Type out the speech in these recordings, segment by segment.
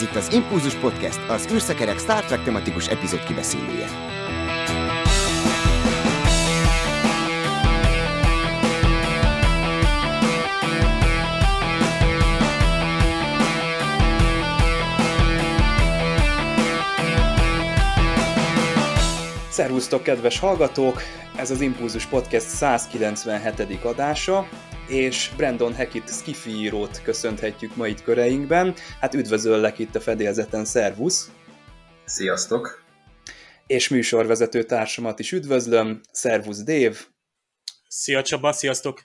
Ez itt az Impulzus Podcast, az űrszekerek Star Trek tematikus epizód kibeszélője. Szervusztok, kedves hallgatók! Ez az Impulzus Podcast 197. adása, és Brandon Hackett Skiffy írót köszönhetjük ma itt köreinkben. Hát üdvözöllek itt a fedélzeten, szervusz! Sziasztok! És műsorvezető társamat is üdvözlöm, szervusz Dév! Szia Csaba, sziasztok!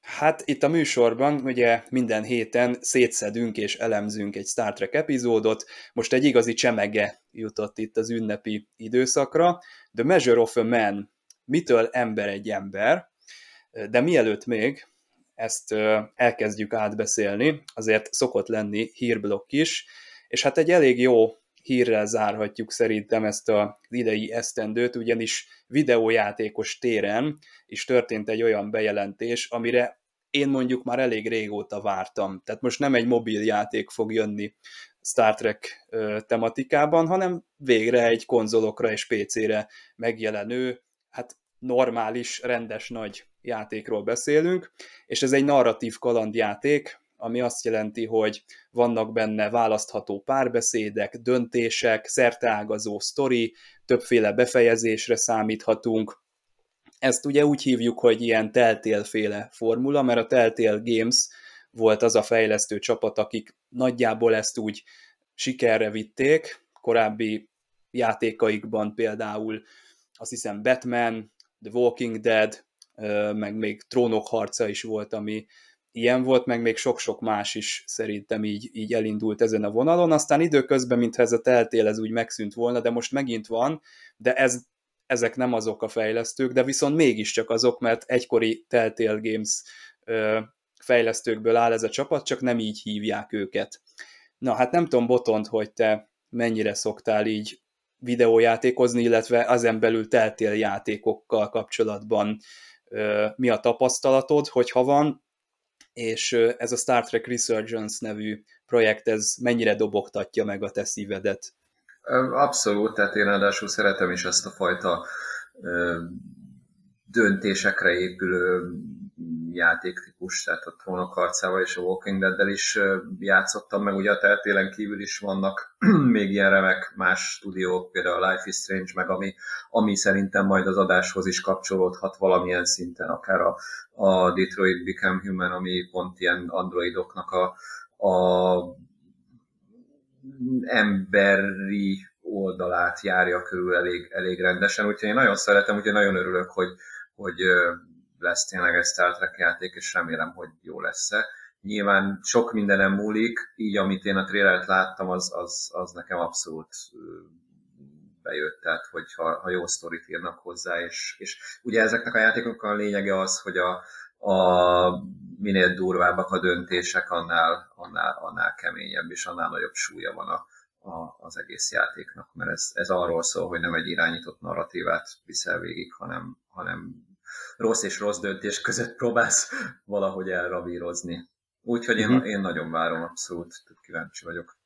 Hát itt a műsorban ugye minden héten szétszedünk és elemzünk egy Star Trek epizódot, most egy igazi csemege jutott itt az ünnepi időszakra. The Measure of a Man, mitől ember egy ember, de mielőtt még ezt elkezdjük átbeszélni, azért szokott lenni hírblokk is, és hát egy elég jó hírrel zárhatjuk szerintem ezt az idei esztendőt, ugyanis videójátékos téren is történt egy olyan bejelentés, amire én mondjuk már elég régóta vártam. Tehát most nem egy mobil játék fog jönni Star Trek tematikában, hanem végre egy konzolokra és PC-re megjelenő, hát normális, rendes nagy játékról beszélünk, és ez egy narratív kalandjáték, ami azt jelenti, hogy vannak benne választható párbeszédek, döntések, szerteágazó sztori, többféle befejezésre számíthatunk. Ezt ugye úgy hívjuk, hogy ilyen teltélféle formula, mert a Telltale Games volt az a fejlesztő csapat, akik nagyjából ezt úgy sikerre vitték, korábbi játékaikban például azt hiszem Batman, The Walking Dead, meg még Trónok harca is volt, ami ilyen volt, meg még sok-sok más is szerintem így, így elindult ezen a vonalon. Aztán időközben, mintha ez a teltél ez úgy megszűnt volna, de most megint van, de ez, ezek nem azok a fejlesztők, de viszont mégiscsak azok, mert egykori Telltale Games fejlesztőkből áll ez a csapat, csak nem így hívják őket. Na hát nem tudom, Botont, hogy te mennyire szoktál így videójátékozni, illetve ezen belül teltél játékokkal kapcsolatban mi a tapasztalatod, hogyha van, és ez a Star Trek Resurgence nevű projekt, ez mennyire dobogtatja meg a te szívedet? Abszolút, tehát én ráadásul szeretem is ezt a fajta döntésekre épülő játéktípus, tehát a Trónok harcával és a Walking Dead-del is játszottam, meg. Ugye a teltélen kívül is vannak még ilyen remek más stúdiók, például a Life is Strange, meg ami, ami szerintem majd az adáshoz is kapcsolódhat valamilyen szinten, akár a, a Detroit Become Human, ami pont ilyen androidoknak a, a emberi oldalát járja körül elég, elég rendesen, úgyhogy én nagyon szeretem, úgyhogy nagyon örülök, hogy, hogy lesz tényleg egy Star Trek játék, és remélem, hogy jó lesz-e. Nyilván sok mindenem múlik, így amit én a trailert láttam, az, az, az nekem abszolút bejött, tehát hogyha ha jó sztorit írnak hozzá, és, és ugye ezeknek a játékoknak a lényege az, hogy a, a minél durvábbak a döntések, annál, annál, annál keményebb és annál nagyobb súlya van a, a, az egész játéknak, mert ez, ez arról szól, hogy nem egy irányított narratívát viszel végig, hanem, hanem rossz és rossz döntés között próbálsz valahogy elravírozni. Úgyhogy én, uh-huh. én nagyon várom, abszolút kíváncsi vagyok.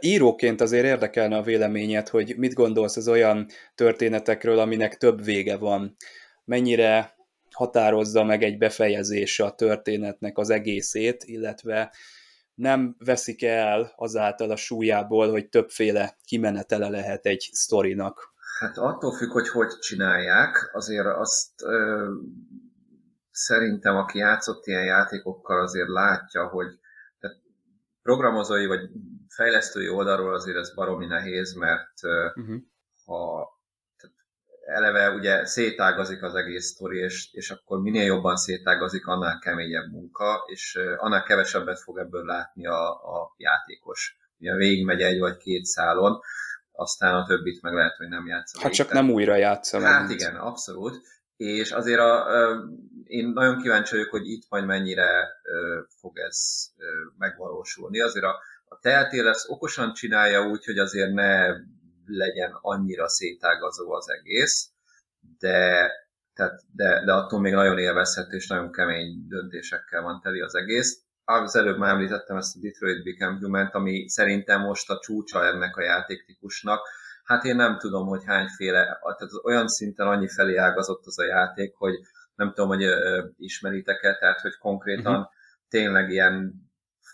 Íróként azért érdekelne a véleményed, hogy mit gondolsz az olyan történetekről, aminek több vége van. Mennyire határozza meg egy befejezés a történetnek az egészét, illetve nem veszik el azáltal a súlyából, hogy többféle kimenetele lehet egy sztorinak. Hát attól függ, hogy hogy csinálják, azért azt ö, szerintem, aki játszott ilyen játékokkal, azért látja, hogy tehát programozói vagy fejlesztői oldalról azért ez baromi nehéz, mert uh-huh. ha eleve ugye szétágazik az egész sztori, és, és akkor minél jobban szétágazik, annál keményebb munka, és annál kevesebbet fog ebből látni a, a játékos. Ugye végigmegy egy vagy két szálon, aztán a többit meg lehet, hogy nem játszom. Hát csak tehát, nem újra játszom. Hát mint. igen, abszolút. És azért a, én nagyon kíváncsi vagyok, hogy itt majd mennyire fog ez megvalósulni. Azért a, a teltél ezt okosan csinálja úgy, hogy azért ne legyen annyira szétágazó az egész, de, tehát, de, de attól még nagyon élvezhető és nagyon kemény döntésekkel van teli az egész. Az előbb már említettem ezt a Detroit Become Human, ami szerintem most a csúcsa ennek a játéktípusnak. Hát én nem tudom, hogy hányféle, tehát olyan szinten annyi felé ágazott az a játék, hogy nem tudom, hogy ismeritek-e, tehát hogy konkrétan uh-huh. tényleg ilyen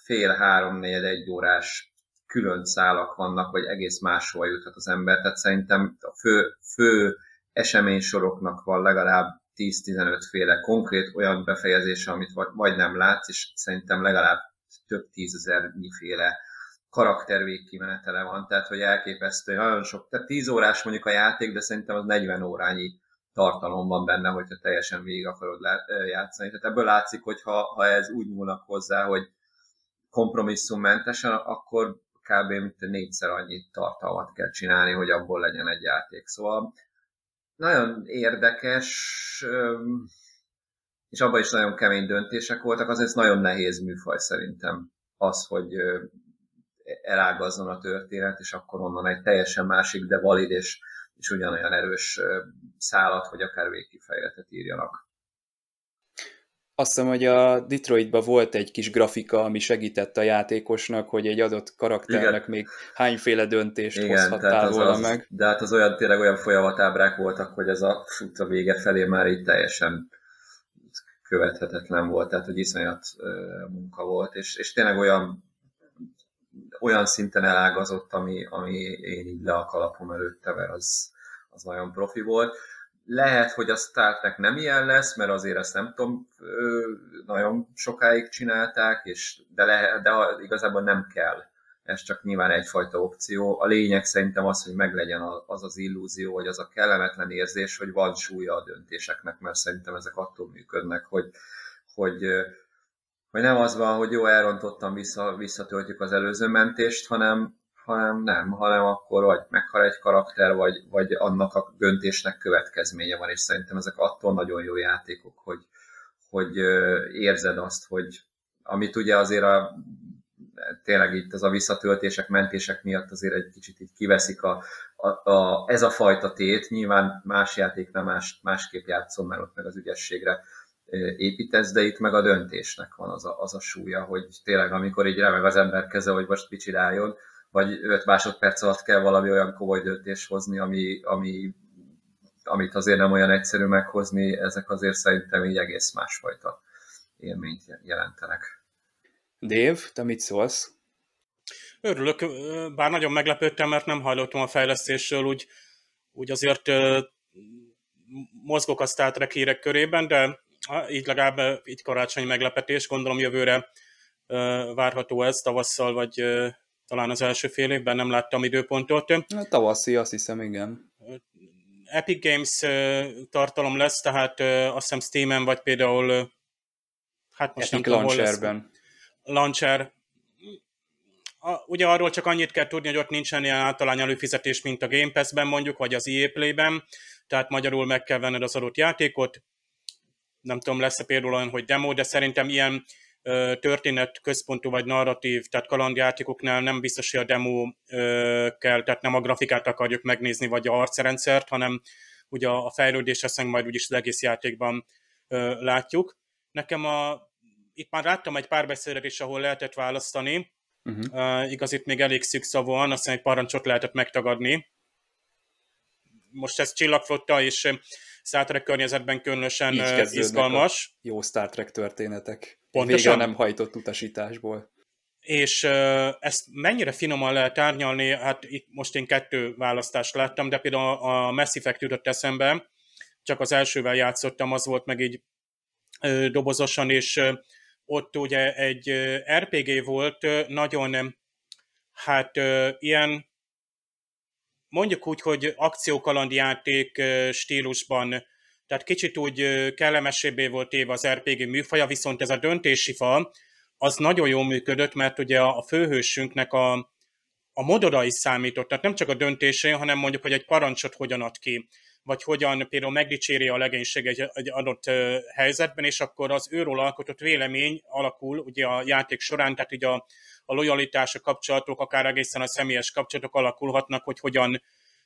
fél, három, négy, egy órás külön szálak vannak, vagy egész máshol juthat az ember. Tehát szerintem a fő, fő eseménysoroknak van legalább 10-15 féle konkrét olyan befejezése, amit vagy, nem látsz, és szerintem legalább több tízezernyi féle karakter végkimenetele van, tehát hogy elképesztő, nagyon sok, tehát 10 órás mondjuk a játék, de szerintem az 40 órányi tartalom van benne, hogyha teljesen végig akarod játszani. Tehát ebből látszik, hogy ha, ha ez úgy nyúlnak hozzá, hogy kompromisszummentesen, akkor kb. mint négyszer annyi tartalmat kell csinálni, hogy abból legyen egy játék. Szóval nagyon érdekes, és abban is nagyon kemény döntések voltak, az ez nagyon nehéz műfaj szerintem az, hogy elágazzon a történet, és akkor onnan egy teljesen másik, de valid és, és ugyanolyan erős szállat, vagy akár végkifejletet írjanak. Azt hiszem, hogy a Detroitban volt egy kis grafika, ami segített a játékosnak, hogy egy adott karakternek Igen. még hányféle döntést Igen, hozhattál volna az, meg. De hát az olyan, tényleg olyan folyamatábrák voltak, hogy ez a a vége felé már így teljesen követhetetlen volt, tehát hogy iszonyat munka volt, és, és tényleg olyan olyan szinten elágazott, ami, ami én így le a kalapom előtte, mert az, az nagyon profi volt. Lehet, hogy a Star Trek nem ilyen lesz, mert azért ezt nem tudom, nagyon sokáig csinálták, és de, le, de igazából nem kell. Ez csak nyilván egyfajta opció. A lényeg szerintem az, hogy meglegyen az az illúzió, vagy az a kellemetlen érzés, hogy van súlya a döntéseknek, mert szerintem ezek attól működnek, hogy, hogy, hogy nem az van, hogy jó, elrontottam, vissza, visszatöltjük az előző mentést, hanem, hanem nem, hanem akkor vagy meghal egy karakter, vagy, vagy annak a döntésnek következménye van, és szerintem ezek attól nagyon jó játékok, hogy, hogy érzed azt, hogy amit ugye azért a tényleg itt az a visszatöltések, mentések miatt azért egy kicsit így kiveszik a, a, a, ez a fajta tét, nyilván más játéknál más, másképp játszom, mert ott meg az ügyességre építesz, de itt meg a döntésnek van az a, az a súlya, hogy tényleg amikor így remeg az ember keze, hogy most mit csináljon, vagy 5 másodperc alatt kell valami olyan komoly döntés hozni, ami, ami, amit azért nem olyan egyszerű meghozni, ezek azért szerintem így egész másfajta élményt jelentenek. Dave, te mit szólsz? Örülök, bár nagyon meglepődtem, mert nem hallottam a fejlesztésről, úgy, úgy azért mozgok a Star Trek hírek körében, de így legalább így karácsonyi meglepetés, gondolom jövőre várható ez tavasszal, vagy talán az első fél évben, nem láttam időpontot. A tavaszi, azt hiszem, igen. Epic Games tartalom lesz, tehát azt hiszem Steam-en, vagy például hát most Epic nem Launcherben. Launcher. Ugye arról csak annyit kell tudni, hogy ott nincsen ilyen általány előfizetés, mint a Game Pass-ben mondjuk, vagy az EA Play-ben, tehát magyarul meg kell venned az adott játékot, nem tudom, lesz-e például olyan, hogy demo, de szerintem ilyen történet központú vagy narratív, tehát kalandjátékoknál nem biztos, hogy a demo kell, tehát nem a grafikát akarjuk megnézni, vagy a arcrendszert, hanem ugye a fejlődés ezt majd úgyis az egész játékban látjuk. Nekem a, itt már láttam egy pár beszédet is, ahol lehetett választani, uh-huh. uh, igaz, itt még elég szűkszavúan, azt hiszem egy parancsot lehetett megtagadni. Most ez csillagflotta, és Star Trek környezetben különösen izgalmas. jó Star Trek történetek. Pontosan. Vége nem hajtott utasításból. És ezt mennyire finoman lehet árnyalni, hát itt most én kettő választást láttam, de például a Mass Effect jutott eszembe, csak az elsővel játszottam, az volt meg így dobozosan, és ott ugye egy RPG volt, nagyon hát ilyen mondjuk úgy, hogy akciókalandjáték stílusban, tehát kicsit úgy kellemesebbé volt éve az RPG műfaja, viszont ez a döntési fal, az nagyon jól működött, mert ugye a főhősünknek a, a modora is számított, tehát nem csak a döntésé, hanem mondjuk, hogy egy parancsot hogyan ad ki, vagy hogyan például megdicséri a legénység egy, egy adott helyzetben, és akkor az őról alkotott vélemény alakul ugye a játék során, tehát ugye a, a lojalitás, a kapcsolatok, akár egészen a személyes kapcsolatok alakulhatnak, hogy hogyan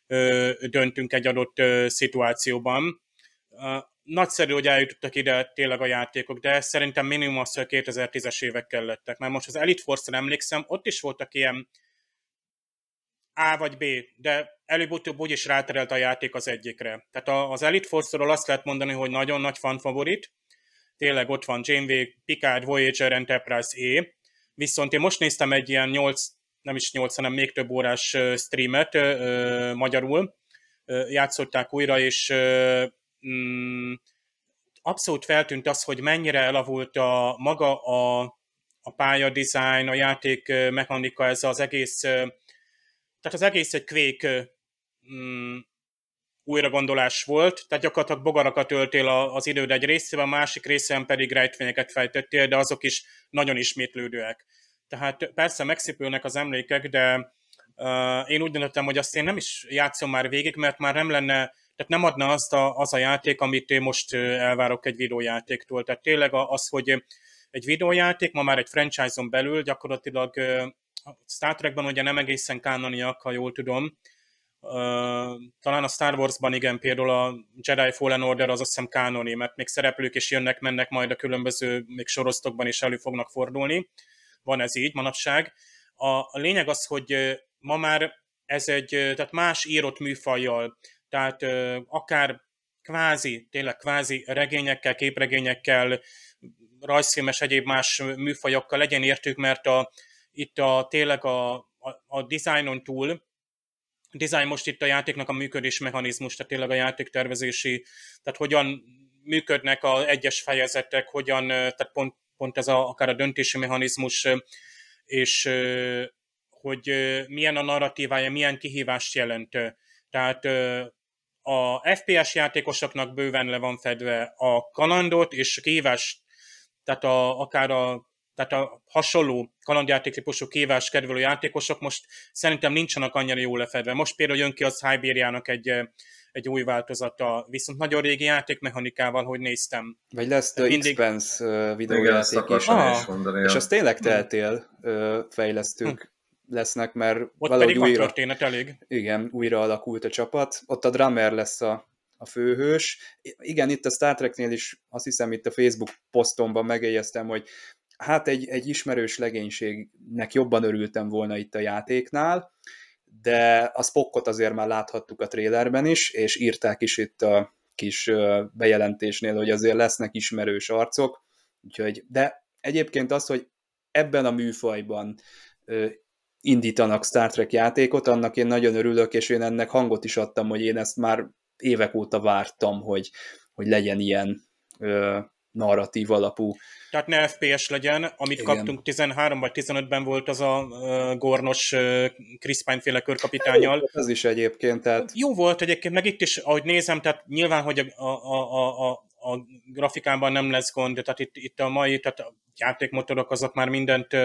ö, döntünk egy adott ö, szituációban. Nagyszerű, hogy eljutottak ide tényleg a játékok, de szerintem minimum az, hogy 2010-es évekkel lettek. Mert most az Elite Force-ra emlékszem, ott is voltak ilyen A vagy B, de előbb-utóbb úgyis ráterelt a játék az egyikre. Tehát az Elite Force-ról azt lehet mondani, hogy nagyon nagy fan favorit, tényleg ott van Janeway, Picard, Voyager, Enterprise E, viszont én most néztem egy ilyen 8, nem is 8, hanem még több órás streamet magyarul, játszották újra, és mm, abszolút feltűnt az, hogy mennyire elavult a maga a, a pályadizájn, a játék mechanika, ez az egész, tehát az egész egy kvék mm, újragondolás volt, tehát gyakorlatilag bogarakat öltél az időd egy részében, a másik részen pedig rejtvényeket fejtettél, de azok is nagyon ismétlődőek. Tehát persze megszépülnek az emlékek, de uh, én úgy döntöttem, hogy azt én nem is játszom már végig, mert már nem lenne, tehát nem adna azt a, az a játék, amit én most elvárok egy videójátéktól. Tehát tényleg az, hogy egy videójáték ma már egy franchise-on belül gyakorlatilag a Star Trekben ugye nem egészen kánoniak, ha jól tudom, talán a Star Wars-ban igen, például a Jedi Fallen Order az azt hiszem kánoni, mert még szereplők is jönnek, mennek majd a különböző még sorosztokban is elő fognak fordulni. Van ez így manapság. A, a lényeg az, hogy ma már ez egy, tehát más írott műfajjal, tehát akár kvázi, tényleg kvázi regényekkel, képregényekkel, rajzfilmes egyéb más műfajokkal legyen értük, mert a, itt a, tényleg a, a, a dizájnon túl design most itt a játéknak a működés mechanizmus, tehát tényleg a játéktervezési, tehát hogyan működnek az egyes fejezetek, hogyan, tehát pont, pont ez a, akár a döntési mechanizmus, és hogy milyen a narratívája, milyen kihívást jelent. Tehát a FPS játékosoknak bőven le van fedve a kalandot, és kihívás, tehát a, akár a tehát a hasonló kalandjáték típusú kívás kedvelő játékosok most szerintem nincsenek annyira jól lefedve. Most például jön ki az Hyberiának egy, egy új változata, viszont nagyon régi játékmechanikával, hogy néztem. Vagy lesz The Mindig... Expense videójáték is. Ah, és az tényleg hm. teltél fejlesztők hm. Lesznek, mert Ott valahogy pedig újra, történet elég. Igen, újra alakult a csapat. Ott a drummer lesz a, a főhős. Igen, itt a Star Treknél is azt hiszem itt a Facebook posztomban megjegyeztem, hogy hát egy, egy ismerős legénységnek jobban örültem volna itt a játéknál, de a Spockot azért már láthattuk a trailerben is, és írták is itt a kis bejelentésnél, hogy azért lesznek ismerős arcok, úgyhogy, de egyébként az, hogy ebben a műfajban indítanak Star Trek játékot, annak én nagyon örülök, és én ennek hangot is adtam, hogy én ezt már évek óta vártam, hogy, hogy legyen ilyen narratív alapú. Tehát ne FPS legyen, amit Igen. kaptunk 13 vagy 15-ben volt az a uh, gornos uh, Chris Pine féle körkapitányal. Ez is egyébként, tehát... Jó volt egyébként, meg itt is, ahogy nézem, tehát nyilván, hogy a, a, a, a, a grafikában nem lesz gond, tehát itt, itt a mai, tehát a játékmotorok azok már mindent,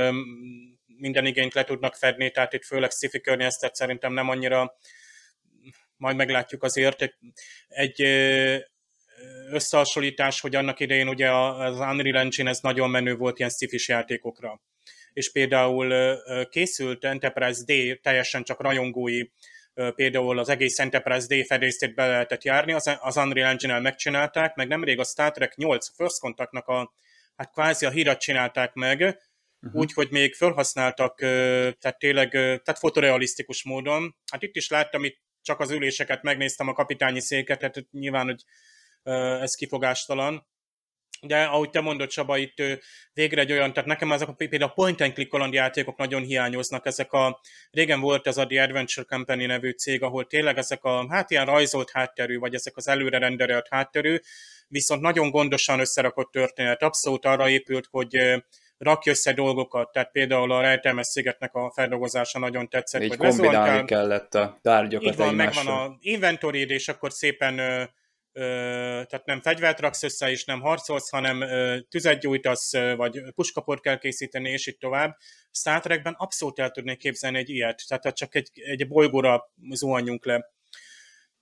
minden igényt le tudnak fedni, tehát itt főleg sci-fi környezetet szerintem nem annyira majd meglátjuk azért. Egy összehasonlítás, hogy annak idején ugye az Unreal Engine ez nagyon menő volt ilyen szifis játékokra. És például készült Enterprise D teljesen csak rajongói, például az egész Enterprise D fedélzetét be lehetett járni, az, az Unreal Engine-el megcsinálták, meg nemrég a Star Trek 8 First Contactnak a, hát kvázi a hírat csinálták meg, uh-huh. úgy, hogy még felhasználtak, tehát tényleg, tehát fotorealisztikus módon. Hát itt is láttam, itt csak az üléseket megnéztem, a kapitányi széket, tehát nyilván, hogy ez kifogástalan. De ahogy te mondod, Csaba, itt végre egy olyan, tehát nekem ezek a például a point and click játékok nagyon hiányoznak. Ezek a, régen volt ez a The Adventure Company nevű cég, ahol tényleg ezek a, hát ilyen rajzolt hátterű, vagy ezek az előre renderelt hátterű, viszont nagyon gondosan összerakott történet. Abszolút arra épült, hogy rakj össze dolgokat, tehát például a rejtelmes szigetnek a feldolgozása nagyon tetszett. Így kombinálni kellett a tárgyakat Így van, megvan a inventory és akkor szépen tehát nem fegyvert raksz össze, és nem harcolsz, hanem tüzet gyújtasz, vagy puskaport kell készíteni, és itt tovább. Star Trekben abszolút el tudnék képzelni egy ilyet, tehát csak egy, egy bolygóra zuhanjunk le.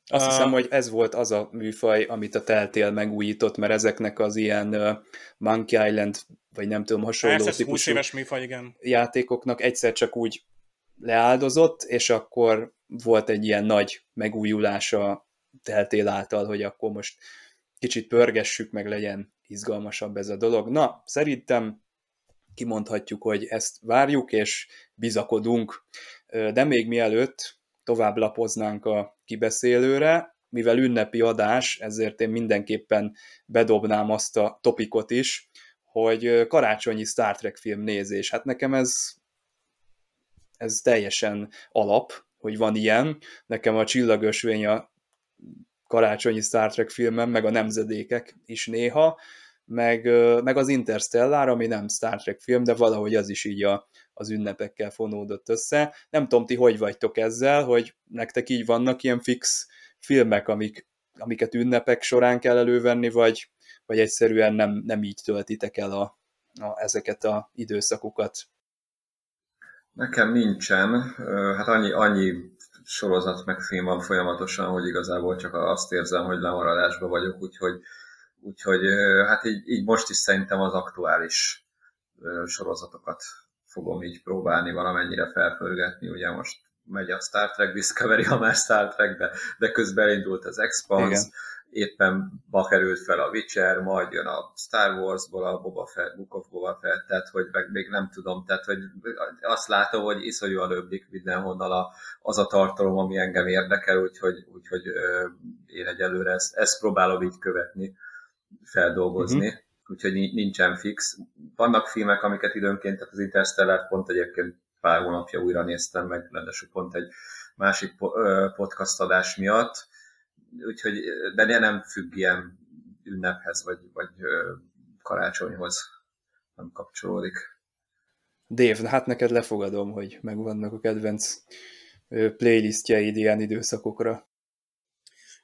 Azt hiszem, hogy ez volt az a műfaj, amit a Teltél megújított, mert ezeknek az ilyen Monkey Island, vagy nem tudom, hasonló ez típusú éves műfaj, igen. játékoknak egyszer csak úgy leáldozott, és akkor volt egy ilyen nagy megújulása teltél által, hogy akkor most kicsit pörgessük, meg legyen izgalmasabb ez a dolog. Na, szerintem kimondhatjuk, hogy ezt várjuk, és bizakodunk, de még mielőtt tovább lapoznánk a kibeszélőre, mivel ünnepi adás, ezért én mindenképpen bedobnám azt a topikot is, hogy karácsonyi Star Trek film nézés. Hát nekem ez, ez teljesen alap, hogy van ilyen. Nekem a Csillagösvény a karácsonyi Star Trek filmem, meg a Nemzedékek is néha, meg, meg az Interstellar, ami nem Star Trek film, de valahogy az is így a, az ünnepekkel fonódott össze. Nem tudom, ti hogy vagytok ezzel, hogy nektek így vannak ilyen fix filmek, amik, amiket ünnepek során kell elővenni, vagy, vagy egyszerűen nem, nem így töltitek el a, a, ezeket a időszakokat? Nekem nincsen. Hát annyi, annyi sorozat meg film van folyamatosan, hogy igazából csak azt érzem, hogy lemaradásban vagyok, úgyhogy, úgyhogy hát így, így most is szerintem az aktuális sorozatokat fogom így próbálni valamennyire felpörgetni. Ugye most megy a Star Trek Discovery, ha már Star Trek, de, de közben elindult az Expanse, Igen. éppen bakerült fel a Witcher, majd jön a Star Wars-ból a Boba Fett, Book of Boba Fett, tehát hogy meg még nem tudom, tehát hogy azt látom, hogy iszonyúan öblik mindenhonnan a, az a tartalom, ami engem érdekel, úgyhogy, úgyhogy én egyelőre ezt, ezt próbálom így követni, feldolgozni. Uh-huh úgyhogy nincsen fix. Vannak filmek, amiket időnként, tehát az Interstellar pont egyébként pár hónapja újra néztem meg, rendesen pont egy másik podcast adás miatt, úgyhogy, de nem függ ilyen ünnephez, vagy, vagy karácsonyhoz nem kapcsolódik. Dave, hát neked lefogadom, hogy megvannak a kedvenc playlistjeid ilyen időszakokra.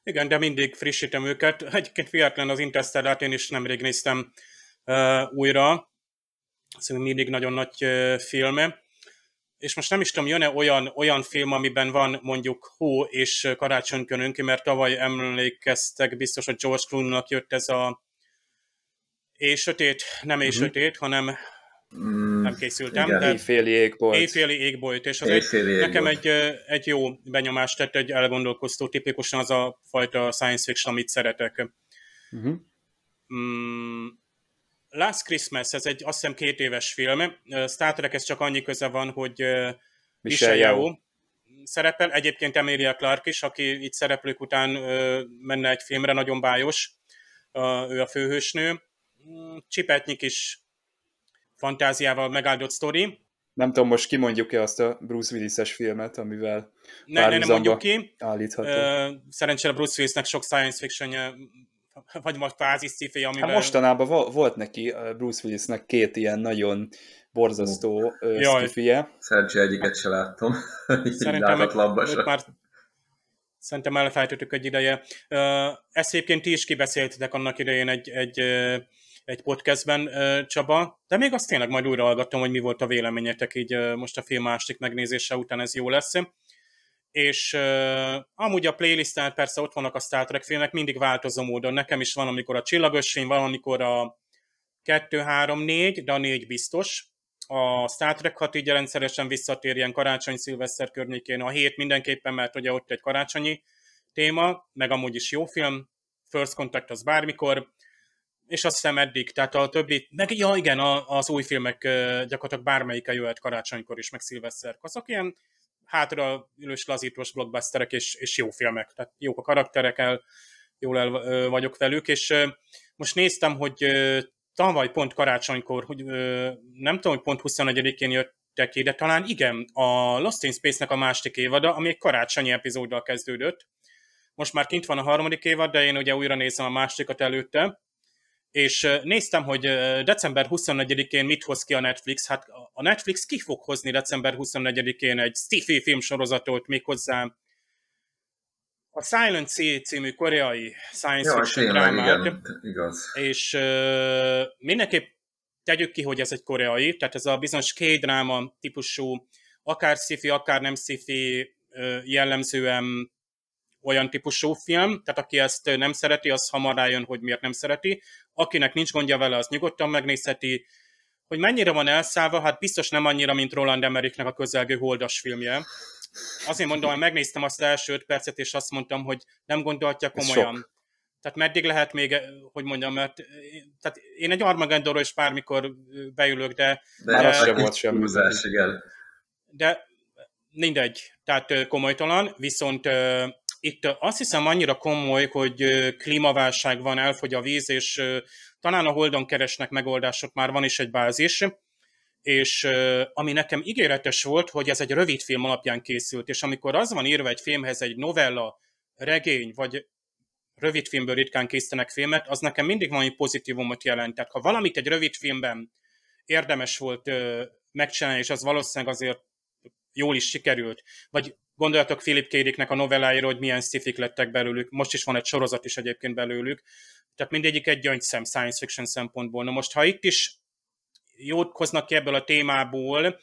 Igen, de mindig frissítem őket. Egyébként fiatlan az Interstellar-t én is nemrég néztem uh, újra. Szóval mindig nagyon nagy uh, filme. És most nem is tudom, jön-e olyan, olyan film, amiben van mondjuk hó és karácsonykönünk, mert tavaly emlékeztek biztos, hogy George Clooney-nak jött ez a éjsötét, nem éjsötét, uh-huh. hanem Mm, nem készültem. Igen. De éjféli égbolt. Éjféli égbolt, és az egy, égbolt. nekem egy, egy jó benyomást tett, egy elgondolkoztó, tipikusan az a fajta science fiction, amit szeretek. Uh-huh. Mm, Last Christmas, ez egy azt hiszem két éves film. Star Trek ez csak annyi köze van, hogy Michelle Yeoh szerepel. Egyébként Emilia Clark is, aki itt szereplők után menne egy filmre, nagyon bájos. Ő a főhősnő. Mm, Csipetnyik is fantáziával megáldott sztori. Nem tudom, most kimondjuk-e azt a Bruce Willis-es filmet, amivel ne, ne, nem mondjuk ki. Állítható. Szerencsére Bruce Willisnek sok science fiction vagy majd kvázi sci amivel... Hát mostanában volt neki, Bruce Willisnek két ilyen nagyon borzasztó uh. Szerencsére egyiket se láttam. Szerintem őt már Szerintem elfejtettük egy ideje. Ezt egyébként ti is kibeszéltetek annak idején egy, egy egy podcastben, Csaba, de még azt tényleg majd újra hallgattam, hogy mi volt a véleményetek így most a film másik megnézése után ez jó lesz. És amúgy a playlisten persze ott vannak a Star Trek filmek, mindig változó módon. Nekem is van, amikor a Csillagösvény, van, amikor a 2, 3, 4, de a 4 biztos. A Star Trek 6 így rendszeresen visszatér ilyen karácsony-szilveszter környékén. A 7 mindenképpen, mert ugye ott egy karácsonyi téma, meg amúgy is jó film. First Contact az bármikor és azt hiszem eddig, tehát a többi, meg ja igen, az új filmek gyakorlatilag bármelyike jöhet karácsonykor is, meg szilveszterk. Azok ilyen hátra ülős lazítós blockbusterek és, és jó filmek, tehát jók a karakterek, el, jól el vagyok velük, és most néztem, hogy tavaly pont karácsonykor, hogy nem tudom, hogy pont 21-én jöttek ki, de talán igen, a Lost in Space-nek a másik évada, ami egy karácsonyi epizóddal kezdődött. Most már kint van a harmadik évad, de én ugye újra nézem a másikat előtte, és néztem, hogy december 24-én mit hoz ki a Netflix. Hát a Netflix ki fog hozni december 24-én egy sci-fi filmsorozatot, méghozzá a Silent Sea című koreai science ja, fiction drámát. Igen, igaz. És uh, mindenképp tegyük ki, hogy ez egy koreai, tehát ez a bizonyos K-dráma típusú, akár sci akár nem sci jellemzően olyan típusú film, tehát aki ezt nem szereti, az hamar rájön, hogy miért nem szereti. Akinek nincs gondja vele, az nyugodtan megnézheti. Hogy mennyire van elszállva, hát biztos nem annyira, mint Roland Emmerichnek a közelgő holdas filmje. Azért mondom, hogy megnéztem azt első öt percet, és azt mondtam, hogy nem gondolhatja komolyan. Tehát meddig lehet még, hogy mondjam, mert tehát én egy Armageddonról is bármikor beülök, de... De, de se volt semmi. igen. De mindegy, tehát komolytalan, viszont itt azt hiszem annyira komoly, hogy klímaválság van, elfogy a víz, és talán a Holdon keresnek megoldások, már van is egy bázis, és ami nekem ígéretes volt, hogy ez egy rövid film alapján készült, és amikor az van írva egy filmhez egy novella, regény, vagy rövid filmből ritkán készítenek filmet, az nekem mindig valami pozitívumot jelent. Tehát ha valamit egy rövid filmben érdemes volt megcsinálni, és az valószínűleg azért jól is sikerült, vagy gondoljatok Philip K. a novelláira, hogy milyen szifik lettek belőlük, most is van egy sorozat is egyébként belőlük, tehát mindegyik egy gyöngyszem science fiction szempontból. Na most, ha itt is jót hoznak ki ebből a témából,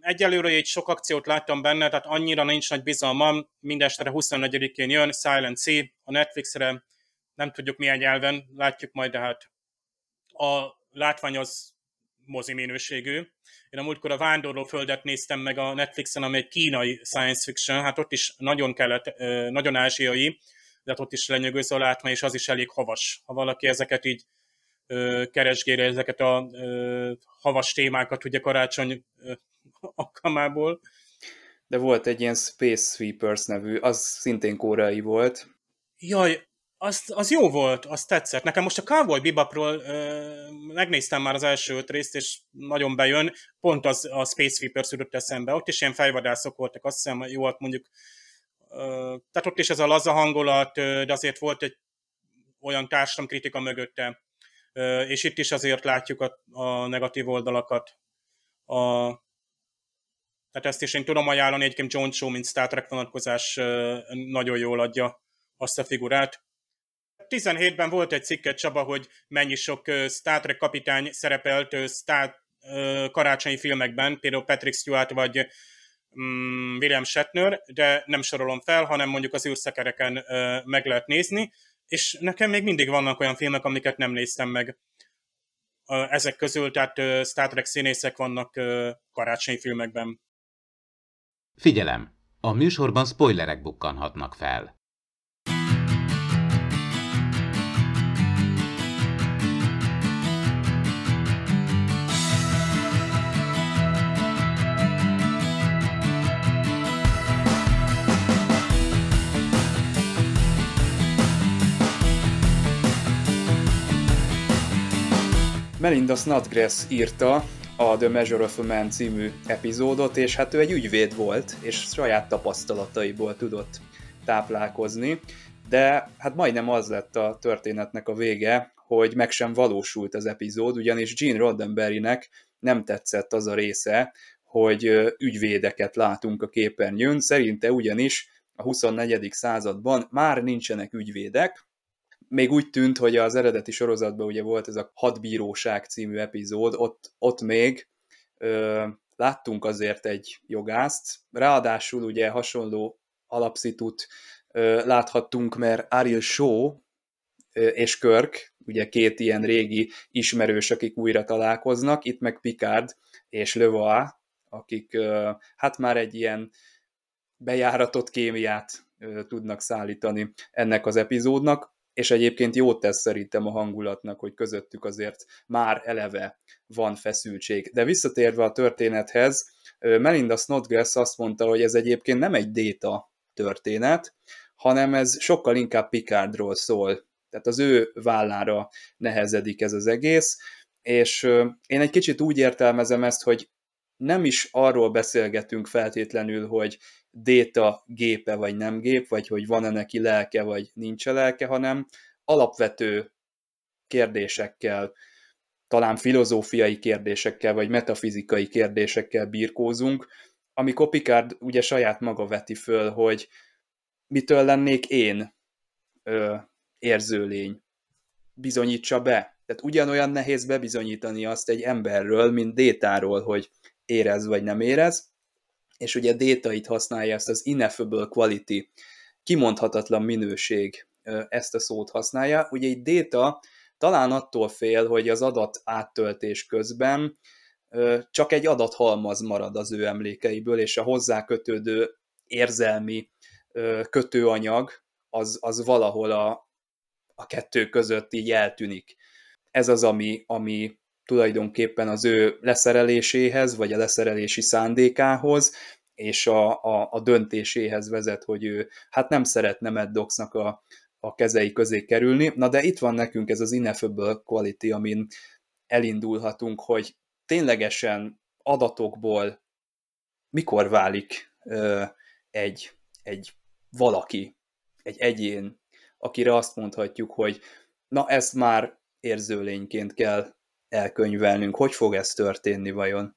egyelőre egy sok akciót láttam benne, tehát annyira nincs nagy bizalmam, mindestre 24-én jön, Silent Sea, a Netflixre, nem tudjuk milyen nyelven, látjuk majd, de hát a látvány az mozi minőségű. Én a múltkor a Vándorló Földet néztem meg a Netflixen, ami egy kínai science fiction, hát ott is nagyon kellett, nagyon ázsiai, de hát ott is lenyűgöző a látvány, és az is elég havas. Ha valaki ezeket így keresgére, ezeket a havas témákat ugye karácsony alkalmából. De volt egy ilyen Space Sweepers nevű, az szintén koreai volt. Jaj, az, az jó volt, az tetszett. Nekem most a Cowboy Bebopról ö, megnéztem már az első öt részt, és nagyon bejön. Pont az a Space Sweepers jutott eszembe. Ott is ilyen fejvadászok voltak, azt hiszem, jó volt mondjuk. Ö, tehát ott is ez a laza hangulat, ö, de azért volt egy olyan társadalomkritika mögötte. Ö, és itt is azért látjuk a, a negatív oldalakat. A, tehát ezt is én tudom ajánlani, egyébként John Cho, mint Star Trek vonatkozás nagyon jól adja azt a figurát. 17-ben volt egy cikket, Csaba, hogy mennyi sok Star Trek kapitány szerepelt Star karácsonyi filmekben, például Patrick Stewart vagy mm, William Shatner, de nem sorolom fel, hanem mondjuk az űrszekereken meg lehet nézni, és nekem még mindig vannak olyan filmek, amiket nem néztem meg ezek közül, tehát Star Trek színészek vannak karácsonyi filmekben. Figyelem! A műsorban spoilerek bukkanhatnak fel. Melinda Snodgrass írta a The Measure of a Man című epizódot, és hát ő egy ügyvéd volt, és saját tapasztalataiból tudott táplálkozni, de hát majdnem az lett a történetnek a vége, hogy meg sem valósult az epizód, ugyanis Gene Roddenberrynek nem tetszett az a része, hogy ügyvédeket látunk a képernyőn, szerinte ugyanis a 24. században már nincsenek ügyvédek, még úgy tűnt, hogy az eredeti sorozatban ugye volt ez a Hadbíróság című epizód, ott, ott még ö, láttunk azért egy jogászt, ráadásul ugye hasonló alapszitut ö, láthattunk, mert Ariel Shaw ö, és Körk, ugye két ilyen régi ismerős, akik újra találkoznak, itt meg Picard és Levois, akik ö, hát már egy ilyen bejáratott kémiát tudnak szállítani ennek az epizódnak és egyébként jót tesz szerintem a hangulatnak, hogy közöttük azért már eleve van feszültség. De visszatérve a történethez, Melinda Snodgrass azt mondta, hogy ez egyébként nem egy déta történet, hanem ez sokkal inkább Picardról szól. Tehát az ő vállára nehezedik ez az egész, és én egy kicsit úgy értelmezem ezt, hogy nem is arról beszélgetünk feltétlenül, hogy déta gépe vagy nem gép, vagy hogy van-e neki lelke, vagy nincs-e lelke, hanem alapvető kérdésekkel, talán filozófiai kérdésekkel, vagy metafizikai kérdésekkel birkózunk, amikor Picard ugye saját maga veti föl, hogy mitől lennék én ö, érzőlény. Bizonyítsa be. Tehát ugyanolyan nehéz bebizonyítani azt egy emberről, mint Détáról, hogy érez vagy nem érez, és ugye Data itt használja ezt az ineffable quality, kimondhatatlan minőség, ezt a szót használja. Ugye egy Data talán attól fél, hogy az adat áttöltés közben csak egy adathalmaz marad az ő emlékeiből, és a hozzá kötődő érzelmi kötőanyag az, az valahol a a kettő között így eltűnik. Ez az, ami, ami tulajdonképpen az ő leszereléséhez, vagy a leszerelési szándékához, és a, a, a döntéséhez vezet, hogy ő hát nem szeretne Maddoxnak a, a kezei közé kerülni. Na de itt van nekünk ez az ineffable quality, amin elindulhatunk, hogy ténylegesen adatokból mikor válik ö, egy, egy valaki, egy egyén, akire azt mondhatjuk, hogy na ezt már érzőlényként kell elkönyvelnünk. Hogy fog ez történni vajon?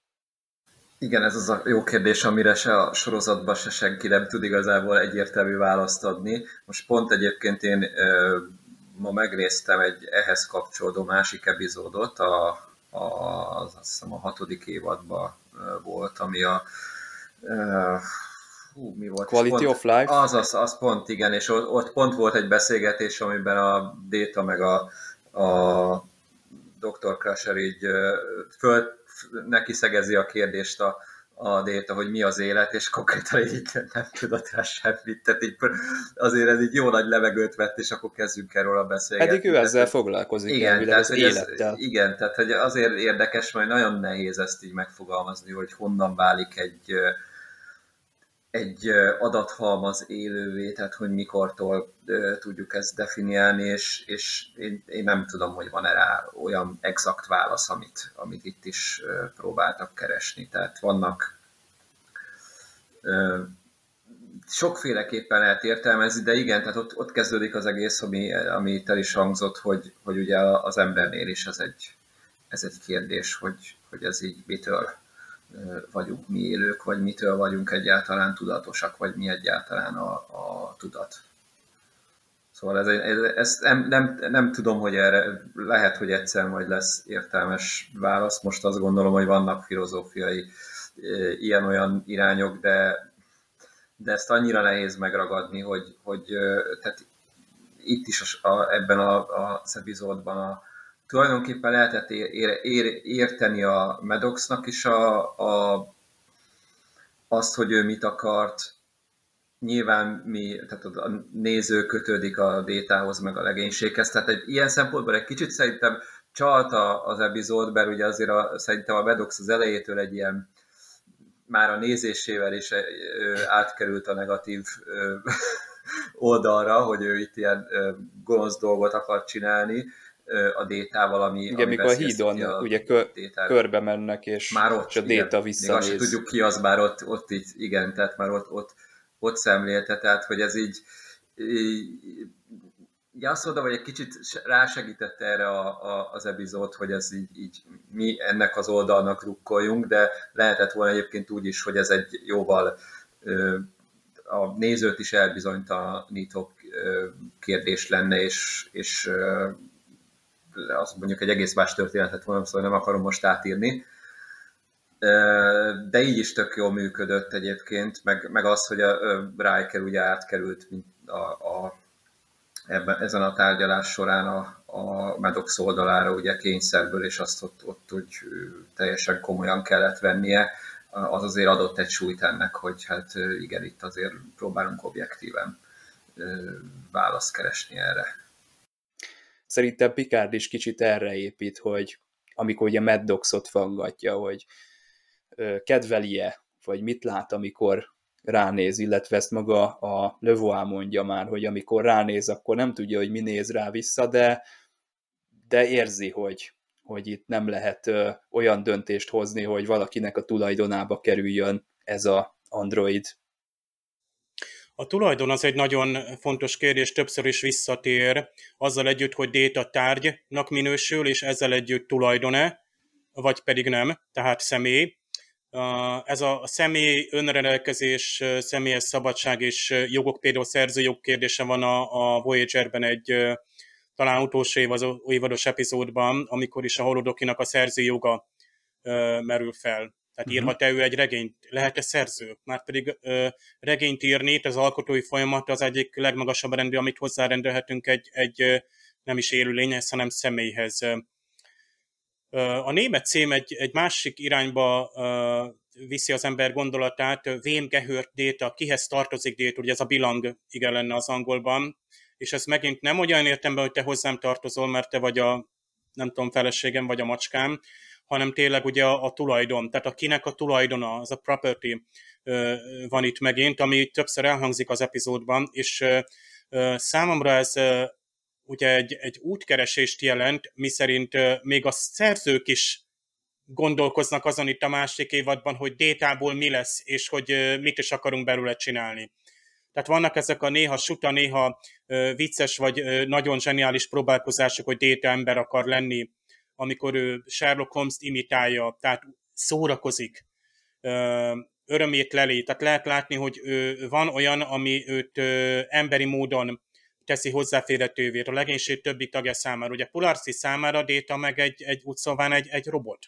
Igen, ez az a jó kérdés, amire se a sorozatban se senki nem tud igazából egyértelmű választ adni. Most pont egyébként én ma megnéztem egy ehhez kapcsolódó másik epizódot, a, a, azt hiszem a hatodik évadban volt, ami a hú, mi volt? Quality pont, of life? Az, az, az pont, igen, és ott pont volt egy beszélgetés, amiben a Déta meg a, a Dr. Crusher így föl, neki szegezi a kérdést a, a Déta, hogy mi az élet, és konkrétan így nem tudott rá semmit. Tehát így, azért ez így jó nagy levegőt vett, és akkor kezdjünk erről a beszélgetni. Pedig ő ezzel foglalkozik, igen, tehát, az élettel. Ez, igen, tehát hogy azért érdekes, majd nagyon nehéz ezt így megfogalmazni, hogy honnan válik egy, egy adathalmaz élővé, tehát hogy mikortól tudjuk ezt definiálni, és, és én, én nem tudom, hogy van-e rá olyan exakt válasz, amit, amit itt is próbáltak keresni. Tehát vannak sokféleképpen lehet értelmezni, de igen, tehát ott, ott kezdődik az egész, ami, ami itt el is hangzott, hogy, hogy ugye az embernél is ez egy, ez egy kérdés, hogy, hogy ez így mitől vagyunk mi élők, vagy mitől vagyunk egyáltalán tudatosak, vagy mi egyáltalán a, a tudat. Szóval ez, ez, ezt nem, nem, nem tudom, hogy erre lehet, hogy egyszer majd lesz értelmes válasz. Most azt gondolom, hogy vannak filozófiai ilyen-olyan irányok, de, de ezt annyira nehéz megragadni, hogy, hogy tehát itt is a, ebben a, az epizódban a, tulajdonképpen lehetett ér, ér, érteni a Medoxnak is a, a, azt, hogy ő mit akart. Nyilván mi, tehát a néző kötődik a détához, meg a legénységhez, tehát egy ilyen szempontból egy kicsit szerintem csalta az epizód, mert ugye azért a, szerintem a Medox az elejétől egy ilyen már a nézésével is átkerült a negatív oldalra, hogy ő itt ilyen gonosz dolgot akar csinálni, a détával, ami... Igen, mikor a hídon a ugye kö, körbe mennek, és, már ott, és a déta visszanéz. Még tudjuk ki az, bár ott, ott így, igen, tehát már ott, ott, ott szemlélte, tehát hogy ez így, így így azt mondom, hogy egy kicsit rásegítette erre a, a, az epizód, hogy ez így, így mi ennek az oldalnak rukkoljunk, de lehetett volna egyébként úgy is, hogy ez egy jóval ö, a nézőt is elbizonytalanító kérdés lenne, és, és az mondjuk egy egész más történetet volna, szóval nem akarom most átírni. De így is tök jól működött egyébként, meg, meg az, hogy a Riker ugye átkerült a, a, ebben, ezen a tárgyalás során a, a Medox oldalára ugye kényszerből, és azt ott, ott úgy teljesen komolyan kellett vennie, az azért adott egy súlyt ennek, hogy hát igen, itt azért próbálunk objektíven választ keresni erre. Szerintem Picard is kicsit erre épít, hogy amikor ugye Mad Dogs-ot fangatja, hogy kedveli-e, vagy mit lát, amikor ránéz, illetve ezt maga a Levoá mondja már, hogy amikor ránéz, akkor nem tudja, hogy mi néz rá vissza, de, de érzi, hogy, hogy itt nem lehet ö, olyan döntést hozni, hogy valakinek a tulajdonába kerüljön ez a android. A tulajdon az egy nagyon fontos kérdés, többször is visszatér, azzal együtt, hogy déta tárgynak minősül, és ezzel együtt tulajdone, vagy pedig nem, tehát személy. Ez a személy önrendelkezés, személyes szabadság és jogok, például szerzőjog kérdése van a, a Voyager-ben egy talán utolsó év az évados epizódban, amikor is a holodokinak a szerzőjoga merül fel. Tehát uh-huh. írhat-e ő egy regényt? Lehet-e szerző? Már pedig ö, regényt írni, az alkotói folyamat az egyik legmagasabb rendű, amit hozzárendelhetünk egy, egy nem is élőlényhez, hanem személyhez. A német cím egy, egy másik irányba viszi az ember gondolatát, Wem gehört Déta, kihez tartozik Déta, ugye ez a bilang igen lenne az angolban, és ez megint nem olyan értemben, hogy te hozzám tartozol, mert te vagy a, nem tudom, feleségem, vagy a macskám, hanem tényleg ugye a, a tulajdon, tehát akinek a tulajdona, az a property van itt megint, ami többször elhangzik az epizódban, és számomra ez ugye egy, egy útkeresést jelent, miszerint még a szerzők is gondolkoznak azon itt a másik évadban, hogy détából mi lesz, és hogy mit is akarunk belőle csinálni. Tehát vannak ezek a néha suta, néha vicces, vagy nagyon zseniális próbálkozások, hogy déta ember akar lenni, amikor ő Sherlock Holmes-t imitálja, tehát szórakozik, örömét leli. Tehát lehet látni, hogy van olyan, ami őt emberi módon teszi hozzáférhetővé a legénység többi tagja számára. Ugye Polarci számára Déta meg egy, egy úgy szóval egy, egy robot.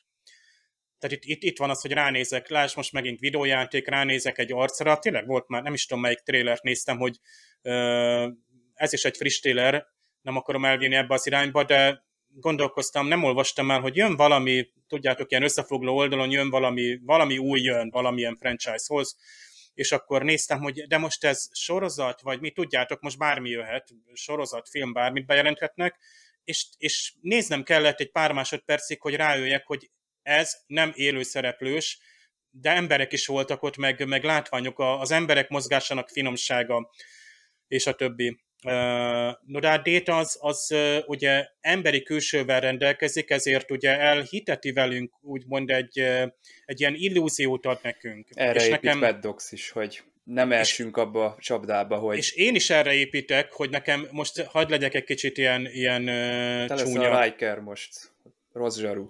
Tehát itt, itt, itt van az, hogy ránézek, láss most megint videójáték, ránézek egy arcra, tényleg volt már, nem is tudom melyik trélert néztem, hogy uh, ez is egy friss trailer, nem akarom elvinni ebbe az irányba, de gondolkoztam, nem olvastam el, hogy jön valami, tudjátok, ilyen összefogló oldalon jön valami, valami új jön valamilyen franchisehoz, és akkor néztem, hogy de most ez sorozat, vagy mi tudjátok, most bármi jöhet, sorozat, film, bármit bejelenthetnek, és, és néznem kellett egy pár másodpercig, hogy rájöjjek, hogy ez nem élő szereplős, de emberek is voltak ott, meg, meg látványok, az emberek mozgásának finomsága, és a többi. No, de a Data az, az ugye emberi külsővel rendelkezik, ezért ugye elhiteti velünk úgymond egy, egy ilyen illúziót ad nekünk. Erre és nekem Bad Dogs is, hogy nem elsünk abba a csapdába, hogy... És én is erre építek, hogy nekem most hagyd legyek egy kicsit ilyen, ilyen Te csúnya. a Riker most, rossz zsaru.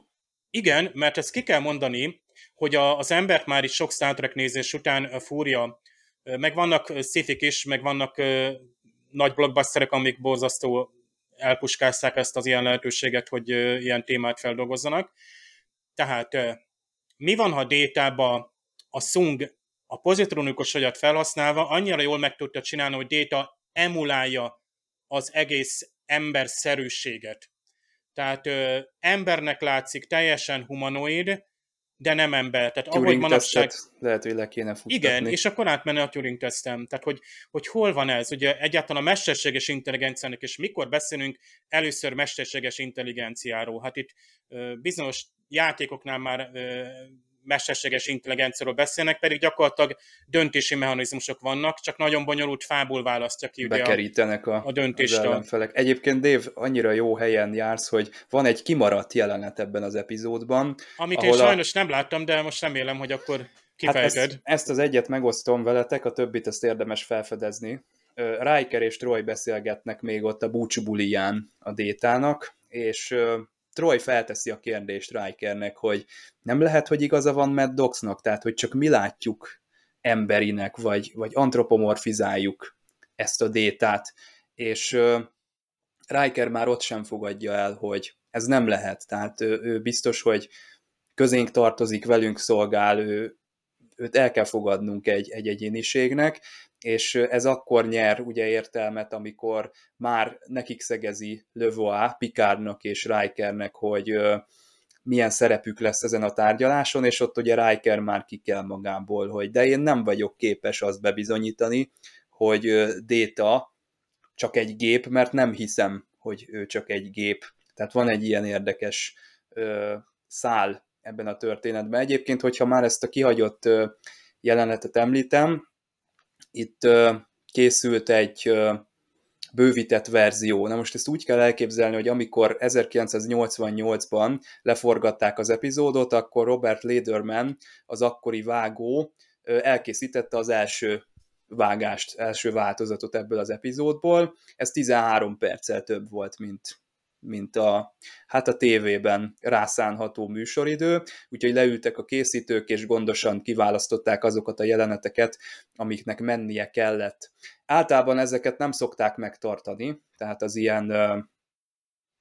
Igen, mert ezt ki kell mondani, hogy a, az embert már is sok Star Trek nézés után fúrja, meg vannak szifik is, meg vannak nagy blockbusterek, amik borzasztó elpuskázták ezt az ilyen lehetőséget, hogy ilyen témát feldolgozzanak. Tehát mi van, ha détába a Sung a pozitronikus agyat felhasználva annyira jól meg tudta csinálni, hogy déta emulálja az egész emberszerűséget. Tehát ö, embernek látszik, teljesen humanoid, de nem ember. Tehát Turing ahogy manapság... lehet, hogy le kéne futtatni. Igen, és akkor átmenni a Turing tesztem. Tehát, hogy, hogy hol van ez? Ugye egyáltalán a mesterséges intelligenciának, és mikor beszélünk először mesterséges intelligenciáról? Hát itt bizonyos játékoknál már mesterséges intelligenciáról beszélnek, pedig gyakorlatilag döntési mechanizmusok vannak, csak nagyon bonyolult fából választja ki ugye Bekerítenek a, a döntést. Egyébként Dave, annyira jó helyen jársz, hogy van egy kimaradt jelenet ebben az epizódban. Amit én sajnos a... nem láttam, de most remélem, hogy akkor kifejted. Hát ezt, ezt az egyet megosztom veletek, a többit ezt érdemes felfedezni. Riker és Troy beszélgetnek még ott a búcsúbuliján a détának, és Troy felteszi a kérdést Rikernek, hogy nem lehet, hogy igaza van Mad Dogsnak, tehát hogy csak mi látjuk emberinek, vagy, vagy antropomorfizáljuk ezt a détát, és uh, Riker már ott sem fogadja el, hogy ez nem lehet, tehát ő, ő biztos, hogy közénk tartozik, velünk szolgál, ő, őt el kell fogadnunk egy, egy egyéniségnek, és ez akkor nyer ugye értelmet, amikor már nekik szegezi Levois, Picardnak és Rikernek, hogy milyen szerepük lesz ezen a tárgyaláson, és ott ugye Riker már ki kell magából, hogy de én nem vagyok képes azt bebizonyítani, hogy Data csak egy gép, mert nem hiszem, hogy ő csak egy gép. Tehát van egy ilyen érdekes szál ebben a történetben. Egyébként, hogyha már ezt a kihagyott jelenetet említem, itt készült egy bővített verzió. Na most ezt úgy kell elképzelni, hogy amikor 1988-ban leforgatták az epizódot, akkor Robert Lederman, az akkori vágó, elkészítette az első vágást, első változatot ebből az epizódból. Ez 13 perccel több volt, mint mint a, hát a tévében rászánható műsoridő, úgyhogy leültek a készítők, és gondosan kiválasztották azokat a jeleneteket, amiknek mennie kellett. Általában ezeket nem szokták megtartani, tehát az ilyen ö,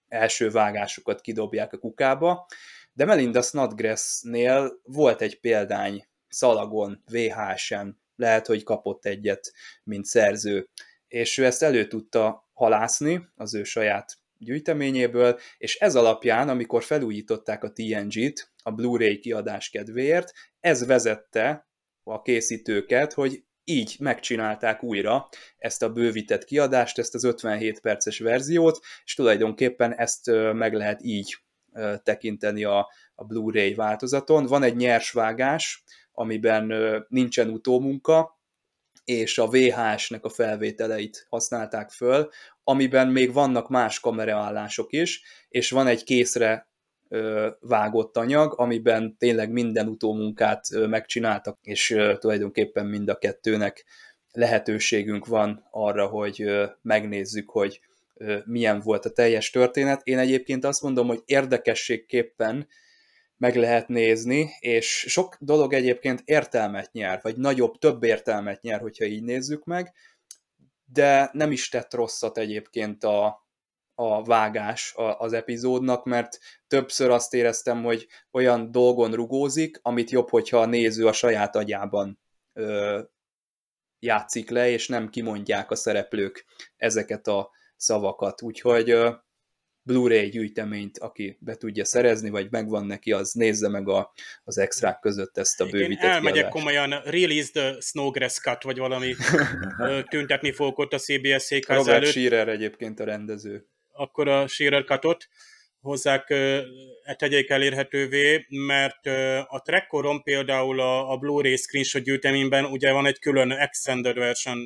első vágásokat kidobják a kukába, de Melinda Snodgrass-nél volt egy példány szalagon, VHS-en, lehet, hogy kapott egyet, mint szerző, és ő ezt elő tudta halászni az ő saját gyűjteményéből, és ez alapján, amikor felújították a TNG-t a Blu-ray kiadás kedvéért, ez vezette a készítőket, hogy így megcsinálták újra ezt a bővített kiadást, ezt az 57 perces verziót, és tulajdonképpen ezt meg lehet így tekinteni a, a Blu-ray változaton. Van egy nyersvágás, amiben nincsen utómunka, és a VHS-nek a felvételeit használták föl, amiben még vannak más kameraállások is, és van egy készre vágott anyag, amiben tényleg minden utómunkát megcsináltak, és tulajdonképpen mind a kettőnek lehetőségünk van arra, hogy megnézzük, hogy milyen volt a teljes történet. Én egyébként azt mondom, hogy érdekességképpen meg lehet nézni, és sok dolog egyébként értelmet nyer, vagy nagyobb, több értelmet nyer, hogyha így nézzük meg, de nem is tett rosszat egyébként a, a vágás az epizódnak, mert többször azt éreztem, hogy olyan dolgon rugózik, amit jobb, hogyha a néző a saját agyában ö, játszik le, és nem kimondják a szereplők ezeket a szavakat. Úgyhogy ö, Blu-ray gyűjteményt, aki be tudja szerezni, vagy megvan neki, az nézze meg a, az extrák között ezt a bővített Én elmegyek kiadást. komolyan, release the Snowgrass Cut, vagy valami tüntetni fogok ott a CBS székház Robert előtt. Shearer egyébként a rendező. Akkor a Shearer Cutot hozzák, e tegyék elérhetővé, mert a Trekkoron például a, a Blu-ray screenshot gyűjteményben ugye van egy külön extended version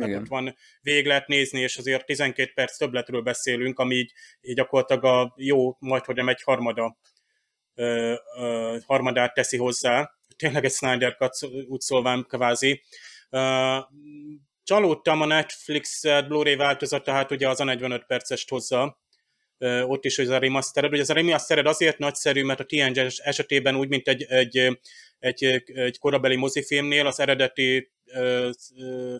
tehát ott van, végig lehet nézni, és azért 12 perc többletről beszélünk, ami így, így gyakorlatilag a jó, majd hogy nem egy harmada, ö, ö, harmadát teszi hozzá. Tényleg egy Snyder Cut, úgy szólván kvázi. Ö, csalódtam a Netflix Blu-ray változata, hát ugye az a 45 percest hozza, ott is, hogy ez a remastered. Ugye ez a remastered azért nagyszerű, mert a TNG esetében úgy, mint egy, egy, egy, egy korabeli mozifilmnél az eredeti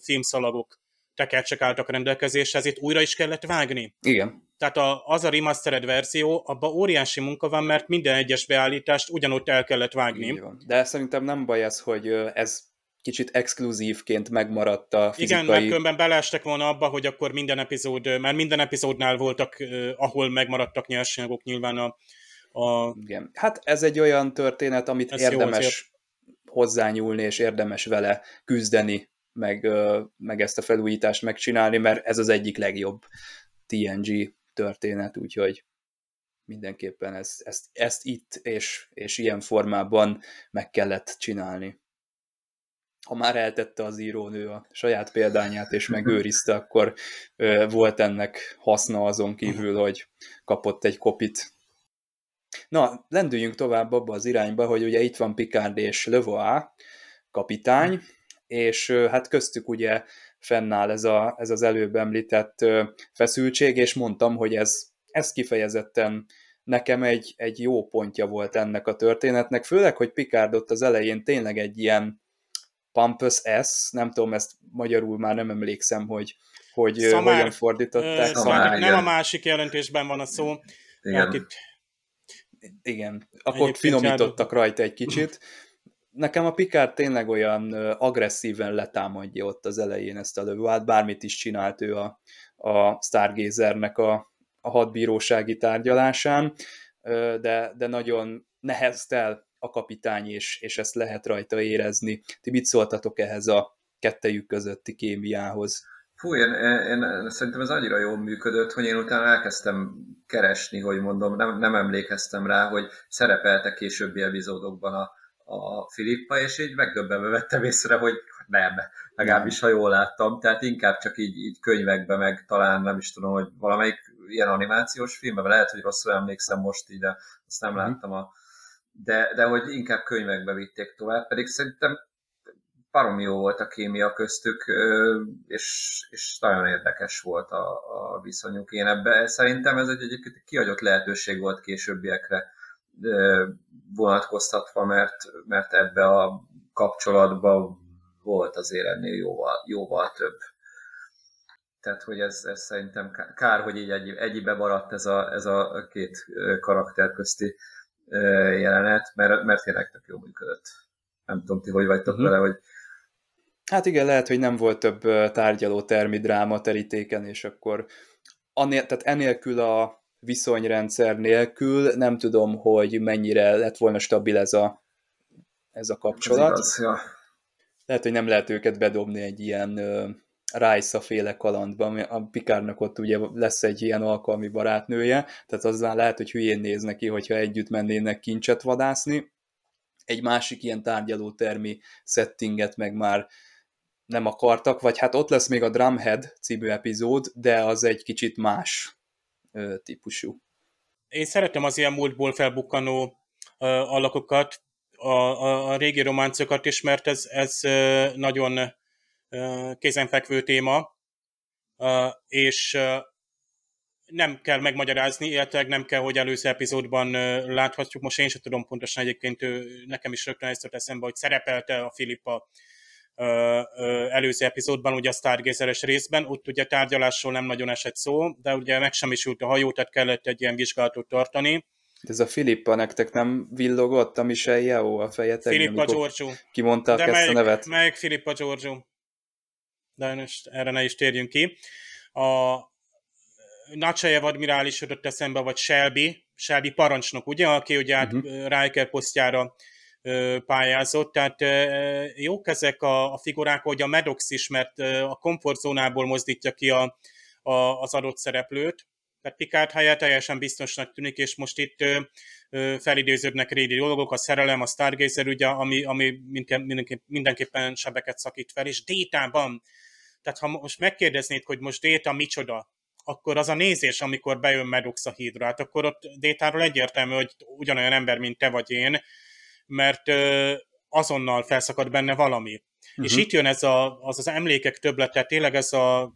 filmszalagok tekercsek álltak rendelkezésre, ezért újra is kellett vágni. Igen. Tehát a, az a remastered verzió, abban óriási munka van, mert minden egyes beállítást ugyanott el kellett vágni. De szerintem nem baj ez, hogy ez kicsit exkluzívként megmaradt a fizikai... Igen, mert különben beleestek volna abba, hogy akkor minden epizód, mert minden epizódnál voltak, ahol megmaradtak nyersanyagok nyilván a, a... Igen. Hát ez egy olyan történet, amit ez érdemes hozzányúlni, és érdemes vele küzdeni, meg, meg ezt a felújítást megcsinálni, mert ez az egyik legjobb TNG történet, úgyhogy mindenképpen ezt, ezt, ezt itt és, és ilyen formában meg kellett csinálni. Ha már eltette az írónő a saját példányát és megőrizte, akkor volt ennek haszna azon kívül, hogy kapott egy kopit. Na, lendüljünk tovább abba az irányba, hogy ugye itt van Picard és Levois, kapitány, és hát köztük ugye fennáll ez, a, ez az előbb említett feszültség, és mondtam, hogy ez, ez kifejezetten nekem egy, egy jó pontja volt ennek a történetnek, főleg, hogy Picard ott az elején tényleg egy ilyen pompous S, nem tudom, ezt magyarul már nem emlékszem, hogy, hogy Szamár, hogyan fordították. Szamár, nem a másik jelentésben van a szó. Igen. Hát itt igen, akkor Egyébként finomítottak rajta egy kicsit. Nekem a Picard tényleg olyan agresszíven letámadja ott az elején ezt a lövőát, bármit is csinált ő a, a Stargazernek a, a hadbírósági tárgyalásán, de, de nagyon neheztel a kapitány, és, és ezt lehet rajta érezni. Ti mit szóltatok ehhez a kettejük közötti kémiához? Fú, én, én, szerintem ez annyira jól működött, hogy én utána elkezdtem keresni, hogy mondom, nem, nem emlékeztem rá, hogy szerepeltek későbbi epizódokban a, a Filippa, és így megdöbbenve vettem észre, hogy nem, legalábbis ha jól láttam, tehát inkább csak így, így könyvekbe, meg talán nem is tudom, hogy valamelyik ilyen animációs filmben, lehet, hogy rosszul emlékszem most így, de azt nem mm. láttam a de, de hogy inkább könyvekbe vitték tovább, pedig szerintem baromi jó volt a kémia köztük, és, és nagyon érdekes volt a, a viszonyuk. Én ebbe szerintem ez egy egyébként kiadott lehetőség volt későbbiekre vonatkoztatva, mert, mert ebbe a kapcsolatban volt azért ennél jóval, jóval több. Tehát, hogy ez, ez szerintem kár, hogy így egy, egybe maradt ez a, ez a két karakter közti jelenet, mert, mert tényleg tök jó működött. Nem tudom, ti hogy vagytok uh-huh. vele, hogy Hát igen, lehet, hogy nem volt több tárgyaló termi dráma terítéken, és akkor anél, tehát enélkül a viszonyrendszer nélkül nem tudom, hogy mennyire lett volna stabil ez a, ez a kapcsolat. Ez igaz, ja. lehet, hogy nem lehet őket bedobni egy ilyen Rice féle kalandba, a Pikárnak ott ugye lesz egy ilyen alkalmi barátnője, tehát az már lehet, hogy hülyén néz neki, hogyha együtt mennének kincset vadászni. Egy másik ilyen tárgyalótermi settinget meg már nem akartak, vagy hát ott lesz még a Drumhead című epizód, de az egy kicsit más ö, típusú. Én szeretem az ilyen múltból felbukkanó ö, alakokat, a, a, a régi románcokat is, mert ez, ez nagyon kézenfekvő téma, és nem kell megmagyarázni, illetve nem kell, hogy előző epizódban láthatjuk. Most én sem tudom pontosan egyébként, nekem is rögtön ezt eszembe, hogy szerepelte a Filippa előző epizódban, ugye a Stargazer-es részben, ott ugye tárgyalásról nem nagyon esett szó, de ugye meg sem is a hajó, tehát kellett egy ilyen vizsgálatot tartani. Ez a Filippa nektek nem villogott a Michelle Yeo a fejetek? Filippa Giorgio. Kimondták de ezt melyik, a nevet? Melyik Filippa Giorgio? De most erre ne is térjünk ki. A Nacsajev admirális jutott eszembe, vagy Shelby, Shelby parancsnok, ugye, aki ugye át uh-huh. Riker posztjára pályázott, tehát jók ezek a, a figurák, hogy a Medox is, mert a komfortzónából mozdítja ki a, a, az adott szereplőt, tehát Picard helyett teljesen biztosnak tűnik, és most itt ö, ö, felidéződnek régi dolgok, a szerelem, a Stargazer, ugye, ami, ami mindenképp, mindenképpen sebeket szakít fel, és détában, tehát ha most megkérdeznéd, hogy most déta micsoda, akkor az a nézés, amikor bejön Medux a hídra, hát akkor ott détáról egyértelmű, hogy ugyanolyan ember, mint te vagy én, mert azonnal felszakad benne valami. Uh-huh. És mhm. itt jön ez a, az az emlékek többlete, tényleg ez a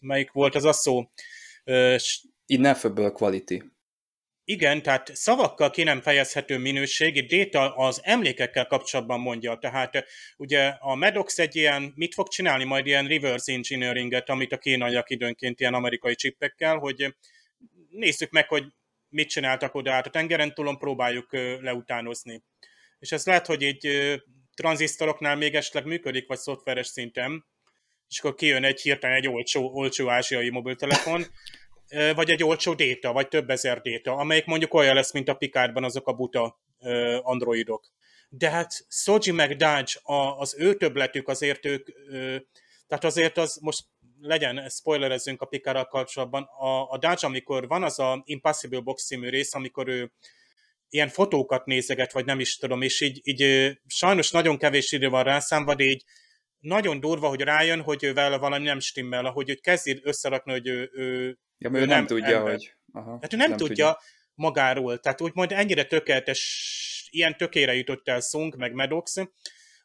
melyik volt az a szó? Ineffable quality. Igen, tehát szavakkal ki nem fejezhető minőség, itt Data az emlékekkel kapcsolatban mondja, tehát ugye a Medox egy ilyen, mit fog csinálni, majd ilyen reverse engineeringet, amit a kínaiak időnként ilyen amerikai csippekkel, hogy nézzük meg, hogy mit csináltak oda át a tengeren túlon, próbáljuk leutánozni. És ez lehet, hogy egy tranzisztoroknál még esetleg működik, vagy szoftveres szinten, és akkor kijön egy hirtelen egy olcsó, olcsó ázsiai mobiltelefon, vagy egy olcsó déta, vagy több ezer déta, amelyik mondjuk olyan lesz, mint a Picardban azok a buta androidok. De hát Soji meg Dodge, az ő többletük azért ők, tehát azért az most legyen, spoilerezzünk a Picardral kapcsolatban, a, a Dodge, amikor van az a Impossible Box című rész, amikor ő ilyen fotókat nézeget, vagy nem is tudom, és így, így sajnos nagyon kevés idő van rászámva, de így nagyon durva, hogy rájön, hogy ő vele valami nem stimmel, ahogy őt kezdi összerakni, hogy ő, ő, ja, ő nem, nem tudja, ember. hogy... Aha, hát ő nem, nem tudja, tudja magáról, tehát úgymond ennyire tökéletes, ilyen tökére jutott el Sung, meg Medox,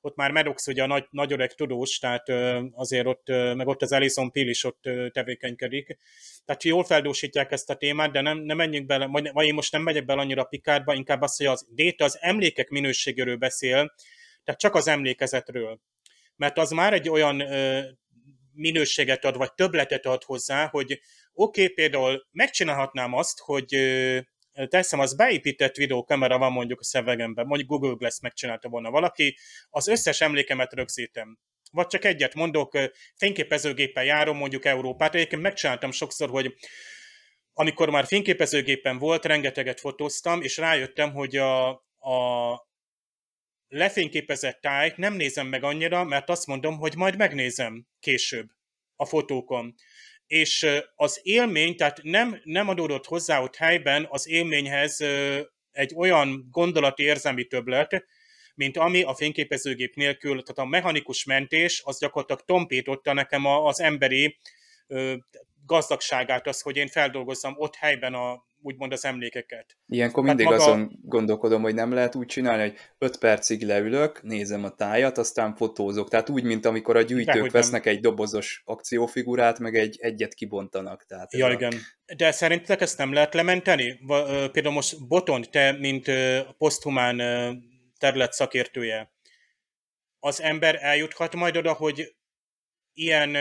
ott már Medox ugye a nagy, nagy öreg tudós, tehát azért ott, meg ott az Alison Peel is ott tevékenykedik. Tehát jól feldúsítják ezt a témát, de nem, nem menjünk bele, vagy én most nem megyek bele annyira a pikárba, inkább azt, hogy az Data az emlékek minőségéről beszél, tehát csak az emlékezetről mert az már egy olyan minőséget ad, vagy többletet ad hozzá, hogy oké, okay, például megcsinálhatnám azt, hogy teszem, az beépített videókamera van mondjuk a szövegemben, mondjuk Google Glass megcsinálta volna valaki, az összes emlékemet rögzítem. Vagy csak egyet mondok, fényképezőgéppel járom mondjuk Európát. Egyébként megcsináltam sokszor, hogy amikor már fényképezőgépen volt, rengeteget fotóztam, és rájöttem, hogy a, a, lefényképezett tájt nem nézem meg annyira, mert azt mondom, hogy majd megnézem később a fotókon. És az élmény, tehát nem, nem adódott hozzá ott helyben az élményhez egy olyan gondolati érzelmi többlet, mint ami a fényképezőgép nélkül, tehát a mechanikus mentés, az gyakorlatilag tompította nekem az emberi gazdagságát, az, hogy én feldolgozzam ott helyben a, úgymond az emlékeket. Ilyenkor mindig hát maga... azon gondolkodom, hogy nem lehet úgy csinálni, hogy 5 percig leülök, nézem a tájat, aztán fotózok. Tehát úgy, mint amikor a gyűjtők Dehogy vesznek nem. egy dobozos akciófigurát, meg egy egyet kibontanak. Tehát ja, a... igen. De szerintetek ezt nem lehet lementeni? Például most Boton, te, mint poszthumán terület szakértője, az ember eljuthat majd oda, hogy ilyen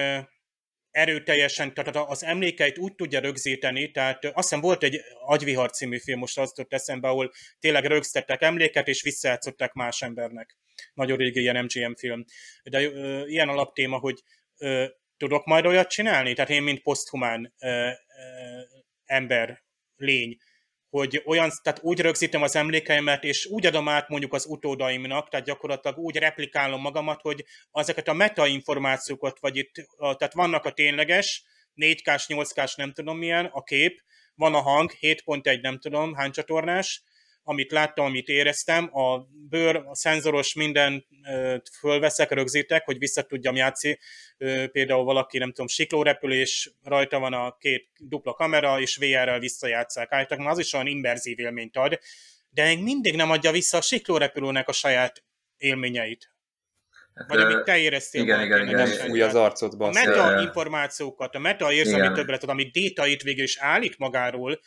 erőteljesen, tehát az emlékeit úgy tudja rögzíteni, tehát azt hiszem volt egy Agyvihar című film, most azt ott eszembe, ahol tényleg rögzítettek emléket, és visszajátszották más embernek. Nagyon régi ilyen MGM film. De ö, ilyen alaptéma, hogy ö, tudok majd olyat csinálni? Tehát én, mint poszthumán ö, ö, ember, lény, hogy olyan, tehát úgy rögzítem az emlékeimet, és úgy adom át mondjuk az utódaimnak, tehát gyakorlatilag úgy replikálom magamat, hogy ezeket a metainformációkat, vagy itt, tehát vannak a tényleges, 4K-s, 8K-s, nem tudom milyen, a kép, van a hang, 7.1 nem tudom hány csatornás, amit láttam, amit éreztem, a bőr, a szenzoros minden fölveszek, rögzítek, hogy vissza tudjam játszani. Például valaki, nem tudom, siklórepülés, rajta van a két dupla kamera, és VR-rel visszajátszák. Állítak, az is olyan immerzív élményt ad, de még mindig nem adja vissza a siklórepülőnek a saját élményeit. Hát, Vagy amit te éreztél igen, igen, igen, nem fúj az arcodba. A meta információkat, a meta érzelmi többletet, amit Déta itt végül is állít magáról,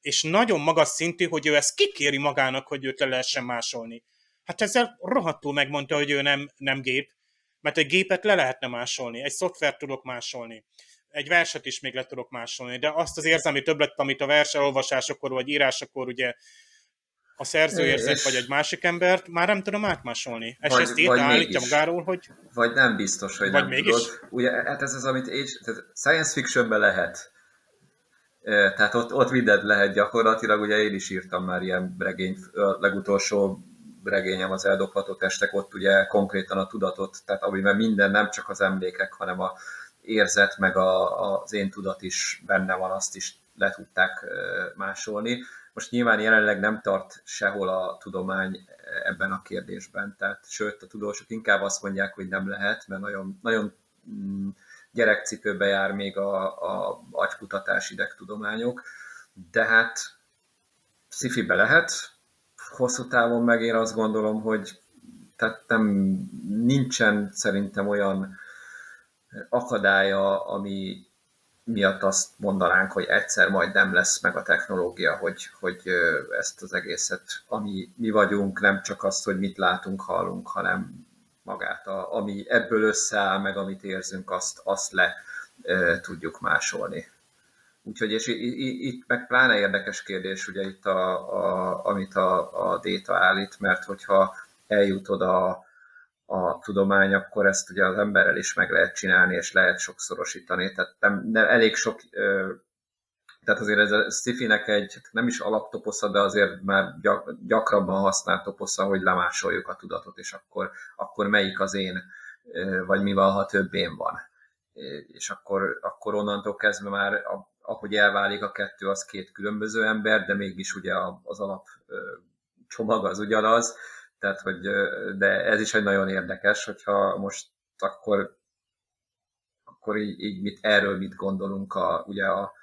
és nagyon magas szintű, hogy ő ezt kikéri magának, hogy őt le lehessen másolni. Hát ezzel rohadtul megmondta, hogy ő nem, nem gép, mert egy gépet le lehetne másolni, egy szoftvert tudok másolni, egy verset is még le tudok másolni, de azt az érzelmi többlet, amit a vers elolvasásakor vagy írásakor ugye a szerző érzett, vagy egy másik embert, már nem tudom átmásolni. És vagy, ezt így állítja magáról, hogy... Vagy nem biztos, hogy vagy nem mégis? tudod. Ugye, hát ez az, amit age, tehát science fictionben lehet, tehát ott, ott mindent lehet gyakorlatilag, ugye én is írtam már ilyen regényt, a legutolsó regényem az eldobható testek, ott ugye konkrétan a tudatot, tehát amiben minden nem csak az emlékek, hanem a érzet, meg a, az én tudat is benne van, azt is le tudták másolni. Most nyilván jelenleg nem tart sehol a tudomány ebben a kérdésben, tehát sőt a tudósok inkább azt mondják, hogy nem lehet, mert nagyon, nagyon mm, gyerekcipőbe jár még a, a agykutatás idegtudományok, de hát szifibe lehet, hosszú távon meg én azt gondolom, hogy tehát nem, nincsen szerintem olyan akadálya, ami miatt azt mondanánk, hogy egyszer majd nem lesz meg a technológia, hogy, hogy ezt az egészet, ami mi vagyunk, nem csak azt, hogy mit látunk, hallunk, hanem magát, a, ami ebből összeáll, meg amit érzünk, azt, azt le e, tudjuk másolni. Úgyhogy és itt meg pláne érdekes kérdés, ugye itt, a, a, amit a, a déta állít, mert hogyha eljutod a, a tudomány, akkor ezt ugye az emberrel is meg lehet csinálni, és lehet sokszorosítani. Tehát nem, nem elég sok tehát azért ez a Stiffy-nek egy hát nem is alaptoposza, de azért már gyak, gyakrabban használt toposza, hogy lemásoljuk a tudatot, és akkor, akkor melyik az én, vagy mi van, ha több én van. És akkor, akkor onnantól kezdve már, ahogy elválik a kettő, az két különböző ember, de mégis ugye az alap csomag az ugyanaz, tehát hogy, de ez is egy nagyon érdekes, hogyha most akkor, akkor így, így mit, erről mit gondolunk a, ugye a,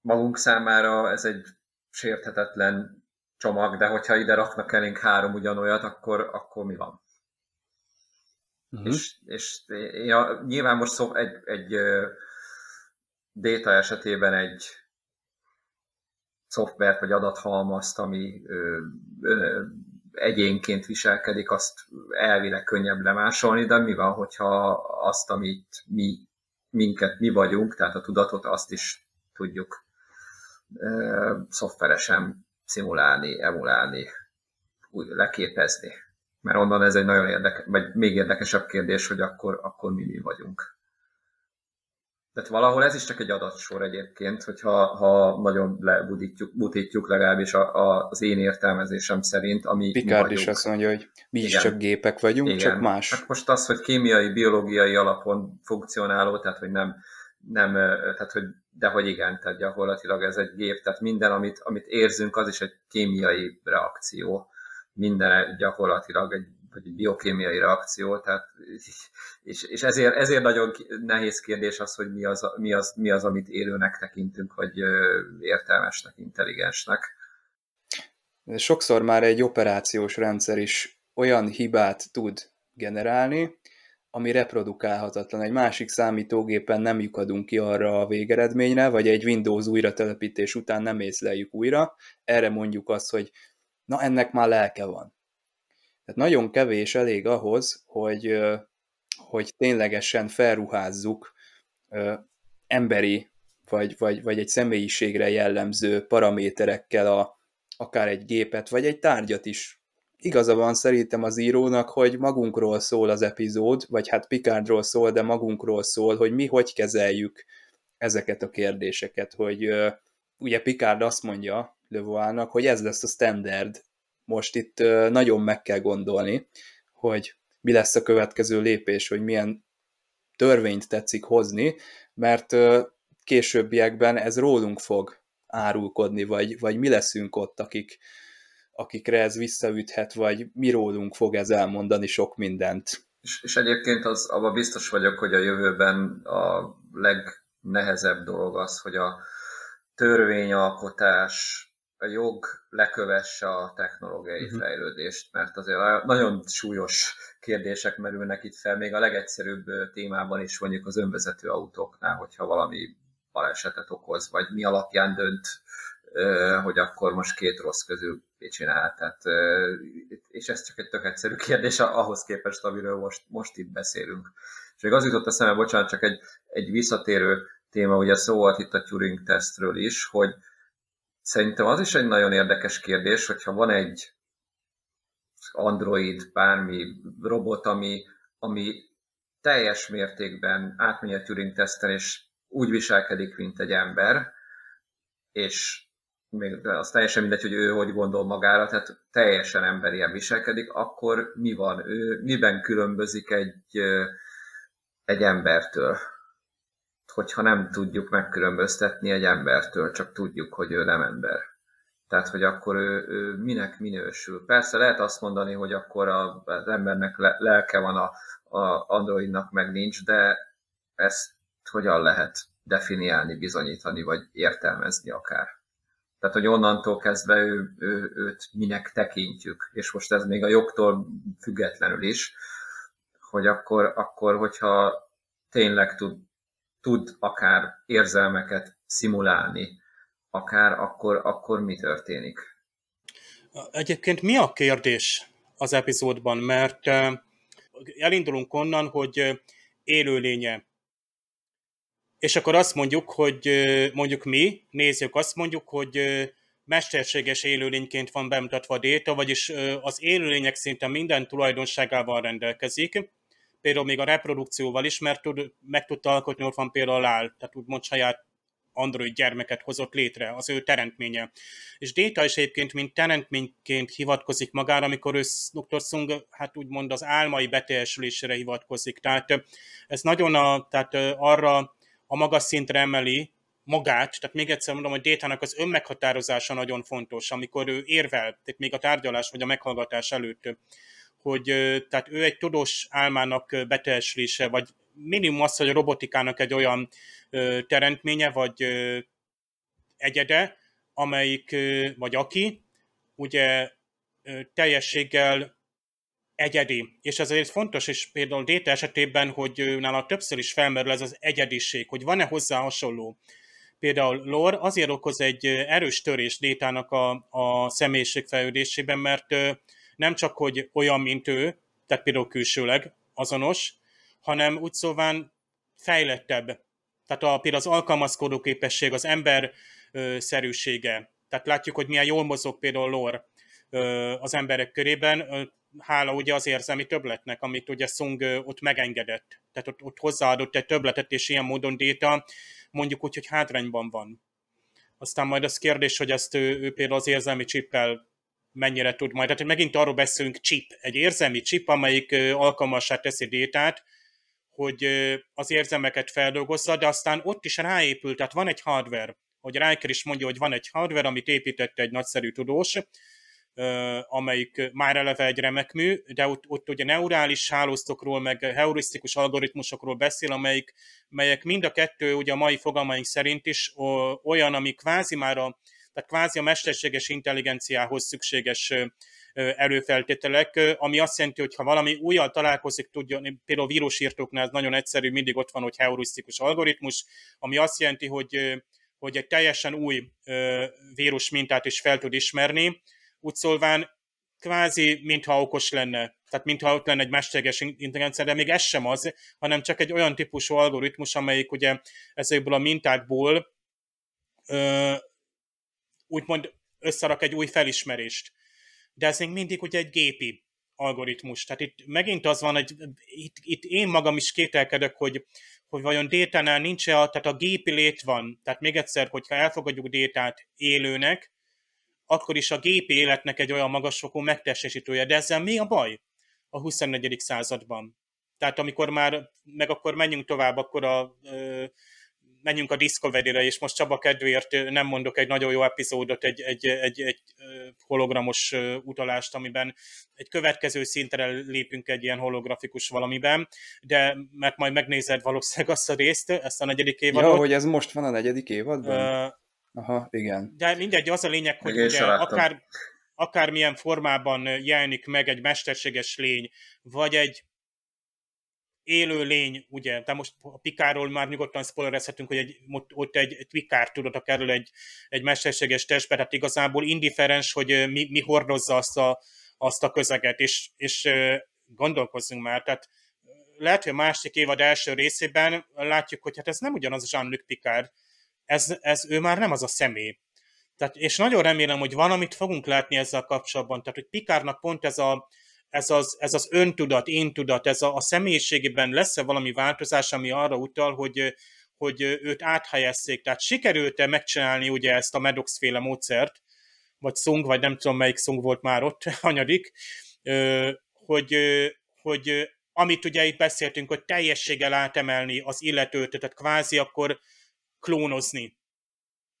magunk számára ez egy sérthetetlen csomag, de hogyha ide raknak elénk három ugyanolyat, akkor, akkor mi van? Uh-huh. És, és ja, nyilván most szó, egy, egy data esetében egy szoftvert vagy adathalmazt, ami uh, uh, egyénként viselkedik, azt elvileg könnyebb lemásolni, de mi van, hogyha azt, amit mi, minket mi vagyunk, tehát a tudatot, azt is tudjuk szoftveresen szimulálni, emulálni, úgy leképezni. Mert onnan ez egy nagyon érdekes, vagy még érdekesebb kérdés, hogy akkor, akkor mi mi vagyunk. Tehát valahol ez is csak egy adatsor egyébként, hogyha ha nagyon lebudítjuk, butítjuk legalábbis a, a, az én értelmezésem szerint, ami Picard is azt mondja, hogy mi Igen. is csak gépek vagyunk, Igen. csak más. Hát most az, hogy kémiai, biológiai alapon funkcionáló, tehát hogy nem, nem tehát hogy de hogy igen, tehát gyakorlatilag ez egy gép, tehát minden, amit, amit érzünk, az is egy kémiai reakció. Minden gyakorlatilag egy, vagy egy biokémiai reakció, tehát, és, és ezért, ezért nagyon nehéz kérdés az, hogy mi az, mi, az, mi az, amit élőnek tekintünk, vagy értelmesnek, intelligensnek. Sokszor már egy operációs rendszer is olyan hibát tud generálni, ami reprodukálhatatlan. Egy másik számítógépen nem lyukadunk ki arra a végeredményre, vagy egy Windows újratelepítés után nem észleljük újra, erre mondjuk azt, hogy na ennek már lelke van. Tehát nagyon kevés elég ahhoz, hogy, hogy ténylegesen felruházzuk emberi, vagy, vagy, vagy egy személyiségre jellemző paraméterekkel a, akár egy gépet, vagy egy tárgyat is igaza van szerintem az írónak, hogy magunkról szól az epizód, vagy hát Picardról szól, de magunkról szól, hogy mi hogy kezeljük ezeket a kérdéseket, hogy ugye Picard azt mondja Levoának, hogy ez lesz a standard. Most itt nagyon meg kell gondolni, hogy mi lesz a következő lépés, hogy milyen törvényt tetszik hozni, mert későbbiekben ez rólunk fog árulkodni, vagy, vagy mi leszünk ott, akik, akikre ez visszaüthet, vagy mi rólunk fog ez elmondani sok mindent. És, és egyébként az, abban biztos vagyok, hogy a jövőben a legnehezebb dolog az, hogy a törvényalkotás, a jog lekövesse a technológiai uh-huh. fejlődést, mert azért nagyon súlyos kérdések merülnek itt fel, még a legegyszerűbb témában is mondjuk az önvezető autóknál, hogyha valami balesetet okoz, vagy mi alapján dönt, hogy akkor most két rossz közül csinál. Tehát, és ez csak egy tök egyszerű kérdés ahhoz képest, amiről most, most itt beszélünk. És még az jutott a szembe, bocsánat, csak egy, egy visszatérő téma, ugye szó volt itt a Turing tesztről is, hogy szerintem az is egy nagyon érdekes kérdés, hogyha van egy android, bármi robot, ami, ami teljes mértékben átmegy a Turing teszten, és úgy viselkedik, mint egy ember, és még az teljesen mindegy, hogy ő hogy gondol magára, tehát teljesen emberien viselkedik, akkor mi van? Ő miben különbözik egy, egy embertől? Hogyha nem tudjuk megkülönböztetni egy embertől, csak tudjuk, hogy ő nem ember. Tehát, hogy akkor ő, ő minek minősül. Persze lehet azt mondani, hogy akkor az embernek lelke van, a, a androidnak meg nincs, de ezt hogyan lehet definiálni, bizonyítani, vagy értelmezni akár. Tehát, hogy onnantól kezdve ő, ő, őt minek tekintjük, és most ez még a jogtól függetlenül is, hogy akkor, akkor hogyha tényleg tud, tud akár érzelmeket szimulálni, akár akkor, akkor mi történik? Egyébként mi a kérdés az epizódban? Mert elindulunk onnan, hogy élőlénye és akkor azt mondjuk, hogy mondjuk mi, nézzük, azt mondjuk, hogy mesterséges élőlényként van bemutatva a déta, vagyis az élőlények szinte minden tulajdonságával rendelkezik, például még a reprodukcióval is, mert tud, meg tudta alkotni, ott van például áll, tehát úgymond saját android gyermeket hozott létre, az ő teremtménye. És Data is egyébként, mint teremtményként hivatkozik magára, amikor ő Dr. Sung, hát úgymond az álmai beteljesülésére hivatkozik. Tehát ez nagyon a, tehát arra a magas szintre emeli magát, tehát még egyszer mondom, hogy Détának az önmeghatározása nagyon fontos, amikor ő érvel, tehát még a tárgyalás vagy a meghallgatás előtt, hogy tehát ő egy tudós álmának beteljesülése, vagy minimum az, hogy a robotikának egy olyan teremtménye, vagy egyede, amelyik, vagy aki, ugye teljességgel egyedi. És ez azért fontos, és például Déta esetében, hogy nála többször is felmerül ez az egyediség, hogy van-e hozzá hasonló. Például Lor azért okoz egy erős törés Détának a, a személyiségfejlődésében, mert nem csak, hogy olyan, mint ő, tehát például külsőleg azonos, hanem úgy szóván fejlettebb. Tehát a, például az alkalmazkodó képesség, az ember szerűsége. Tehát látjuk, hogy milyen jól mozog például Lor az emberek körében, hála ugye az érzelmi többletnek, amit ugye Sung ott megengedett. Tehát ott, ott hozzáadott egy többletet, és ilyen módon Déta mondjuk úgy, hogy hátrányban van. Aztán majd az kérdés, hogy ezt ő, ő például az érzelmi csippel mennyire tud majd. Tehát megint arról beszélünk chip, egy érzelmi chip, amelyik alkalmassá teszi Détát, hogy az érzelmeket feldolgozza, de aztán ott is ráépül, tehát van egy hardware, hogy Riker is mondja, hogy van egy hardware, amit építette egy nagyszerű tudós, amelyik már eleve egy remek mű, de ott, ott ugye neurális hálóztokról, meg heurisztikus algoritmusokról beszél, amelyik, melyek mind a kettő ugye a mai fogalmaink szerint is olyan, ami kvázi már a, tehát kvázi a mesterséges intelligenciához szükséges előfeltételek, ami azt jelenti, hogy ha valami újjal találkozik, tudja, például vírusírtóknál ez nagyon egyszerű, mindig ott van, hogy heurisztikus algoritmus, ami azt jelenti, hogy, hogy egy teljesen új vírus mintát is fel tud ismerni, úgy szólván kvázi, mintha okos lenne. Tehát mintha ott lenne egy mesterséges intelligencia, de még ez sem az, hanem csak egy olyan típusú algoritmus, amelyik ugye ezekből a mintákból ö, úgymond összerak egy új felismerést. De ez még mindig ugye egy gépi algoritmus. Tehát itt megint az van, hogy itt, itt én magam is kételkedek, hogy, hogy vajon détánál nincs-e, tehát a gépi lét van. Tehát még egyszer, hogyha elfogadjuk détát élőnek, akkor is a gépi életnek egy olyan magasfokú megtestesítője. De ezzel mi a baj a 24. században? Tehát amikor már, meg akkor menjünk tovább, akkor a, ö, menjünk a Discovery-re, és most Csaba kedvéért nem mondok egy nagyon jó epizódot, egy, egy, egy, egy hologramos utalást, amiben egy következő szintre lépünk egy ilyen holografikus valamiben, de mert majd megnézed valószínűleg azt a részt, ezt a negyedik évadot. Ja, hogy ez most van a negyedik évadban? Uh, Aha, igen. De mindegy, az a lényeg, hogy ugye akár, akármilyen formában jelenik meg egy mesterséges lény, vagy egy élő lény, ugye, de most a Pikáról már nyugodtan spoilerezhetünk, hogy egy, ott egy, egy Pikár tudod, kerül egy, egy mesterséges testbe, tehát igazából indiferens, hogy mi, mi hordozza azt a, azt a közeget, és, és gondolkozzunk már, tehát lehet, hogy a másik évad első részében látjuk, hogy hát ez nem ugyanaz Jean-Luc Picard, ez, ez ő már nem az a személy. Tehát, és nagyon remélem, hogy van, amit fogunk látni ezzel kapcsolatban. Tehát, hogy Pikárnak pont ez, a, ez, az, ez az öntudat, én tudat, ez a, a személyiségében lesz-e valami változás, ami arra utal, hogy, hogy őt áthelyezzék. Tehát sikerült-e megcsinálni ugye ezt a Medox féle módszert, vagy Szung, vagy nem tudom melyik Szung volt már ott, hanyadik, hogy, hogy amit ugye itt beszéltünk, hogy teljességgel átemelni az illetőt, tehát kvázi akkor klónozni.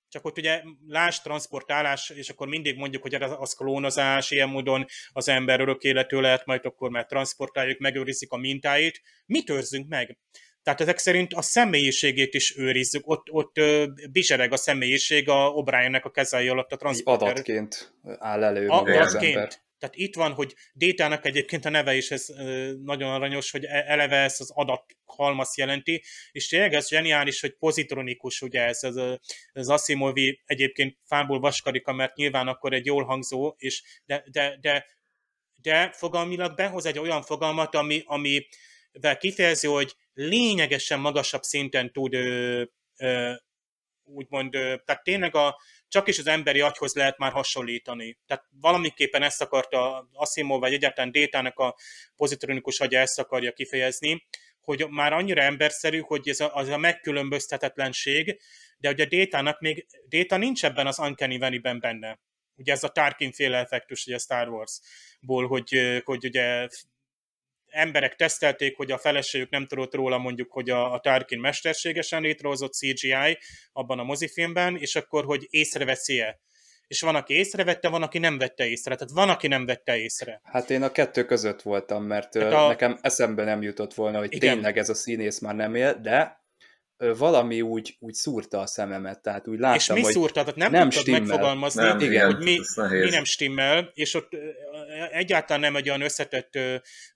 Csak ott ugye láss transportálás, és akkor mindig mondjuk, hogy az klónozás, ilyen módon az ember örök életű lehet, majd akkor már transportáljuk, megőrizik a mintáit. Mit őrzünk meg? Tehát ezek szerint a személyiségét is őrizzük. Ott, ott bizsereg a személyiség a O'Briennek a kezei alatt a transporter. Adatként áll elő. Adatként. Tehát itt van, hogy Détának egyébként a neve is ez nagyon aranyos, hogy e-, eleve ez az adat halmaz jelenti, és tényleg ez zseniális, hogy pozitronikus, ugye ez, ez, az Asimovi egyébként fából vaskarika, mert nyilván akkor egy jól hangzó, és de, de, de, de fogalmilag behoz egy olyan fogalmat, ami, amivel kifejezi, hogy lényegesen magasabb szinten tud ö, ö, úgymond, tehát tényleg a, csak is az emberi agyhoz lehet már hasonlítani. Tehát valamiképpen ezt akarta Asimov, vagy egyáltalán Détának a pozitronikus agya ezt akarja kifejezni, hogy már annyira emberszerű, hogy ez a, az a megkülönböztetetlenség, de ugye Détának még, Déta nincs ebben az Uncanny Valley-ben benne. Ugye ez a Tarkin féle effektus, ugye Star Wars-ból, hogy, hogy ugye emberek tesztelték, hogy a feleségük nem tudott róla mondjuk, hogy a, a Tarkin mesterségesen létrehozott CGI abban a mozifilmben, és akkor, hogy észreveszi-e. És van, aki észrevette, van, aki nem vette észre. Tehát van, aki nem vette észre. Hát én a kettő között voltam, mert a... nekem eszembe nem jutott volna, hogy Igen. tényleg ez a színész már nem él, de valami úgy, úgy szúrta a szememet, tehát úgy láttam, És mi hogy szúrta? Tehát nem, nem tudtad stimmel. megfogalmazni, nem, igen, hogy mi, mi nem stimmel, és ott egyáltalán nem egy olyan összetett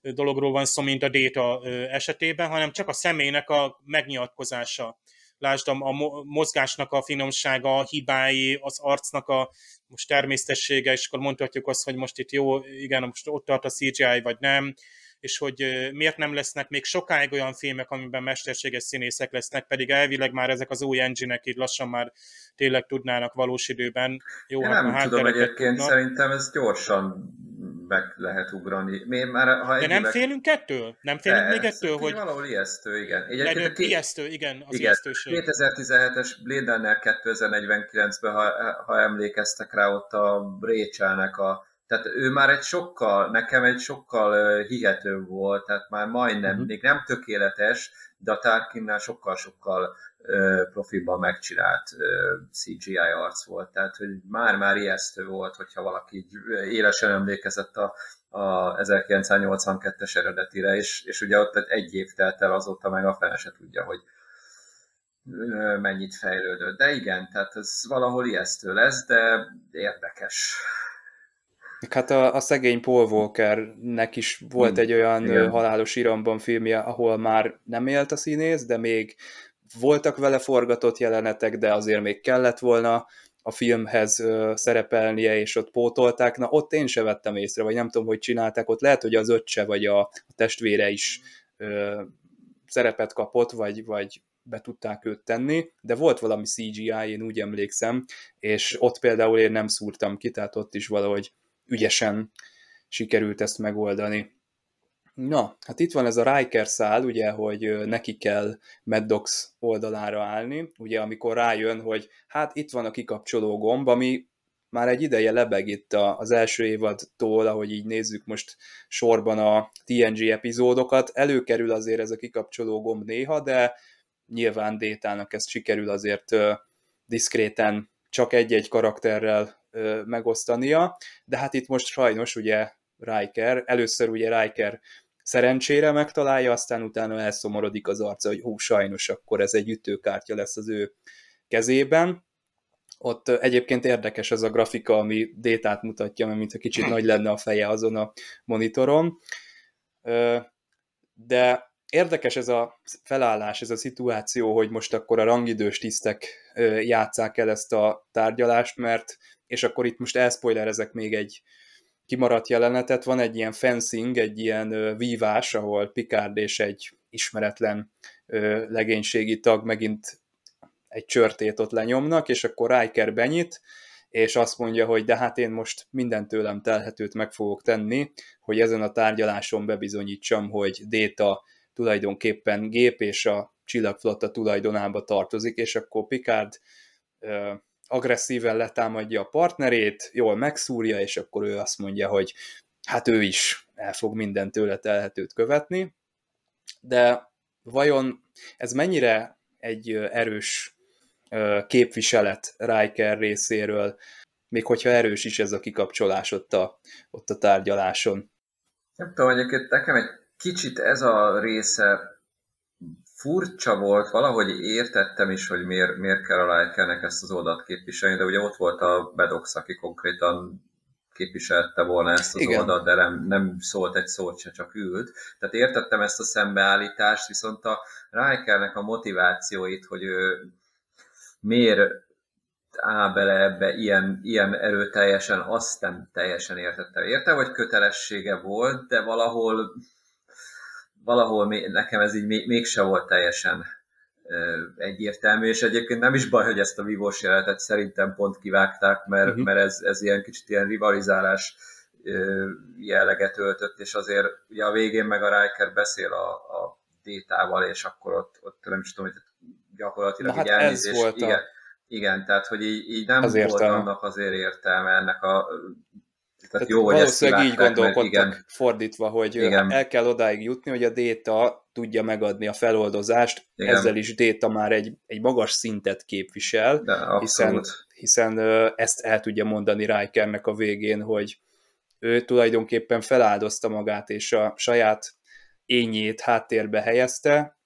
dologról van szó, mint a Data esetében, hanem csak a személynek a megnyilatkozása. Lásd a mozgásnak a finomsága, a hibái, az arcnak a most természetessége, és akkor mondhatjuk azt, hogy most itt jó, igen, most ott tart a CGI, vagy nem, és hogy miért nem lesznek még sokáig olyan filmek, amiben mesterséges színészek lesznek, pedig elvileg már ezek az új engine-ek így lassan már tényleg tudnának valós időben. Jó, Én hát nem tudom egyébként, tudnak. szerintem ez gyorsan meg lehet ugrani. Mi már, ha De nem félünk ettől? Nem félünk még ettől, hogy... Valahol ijesztő, igen. Egyébként a ijesztő, igen, az igen. ijesztőség. 2017-es Blade Runner 2049-ben, ha, ha emlékeztek rá, ott a Rachelnek a tehát ő már egy sokkal, nekem egy sokkal hihető volt, tehát már majdnem, uh-huh. még nem tökéletes, de a Tarkinnál sokkal-sokkal profilban megcsinált CGI arc volt, tehát hogy már-már ijesztő volt, hogyha valaki így élesen emlékezett a, a 1982-es eredetire, és, és ugye ott egy év telt el azóta, meg a fene se tudja, hogy mennyit fejlődött. De igen, tehát ez valahol ijesztő lesz, de érdekes. Hát a, a szegény Paul Walkernek is volt hmm. egy olyan Igen. halálos iramban filmje, ahol már nem élt a színész, de még voltak vele forgatott jelenetek, de azért még kellett volna a filmhez szerepelnie, és ott pótolták. Na, ott én se vettem észre, vagy nem tudom, hogy csinálták. Ott lehet, hogy az öccse vagy a, a testvére is ö, szerepet kapott, vagy, vagy be tudták őt tenni, de volt valami CGI, én úgy emlékszem, és ott például én nem szúrtam ki, tehát ott is valahogy ügyesen sikerült ezt megoldani. Na, hát itt van ez a Riker szál, ugye, hogy neki kell Maddox oldalára állni, ugye, amikor rájön, hogy hát itt van a kikapcsoló gomb, ami már egy ideje lebeg itt az első évadtól, ahogy így nézzük most sorban a TNG epizódokat, előkerül azért ez a kikapcsoló gomb néha, de nyilván Détának ezt sikerül azért diszkréten csak egy-egy karakterrel megosztania, de hát itt most sajnos ugye Riker, először ugye Riker szerencsére megtalálja, aztán utána elszomorodik az arca, hogy hú, sajnos akkor ez egy ütőkártya lesz az ő kezében. Ott egyébként érdekes az a grafika, ami détát mutatja, mert mintha kicsit nagy lenne a feje azon a monitoron. De érdekes ez a felállás, ez a szituáció, hogy most akkor a rangidős tisztek játszák el ezt a tárgyalást, mert és akkor itt most elszpoilerezek még egy kimaradt jelenetet, van egy ilyen fencing, egy ilyen vívás, ahol Picard és egy ismeretlen legénységi tag megint egy csörtét ott lenyomnak, és akkor Riker benyit, és azt mondja, hogy de hát én most minden tőlem telhetőt meg fogok tenni, hogy ezen a tárgyaláson bebizonyítsam, hogy Déta tulajdonképpen gép és a csillagflotta tulajdonába tartozik, és akkor Picard agresszíven letámadja a partnerét, jól megszúrja, és akkor ő azt mondja, hogy hát ő is el fog minden tőle telhetőt követni, de vajon ez mennyire egy erős képviselet Riker részéről, még hogyha erős is ez a kikapcsolás ott a, ott a tárgyaláson. Nem tudom, egyébként nekem egy kicsit ez a része furcsa volt, valahogy értettem is, hogy miért, miért kell a Rikernek ezt az oldalt képviselni, de ugye ott volt a Bedox, aki konkrétan képviselte volna ezt az Igen. oldalt, de nem, nem szólt egy szót se, csak ült. Tehát értettem ezt a szembeállítást, viszont a Rikernek a motivációit, hogy ő miért áll bele ebbe ilyen, ilyen erőteljesen, azt nem teljesen értettem. Érte, hogy kötelessége volt, de valahol valahol nekem ez így mégse volt teljesen egyértelmű, és egyébként nem is baj, hogy ezt a vívós jelenetet szerintem pont kivágták, mert, uh-huh. mert ez, ez ilyen kicsit ilyen rivalizálás jelleget öltött, és azért ugye a végén meg a Riker beszél a, a Détával, és akkor ott, ott nem is tudom, hogy gyakorlatilag hát elnézés. Volt igen, a... igen, tehát hogy így, így nem az volt annak azért értelme ennek a tehát, jó, hogy valószínűleg így gondolkodtak igen. fordítva, hogy igen. el kell odáig jutni, hogy a Déta tudja megadni a feloldozást, igen. ezzel is Déta már egy, egy magas szintet képvisel, De, hiszen, hiszen ezt el tudja mondani Rikernek a végén, hogy ő tulajdonképpen feláldozta magát, és a saját ényét háttérbe helyezte,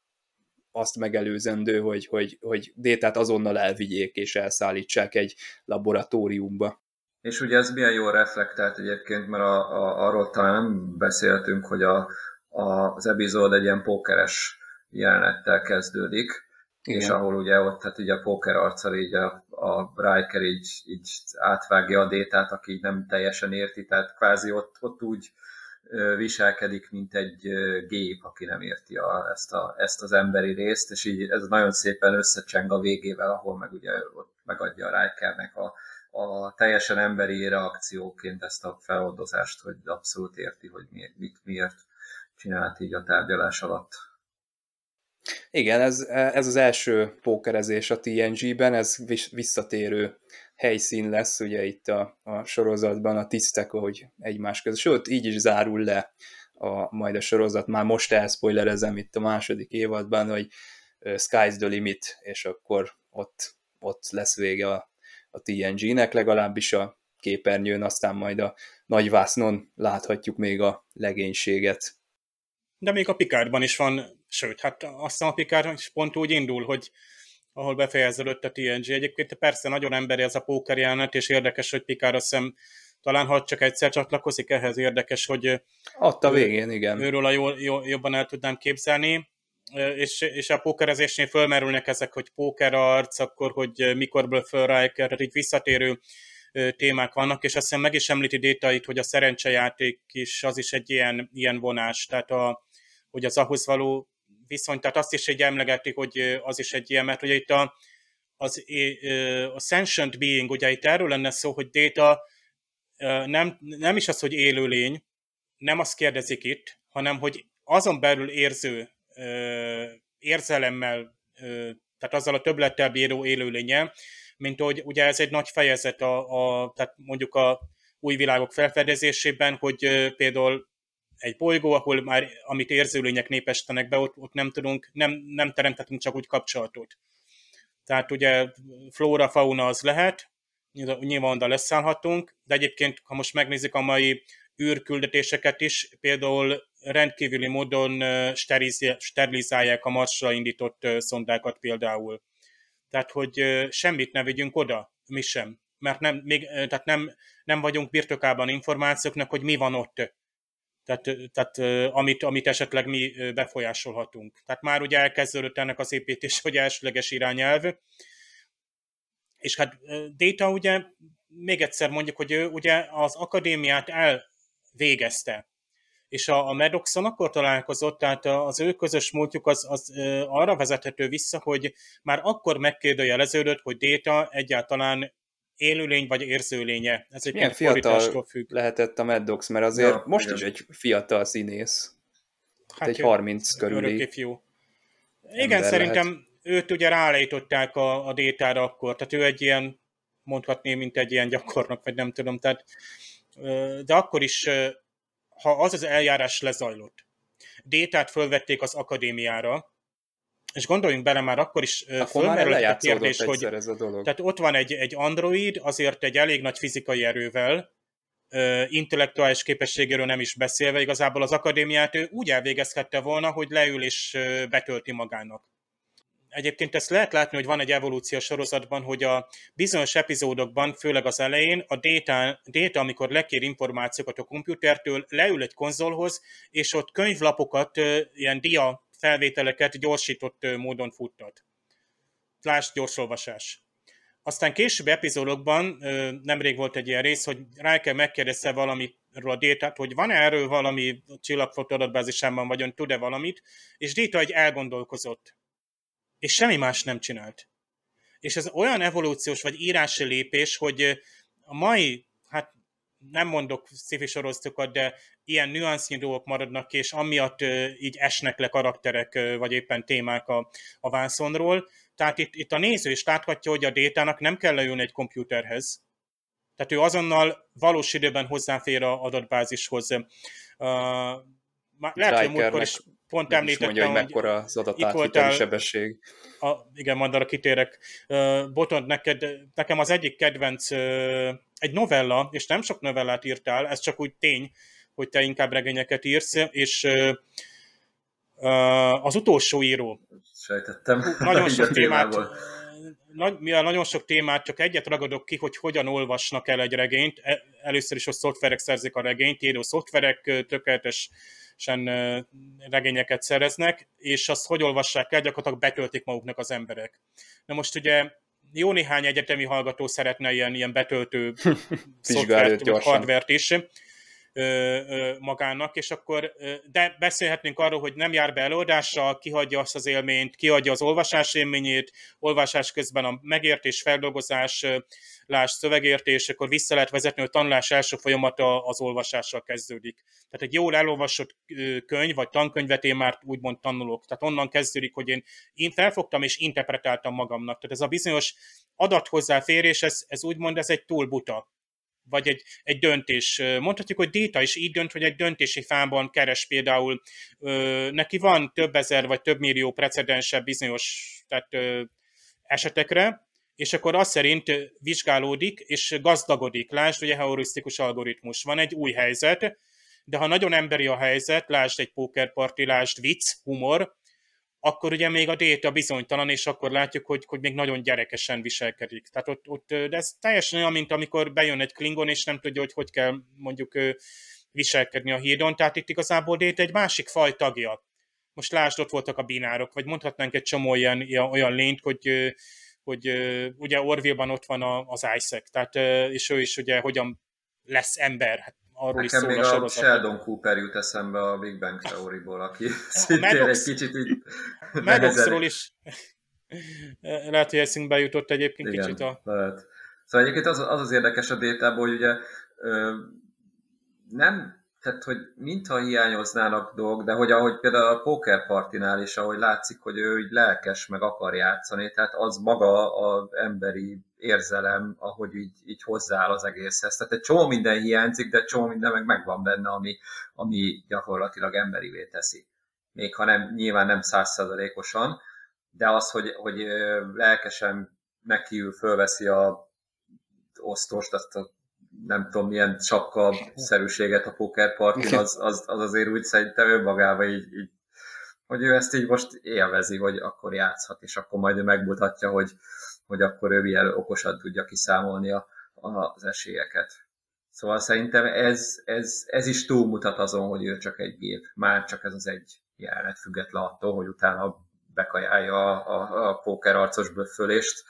azt megelőzendő, hogy, hogy, hogy Détát azonnal elvigyék és elszállítsák egy laboratóriumba. És ugye ez milyen jól reflektált egyébként, mert a, a, arról talán nem beszéltünk, hogy a, a, az epizód egy ilyen pókeres jelenettel kezdődik, Igen. és ahol ugye ott hát ugye a póker arccal így a, a Riker így, így átvágja a détát, aki így nem teljesen érti, tehát kvázi ott, ott úgy viselkedik, mint egy gép, aki nem érti a, ezt, a, ezt az emberi részt, és így ez nagyon szépen összecseng a végével, ahol meg ugye ott megadja a Rikernek a, a teljesen emberi reakcióként ezt a feloldozást, hogy abszolút érti, hogy mi, mit miért csinált így a tárgyalás alatt. Igen, ez, ez az első pókerezés a TNG-ben, ez visszatérő helyszín lesz, ugye itt a, a sorozatban a tisztek, hogy egymás között, sőt, így is zárul le a, majd a sorozat, már most elszpoilerezem itt a második évadban, hogy sky's the limit, és akkor ott, ott lesz vége a a TNG-nek, legalábbis a képernyőn, aztán majd a nagyvásznon láthatjuk még a legénységet. De még a Picardban is van, sőt, hát azt a Picard is pont úgy indul, hogy ahol befejeződött a TNG. Egyébként persze nagyon emberi ez a póker jelenet, és érdekes, hogy Picard azt hiszem, talán ha csak egyszer csatlakozik ehhez, érdekes, hogy ott a végén, igen. Őről a jól, jobban el tudnám képzelni és, és a pókerezésnél fölmerülnek ezek, hogy pókerarc, akkor, hogy mikor föl Riker, így visszatérő témák vannak, és azt hiszem meg is említi détait, hogy a szerencsejáték is, az is egy ilyen, ilyen vonás, tehát a, hogy az ahhoz való viszony, tehát azt is egy emlegetik, hogy az is egy ilyen, mert ugye itt a, az, a sentient being, ugye itt erről lenne szó, hogy déta nem, nem is az, hogy élőlény, nem azt kérdezik itt, hanem hogy azon belül érző érzelemmel, tehát azzal a többlettel bíró élőlénye, mint hogy ugye ez egy nagy fejezet a, a tehát mondjuk a új világok felfedezésében, hogy például egy bolygó, ahol már amit érzőlények népestenek be, ott, ott nem tudunk, nem, nem teremthetünk csak úgy kapcsolatot. Tehát ugye flóra, fauna az lehet, nyilván oda leszállhatunk, de egyébként, ha most megnézzük a mai űrküldetéseket is, például rendkívüli módon sterilizálják a Marsra indított szondákat például. Tehát, hogy semmit ne vigyünk oda, mi sem. Mert nem, még, tehát nem, nem vagyunk birtokában információknak, hogy mi van ott. Tehát, tehát amit, amit esetleg mi befolyásolhatunk. Tehát már ugye elkezdődött ennek az építés, hogy elsőleges irányelv. És hát Data ugye, még egyszer mondjuk, hogy ő ugye az akadémiát elvégezte és a, a Medoxon akkor találkozott, tehát az ő közös múltjuk az, az arra vezethető vissza, hogy már akkor megkérdőjeleződött, hogy Déta egyáltalán élőlény vagy érzőlénye. Ez egy Milyen fiatal függ. lehetett a Maddox, mert azért ja, most igen. is egy fiatal színész. Hát egy 30 körüli fiú. Igen, szerintem lehet. őt ugye ráállították a, a détára akkor, tehát ő egy ilyen, mondhatné, mint egy ilyen gyakornok, vagy nem tudom, tehát de akkor is ha az az eljárás lezajlott, Détát fölvették az akadémiára, és gondoljunk bele, már akkor is fölmerült a kérdés, hogy ez a dolog. tehát ott van egy, egy android, azért egy elég nagy fizikai erővel, intellektuális képességéről nem is beszélve, igazából az akadémiát ő úgy elvégezhette volna, hogy leül és betölti magának. Egyébként ezt lehet látni, hogy van egy evolúciós sorozatban, hogy a bizonyos epizódokban, főleg az elején, a data, data amikor lekér információkat a komputertől, leül egy konzolhoz, és ott könyvlapokat, ilyen dia felvételeket gyorsított módon futtat. Lásd gyorsolvasás. Aztán később epizódokban, nemrég volt egy ilyen rész, hogy kell megkérdezze valamiről a détát, hogy van-e erről valami csillagfotó adatbázisában, vagy tud-e valamit, és Déta egy elgondolkozott és semmi más nem csinált. És ez olyan evolúciós vagy írási lépés, hogy a mai, hát nem mondok sci sorozatokat, de ilyen nüansznyi dolgok maradnak, és amiatt így esnek le karakterek, vagy éppen témák a, a vászonról. Tehát itt, itt a néző is láthatja, hogy a détának nem kell leülni egy komputerhez. Tehát ő azonnal valós időben hozzáfér a adatbázishoz. Uh, lehet, hogy múltkor is pont említettem, mondja, hogy mekkora az adatátviteli sebesség. A, igen, majd arra kitérek. Uh, Botond, neked, nekem az egyik kedvenc uh, egy novella, és nem sok novellát írtál, ez csak úgy tény, hogy te inkább regényeket írsz, és uh, uh, az utolsó író. Sejtettem. Nagyon sok témát, nagy, mivel nagyon sok témát, csak egyet ragadok ki, hogy hogyan olvasnak el egy regényt. E, először is a szoftverek szerzik a regényt, író szoftverek tökéletes regényeket szereznek, és azt hogy olvassák el, gyakorlatilag betöltik maguknak az emberek. Na most ugye jó néhány egyetemi hallgató szeretne ilyen, ilyen betöltő szoftvert, vagy hardvert is, magának, és akkor, de beszélhetnénk arról, hogy nem jár be előadással, kihagyja azt az élményt, kihagyja az olvasás élményét, olvasás közben a megértés, feldolgozás, láss szövegértés, akkor vissza lehet vezetni, hogy a tanulás első folyamata az olvasással kezdődik. Tehát egy jól elolvasott könyv, vagy tankönyvet én már úgymond tanulok. Tehát onnan kezdődik, hogy én, én felfogtam és interpretáltam magamnak. Tehát ez a bizonyos adathozzáférés, ez, ez úgymond ez egy túl buta vagy egy, egy döntés. Mondhatjuk, hogy Déta is így dönt, hogy egy döntési fában keres például, ö, neki van több ezer vagy több millió precedense bizonyos tehát, ö, esetekre, és akkor az szerint vizsgálódik és gazdagodik. Lásd, ugye heurisztikus algoritmus. Van egy új helyzet, de ha nagyon emberi a helyzet, lásd egy pókerparti, lásd vicc, humor, akkor ugye még a déta bizonytalan, és akkor látjuk, hogy, hogy még nagyon gyerekesen viselkedik. Tehát ott, ott, de ez teljesen olyan, mint amikor bejön egy Klingon, és nem tudja, hogy hogy kell mondjuk viselkedni a hídon. Tehát itt igazából déta egy másik faj tagja. Most lásd, ott voltak a binárok, vagy mondhatnánk egy csomó ilyen, olyan lényt, hogy, hogy ugye Orville-ban ott van az Isaac, tehát, és ő is ugye hogyan lesz ember. Hát arról Nekem is még a, a Sheldon Cooper jut eszembe a Big Bang Theory-ból, aki szintén egy kicsit így Maddoxról is lehet, hogy eszünkbe jutott egyébként Igen, kicsit a... lehet. Szóval egyébként az az, az érdekes a détából, hogy ugye ö, nem tehát, hogy mintha hiányoznának dolgok, de hogy ahogy például a pókerpartinál is, ahogy látszik, hogy ő így lelkes, meg akar játszani, tehát az maga az emberi érzelem, ahogy így, így hozzááll az egészhez. Tehát egy csomó minden hiányzik, de csomó minden meg megvan benne, ami, ami gyakorlatilag emberivé teszi. Még ha nem, nyilván nem százszerzalékosan, de az, hogy, hogy lelkesen nekiül fölveszi a osztost, azt a nem tudom, milyen sapka szerűséget a pokerpartin, az, az, az azért úgy szerintem önmagában így, így, hogy ő ezt így most élvezi, hogy akkor játszhat, és akkor majd ő megmutatja, hogy, hogy akkor ő milyen okosan tudja kiszámolni a, a, az esélyeket. Szóval szerintem ez, ez, ez is túlmutat azon, hogy ő csak egy gép. Már csak ez az egy jelenet független attól, hogy utána bekajálja a, a, a pókerarcos böffölést,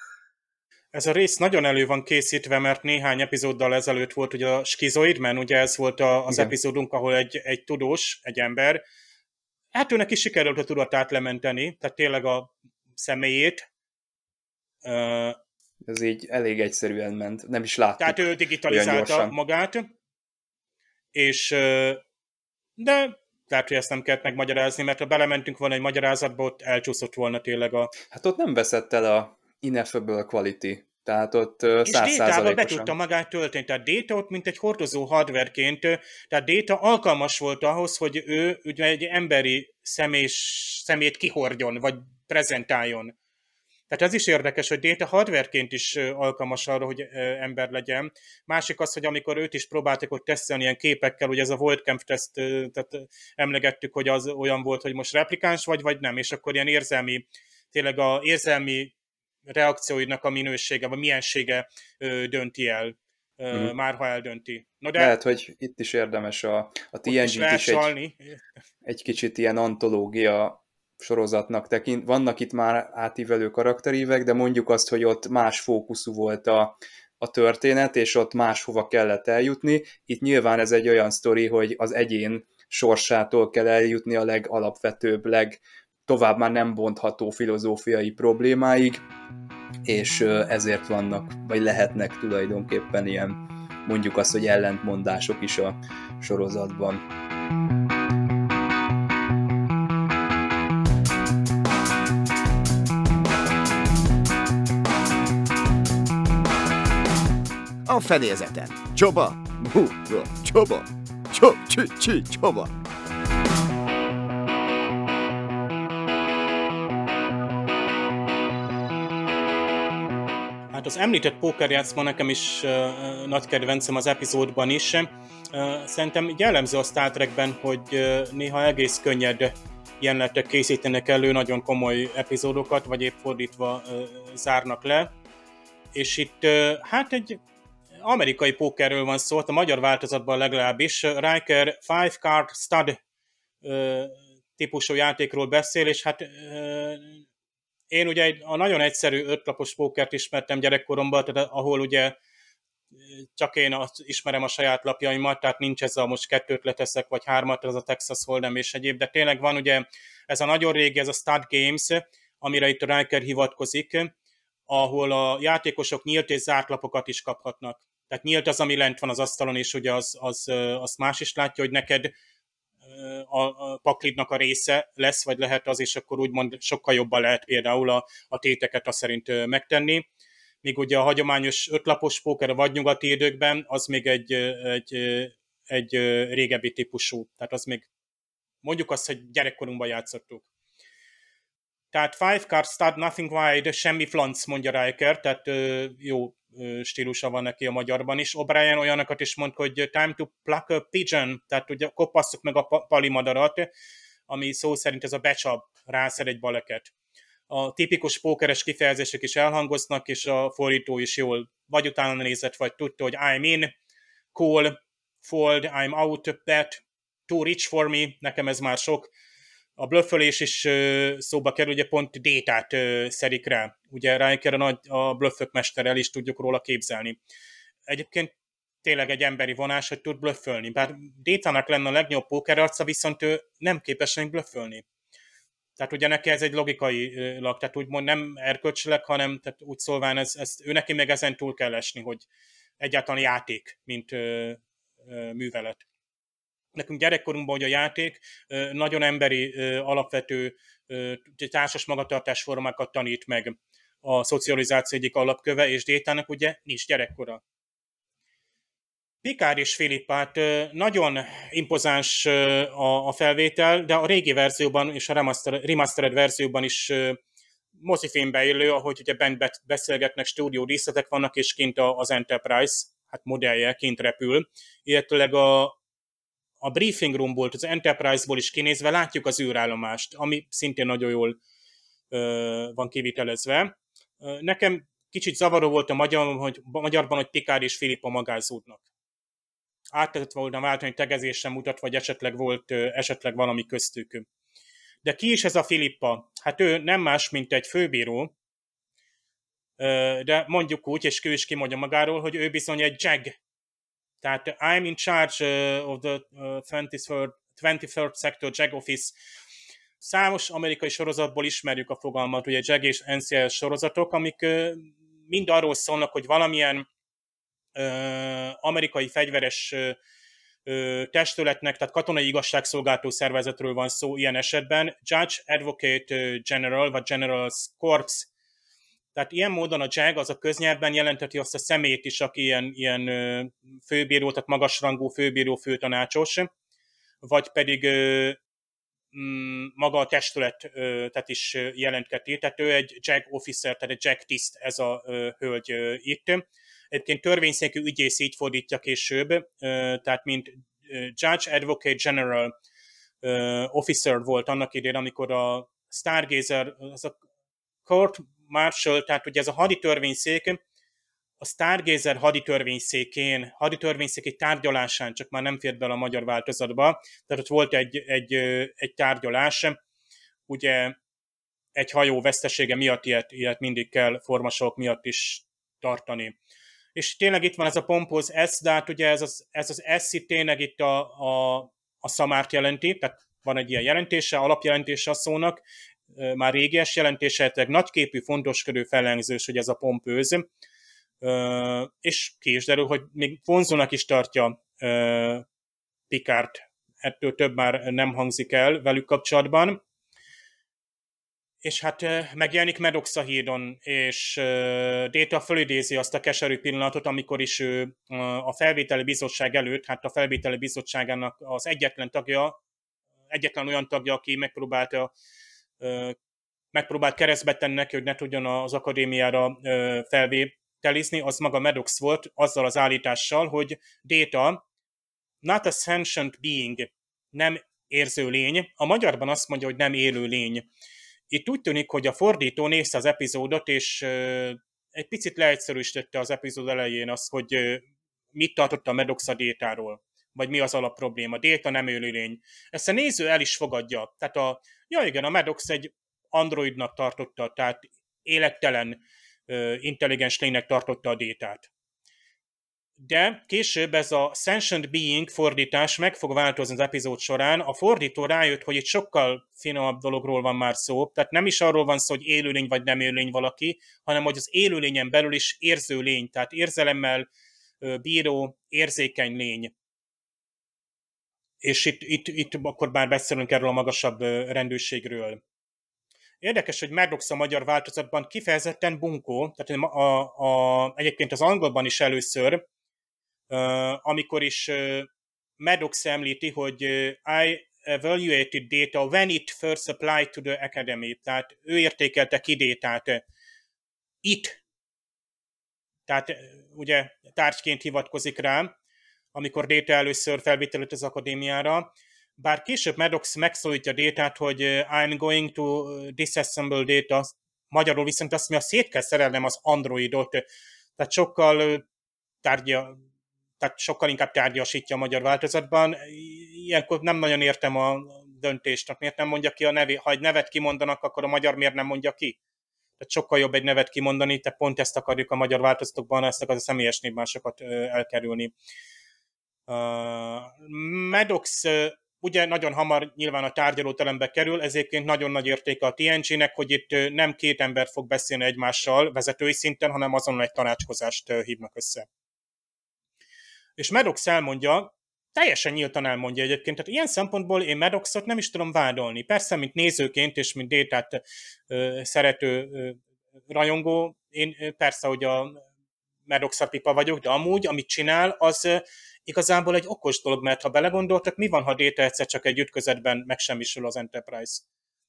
ez a rész nagyon elő van készítve, mert néhány epizóddal ezelőtt volt ugye a Schizoid Man, ugye ez volt a, az Igen. epizódunk, ahol egy, egy tudós, egy ember, hát őnek is sikerült a tudatát lementeni, tehát tényleg a személyét. Uh, ez így elég egyszerűen ment, nem is láttuk. Tehát ő digitalizálta magát, és de lehet, hogy ezt nem kellett megmagyarázni, mert ha belementünk volna egy magyarázatba, ott elcsúszott volna tényleg a... Hát ott nem veszett el a ineffable quality. Tehát ott százszázalékosan. be tudta magát tölteni. Tehát Data ott, mint egy hordozó hardwareként, tehát Data alkalmas volt ahhoz, hogy ő ugye egy emberi személy, szemét kihordjon, vagy prezentáljon. Tehát ez is érdekes, hogy Data hardwareként is alkalmas arra, hogy ember legyen. Másik az, hogy amikor őt is próbáltak hogy tesztelni ilyen képekkel, hogy ez a Voltkampf teszt, tehát emlegettük, hogy az olyan volt, hogy most replikáns vagy, vagy nem, és akkor ilyen érzelmi, tényleg a érzelmi reakcióidnak a minősége, vagy miensége ö, dönti el, mm. már ha eldönti. No, de Lehet, hogy itt is érdemes a, a TNG-t is, is egy, egy kicsit ilyen antológia sorozatnak tekint. Vannak itt már átívelő karakterívek, de mondjuk azt, hogy ott más fókuszú volt a, a történet, és ott máshova kellett eljutni. Itt nyilván ez egy olyan sztori, hogy az egyén sorsától kell eljutni a legalapvetőbb, leg, tovább már nem bontható filozófiai problémáig, és ezért vannak, vagy lehetnek tulajdonképpen ilyen, mondjuk azt, hogy ellentmondások is a sorozatban. A fedélzeten. Csoba! Bú, csoba! Csob, csi, csi, csoba! az említett pókerjátszma nekem is uh, nagy kedvencem az epizódban is. Uh, szerintem jellemző a Star Trekben, hogy uh, néha egész könnyed jelenetek készítenek elő nagyon komoly epizódokat, vagy épp fordítva uh, zárnak le. És itt uh, hát egy amerikai pókerről van szó, hát a magyar változatban legalábbis. Riker Five Card Stud típusú játékról beszél, és hát én ugye a nagyon egyszerű ötlapos pókert ismertem gyerekkoromban, tehát ahol ugye csak én azt ismerem a saját lapjaimat, tehát nincs ez a most kettőt leteszek, vagy hármat, ez a Texas Hold'em és egyéb, de tényleg van ugye ez a nagyon régi, ez a Stud Games, amire itt Riker hivatkozik, ahol a játékosok nyílt és zárt lapokat is kaphatnak. Tehát nyílt az, ami lent van az asztalon, és ugye az, az, azt más is látja, hogy neked a paklidnak a része lesz, vagy lehet az, és akkor úgymond sokkal jobban lehet például a, a téteket azt szerint megtenni. Míg ugye a hagyományos ötlapos póker a vadnyugati időkben, az még egy, egy, egy régebbi típusú, tehát az még mondjuk azt, hogy gyerekkorunkban játszottuk. Tehát five cards start nothing wide, semmi flanc, mondja Riker, tehát jó stílusa van neki a magyarban is. O'Brien olyanokat is mond, hogy time to pluck a pigeon, tehát ugye kopasszuk meg a palimadarat, ami szó szerint ez a becsap, rászer egy baleket. A tipikus pókeres kifejezések is elhangoznak, és a fordító is jól vagy utána nézett, vagy tudta, hogy I'm in, call, fold, I'm out, bet, too rich for me, nekem ez már sok, a blöffölés is szóba kerül, ugye pont détát szedik rá. Ugye Riker a, nagy, a blöffök mesterrel is tudjuk róla képzelni. Egyébként tényleg egy emberi vonás, hogy tud blöffölni. Bár Détának lenne a legnagyobb pókerarca, viszont ő nem képes még blöffölni. Tehát ugye neki ez egy logikai lag, tehát úgymond nem erkölcsileg, hanem tehát úgy szólván ez, ez, ő neki meg ezen túl kell esni, hogy egyáltalán játék, mint ö, ö, művelet. Nekünk gyerekkorunkban, hogy a játék nagyon emberi, alapvető társas magatartás formákat tanít meg a szocializáció egyik alapköve, és Détának ugye nincs gyerekkora. Pikár és Filippát nagyon impozáns a felvétel, de a régi verzióban és a remastered verzióban is mozifilmbe illő, ahogy ugye bent beszélgetnek, stúdió díszletek vannak, és kint az Enterprise, hát modellje kint repül, illetőleg a, a briefing roomból, az Enterprise-ból is kinézve látjuk az űrállomást, ami szintén nagyon jól ö, van kivitelezve. Nekem kicsit zavaró volt a magyar, hogy, magyarban, hogy Pikár és Filippa magázódnak. Át lehetett volna váltani tegezésen mutat, vagy esetleg volt esetleg valami köztük. De ki is ez a Filippa? Hát ő nem más, mint egy főbíró, de mondjuk úgy, és ő is kimondja magáról, hogy ő bizony egy jag. Tehát I'm in charge of the 23rd, 23rd Sector JAG Office. Számos amerikai sorozatból ismerjük a fogalmat, ugye JAG és NCL sorozatok, amik mind arról szólnak, hogy valamilyen amerikai fegyveres testületnek, tehát katonai igazságszolgáltó szervezetről van szó ilyen esetben, Judge Advocate General, vagy General's Corps. Tehát ilyen módon a JAG az a köznyelvben jelenteti azt a szemét is, aki ilyen, ilyen főbíró, tehát magasrangú főbíró főtanácsos, vagy pedig mm, maga a testület tehát is jelentketi. Tehát ő egy JAG officer, tehát egy JAG tiszt ez a hölgy itt Egyébként törvényszékű ügyész így fordítja később, tehát mint Judge Advocate General Officer volt annak idén, amikor a Stargazer, az a Court Martial, tehát ugye ez a haditörvényszék, a Stargazer haditörvényszékén, haditörvényszéki tárgyalásán, csak már nem fért bele a magyar változatba, tehát ott volt egy, egy, egy tárgyalás, ugye egy hajó vesztesége miatt ilyet, ilyet mindig kell formasok miatt is tartani. És tényleg itt van ez a pompóz S, de hát ugye ez az, ez az S tényleg itt a, a, a szamárt jelenti, tehát van egy ilyen jelentése, alapjelentése a szónak, már régies jelentése, tehát nagyképű, fontoskodó fellengzős, hogy ez a pompőz, és ki is derül, hogy még vonzónak is tartja Pikárt, ettől több már nem hangzik el velük kapcsolatban. És hát megjelenik Maddox a hídon, és Data fölidézi azt a keserű pillanatot, amikor is ő a felvételi bizottság előtt, hát a felvételi bizottságának az egyetlen tagja, egyetlen olyan tagja, aki megpróbálta megpróbált keresztbe tenni neki, hogy ne tudjon az akadémiára felvételizni, az maga Maddox volt, azzal az állítással, hogy Data not a sentient being, nem érző lény. A magyarban azt mondja, hogy nem élő lény. Itt úgy tűnik, hogy a fordító nézte az epizódot, és egy picit leegyszerűsítette az epizód elején azt, hogy mit tartott a a détáról, vagy mi az alapprobléma. Déta nem élőlény. Ezt a néző el is fogadja. Tehát a, ja igen, a Medox egy androidnak tartotta, tehát élettelen, intelligens lénynek tartotta a détát de később ez a sentient being fordítás meg fog változni az epizód során. A fordító rájött, hogy itt sokkal finomabb dologról van már szó, tehát nem is arról van szó, hogy élőlény vagy nem élőlény valaki, hanem hogy az élőlényen belül is érző lény, tehát érzelemmel bíró, érzékeny lény. És itt, itt, itt akkor már beszélünk erről a magasabb rendőrségről. Érdekes, hogy Maddox a magyar változatban kifejezetten bunkó, tehát a, a, a, egyébként az angolban is először, amikor is Maddox említi, hogy I evaluated data when it first applied to the academy, tehát ő értékelte ki détát itt, tehát ugye tárgyként hivatkozik rá, amikor Data először felvételült az akadémiára, bár később Maddox megszólítja Détát, hogy I'm going to disassemble data, magyarul viszont azt mondja, szét kell szerelnem az androidot, tehát sokkal tárgya, tehát sokkal inkább tárgyasítja a magyar változatban. Ilyenkor nem nagyon értem a döntést, miért nem mondja ki a nevét. Ha egy nevet kimondanak, akkor a magyar miért nem mondja ki? Tehát sokkal jobb egy nevet kimondani, tehát pont ezt akarjuk a magyar változatokban, ezt a személyes névmásokat elkerülni. Uh, Maddox ugye nagyon hamar nyilván a tárgyalóterembe kerül, ezért nagyon nagy értéke a TNG-nek, hogy itt nem két ember fog beszélni egymással vezetői szinten, hanem azon egy tanácskozást hívnak össze. És Maddox elmondja, teljesen nyíltan elmondja egyébként. Tehát ilyen szempontból én Maddoxot nem is tudom vádolni. Persze, mint nézőként és mint détát szerető rajongó, én persze, hogy a Maddox pipa vagyok, de amúgy, amit csinál, az igazából egy okos dolog, mert ha belegondoltak, mi van, ha Data egyszer csak egy ütközetben megsemmisül az Enterprise?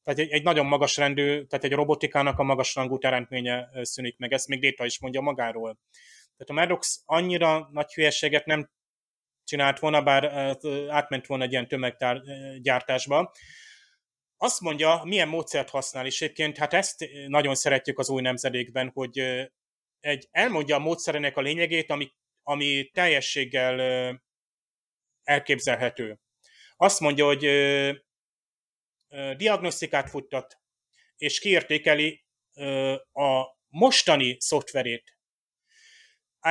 Tehát egy, egy nagyon magas rendű, tehát egy robotikának a magas rangú teremtménye szűnik meg, ezt még Data is mondja magáról. Tehát a Maddox annyira nagy hülyeséget nem csinált volna, bár átment volna egy ilyen tömeggyártásba. Azt mondja, milyen módszert használ, és egyébként hát ezt nagyon szeretjük az új nemzedékben, hogy egy, elmondja a módszerének a lényegét, ami, ami teljességgel elképzelhető. Azt mondja, hogy diagnosztikát futtat, és kiértékeli a mostani szoftverét.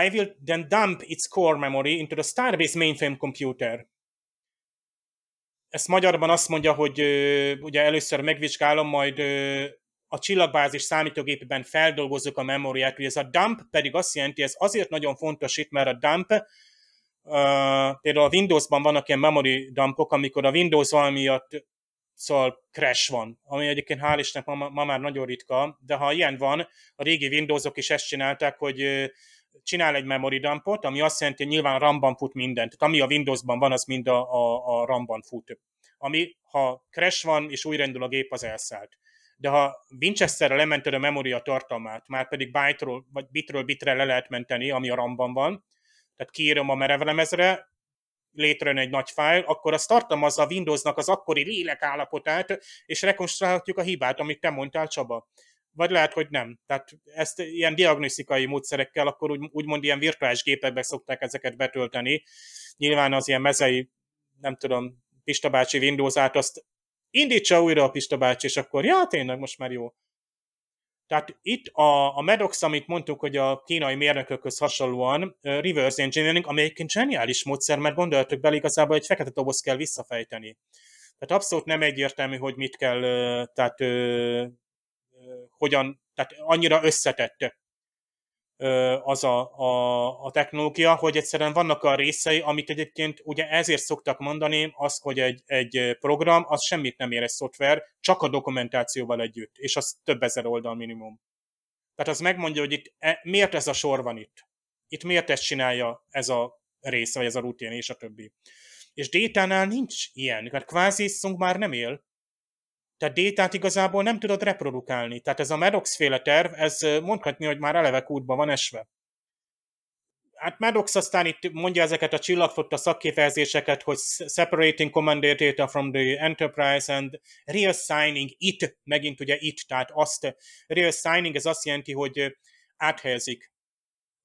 I will then dump its core memory into the Starbase mainframe computer. Ezt magyarban azt mondja, hogy ugye először megvizsgálom, majd a csillagbázis számítógépében feldolgozzuk a memóriát, hogy ez a dump pedig azt jelenti, ez azért nagyon fontos itt, mert a dump, uh, például a Windowsban vannak ilyen memory dumpok, amikor a Windows valamiatt szóval crash van, ami egyébként hál' Istennek ma, ma már nagyon ritka, de ha ilyen van, a régi Windowsok is ezt csinálták, hogy csinál egy memory dumpot, ami azt jelenti, hogy nyilván RAM-ban fut mindent. Tehát ami a Windowsban van, az mind a, a, a RAM-ban fut. Ami, ha crash van, és újraindul a gép, az elszállt de ha Winchesterre lemented a memória tartalmát, már pedig byte-ról, vagy bitről bitre le lehet menteni, ami a RAM-ban van, tehát kiírom a merevlemezre, létrejön egy nagy fájl, akkor az tartalmazza a Windowsnak az akkori lélek állapotát, és rekonstruálhatjuk a hibát, amit te mondtál, Csaba. Vagy lehet, hogy nem. Tehát ezt ilyen diagnosztikai módszerekkel, akkor úgy, úgymond ilyen virtuális gépekbe szokták ezeket betölteni. Nyilván az ilyen mezei, nem tudom, Pista bácsi Windows-át, azt indítsa újra a Pista bácsi, és akkor, ja, tényleg, most már jó. Tehát itt a, a Medox, amit mondtuk, hogy a kínai mérnökökhöz hasonlóan reverse engineering, ami egyébként zseniális módszer, mert gondoltuk bele, igazából egy fekete doboz kell visszafejteni. Tehát abszolút nem egyértelmű, hogy mit kell, uh, tehát hogyan, tehát annyira összetett az a, a, a technológia, hogy egyszerűen vannak a részei, amit egyébként ugye ezért szoktak mondani, az, hogy egy, egy program, az semmit nem ér egy szoftver, csak a dokumentációval együtt, és az több ezer oldal minimum. Tehát az megmondja, hogy itt e, miért ez a sor van itt. Itt miért ezt csinálja ez a rész, vagy ez a rutin, és a többi. És détánál nincs ilyen, tehát kvázi már nem él, tehát détát igazából nem tudod reprodukálni. Tehát ez a Maddox féle terv, ez mondhatni, hogy már eleve kútba van esve. Hát Maddox aztán itt mondja ezeket a csillagfotta szakkifejezéseket, hogy separating command data from the enterprise and reassigning it, megint ugye it, tehát azt, reassigning ez azt jelenti, hogy áthelyezik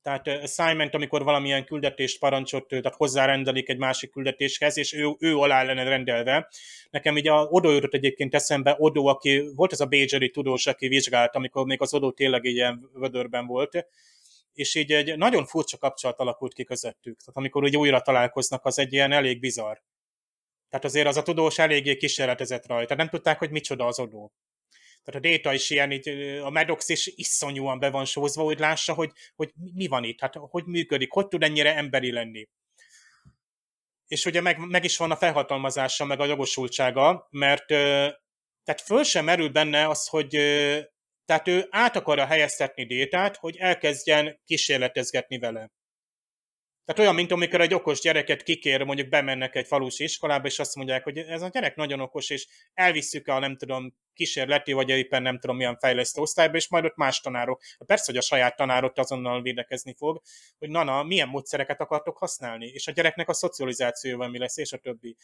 tehát assignment, amikor valamilyen küldetést parancsot, tehát hozzárendelik egy másik küldetéshez, és ő, ő alá lenne rendelve. Nekem így a Odo jutott egyébként eszembe, Odo, aki volt ez a Bajeri tudós, aki vizsgált, amikor még az Odo tényleg ilyen vödörben volt, és így egy nagyon furcsa kapcsolat alakult ki közöttük. Tehát amikor úgy újra találkoznak, az egy ilyen elég bizarr. Tehát azért az a tudós eléggé kísérletezett rajta. Nem tudták, hogy micsoda az Odo tehát a data is ilyen, így, a Medox is iszonyúan be van sózva, hogy lássa, hogy, hogy mi van itt, hát hogy működik, hogy tud ennyire emberi lenni. És ugye meg, meg is van a felhatalmazása, meg a jogosultsága, mert tehát föl sem merül benne az, hogy tehát ő át akarja helyeztetni détát, hogy elkezdjen kísérletezgetni vele. Tehát olyan, mint amikor egy okos gyereket kikér, mondjuk bemennek egy falusi iskolába, és azt mondják, hogy ez a gyerek nagyon okos, és elvisszük a nem tudom, kísérleti, vagy éppen nem tudom milyen fejlesztő osztályba, és majd ott más tanárok. Persze, hogy a saját tanárot azonnal védekezni fog, hogy na-na, milyen módszereket akartok használni, és a gyereknek a szocializációval mi lesz, és a többi.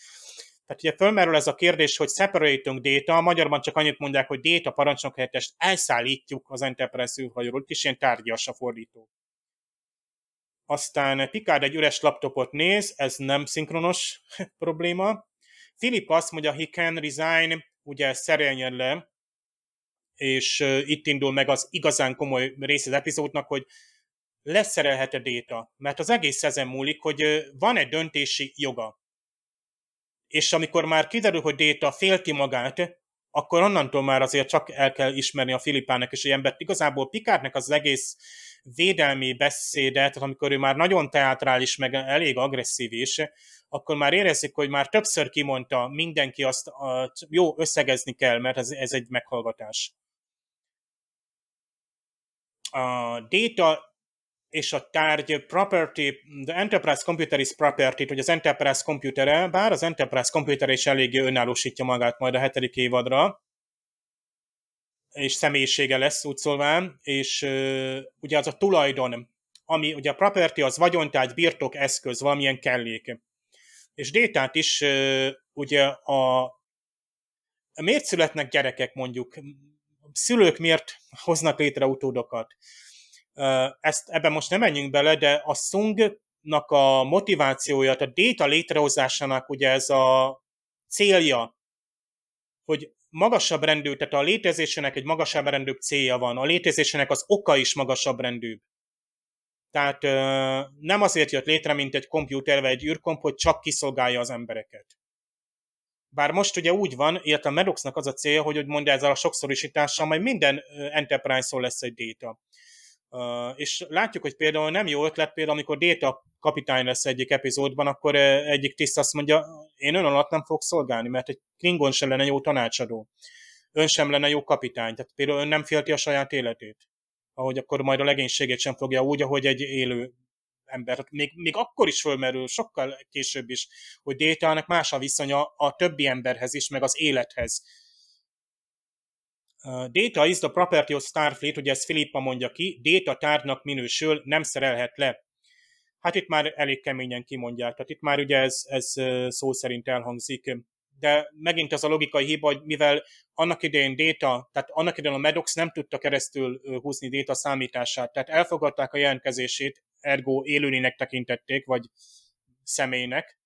Tehát ugye fölmerül ez a kérdés, hogy separating data, magyarban csak annyit mondják, hogy data parancsnok helyettest elszállítjuk az Enterprise űrhajóról, és ilyen tárgyas a fordító. Aztán Picard egy üres laptopot néz, ez nem szinkronos probléma. Philip azt mondja, he can resign, ugye szereljen le, és itt indul meg az igazán komoly rész az epizódnak, hogy leszerelhet a déta, mert az egész ezen múlik, hogy van egy döntési joga. És amikor már kiderül, hogy déta félti magát, akkor onnantól már azért csak el kell ismerni a Filipának és egy embert. Igazából Pikárnak az egész védelmi beszéde, tehát amikor ő már nagyon teátrális, meg elég agresszív is, akkor már érezzük, hogy már többször kimondta mindenki azt, a, jó, összegezni kell, mert ez, ez egy meghallgatás. A data és a tárgy property, the enterprise computer is property, hogy az enterprise computer bár az enterprise computer is eléggé önállósítja magát majd a hetedik évadra, és személyisége lesz úgy szólván, és uh, ugye az a tulajdon, ami ugye a property az vagyontárgy, birtok, eszköz, valamilyen kellék. És détát is uh, ugye a miért születnek gyerekek mondjuk, szülők miért hoznak létre utódokat. Ezt, ebben most nem menjünk bele, de a Sungnak a motivációja, a déta létrehozásának ugye ez a célja, hogy magasabb rendű, tehát a létezésének egy magasabb rendű célja van, a létezésének az oka is magasabb rendű. Tehát nem azért jött létre, mint egy kompjúter vagy egy űrkomp, hogy csak kiszolgálja az embereket. Bár most ugye úgy van, illetve a Medoxnak az a célja, hogy mondja ezzel a sokszorosítással majd minden Enterprise-szól lesz egy data. És látjuk, hogy például nem jó ötlet, például amikor Data kapitány lesz egyik epizódban, akkor egyik tiszt azt mondja, én ön alatt nem fog szolgálni, mert egy Klingon sem lenne jó tanácsadó. Ön sem lenne jó kapitány, tehát például ön nem félti a saját életét. Ahogy akkor majd a legénységét sem fogja úgy, ahogy egy élő ember. Még, még akkor is fölmerül, sokkal később is, hogy Détának más a viszonya a többi emberhez is, meg az élethez data is the property of Starfleet, ugye ezt Filippa mondja ki, data tárgynak minősül, nem szerelhet le. Hát itt már elég keményen kimondják, tehát itt már ugye ez, ez szó szerint elhangzik. De megint az a logikai hiba, hogy mivel annak idején data, tehát annak idején a Medox nem tudta keresztül húzni data számítását, tehát elfogadták a jelentkezését, ergo élőnének tekintették, vagy személynek,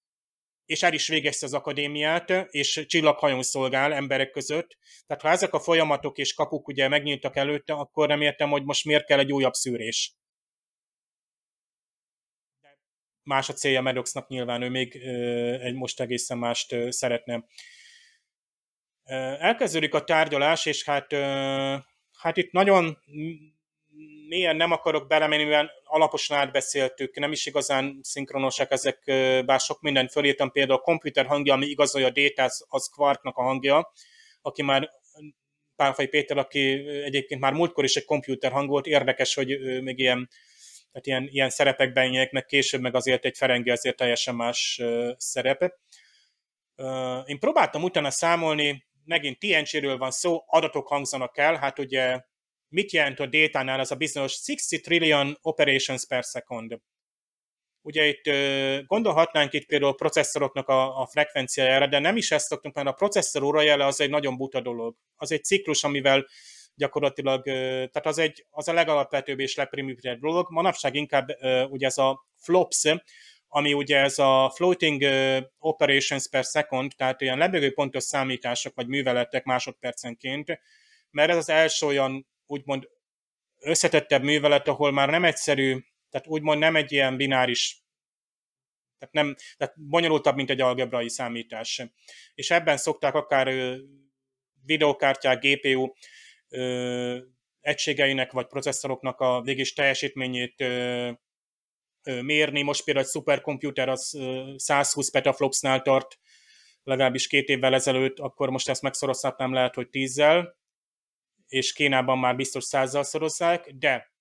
és el is végezte az akadémiát, és csillaghajón szolgál emberek között. Tehát ha ezek a folyamatok és kapuk ugye megnyíltak előtte, akkor nem értem, hogy most miért kell egy újabb szűrés. Más a célja Medoxnak nyilván, ő még egy most egészen mást szeretne. Elkezdődik a tárgyalás, és hát, hát itt nagyon mélyen nem akarok belemenni, mivel alaposan átbeszéltük, nem is igazán szinkronosak ezek, bár sok mindent fölírtam, például a komputer hangja, ami igazolja a data, az Quarknak a hangja, aki már Pálfai Péter, aki egyébként már múltkor is egy komputer hang volt, érdekes, hogy még ilyen, tehát ilyen, ilyen szerepekben nyílik, meg később meg azért egy Ferengi azért teljesen más szerepe. Én próbáltam utána számolni, megint TNG-ről van szó, adatok hangzanak el, hát ugye mit jelent a data-nál az a bizonyos 60 trillion operations per second. Ugye itt gondolhatnánk itt például a processzoroknak a, a frekvenciájára, de nem is ezt szoktunk, mert a processzor órajele az egy nagyon buta dolog. Az egy ciklus, amivel gyakorlatilag, tehát az, egy, az a legalapvetőbb és legprimitívebb dolog. Manapság inkább ugye ez a flops, ami ugye ez a floating operations per second, tehát ilyen lebegő pontos számítások vagy műveletek másodpercenként, mert ez az első olyan úgymond összetettebb művelet, ahol már nem egyszerű, tehát úgymond nem egy ilyen bináris, tehát, nem, tehát bonyolultabb, mint egy algebrai számítás. És ebben szokták akár videokártyák, GPU egységeinek vagy processzoroknak a végés teljesítményét mérni. Most például egy szuperkomputer az 120 petaflopsnál tart, legalábbis két évvel ezelőtt, akkor most ezt megszorozhatnám lehet, hogy tízzel és Kínában már biztos százzal szorozzák, de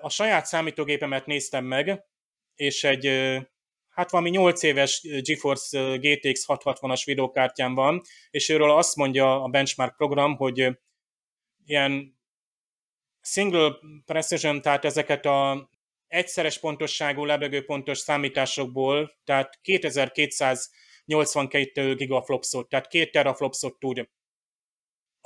a saját számítógépemet néztem meg, és egy hát valami 8 éves GeForce GTX 660-as videokártyám van, és őről azt mondja a benchmark program, hogy ilyen single precision, tehát ezeket a egyszeres pontosságú lebegő pontos számításokból, tehát 2282 gigaflopsot, tehát 2 teraflopsot tud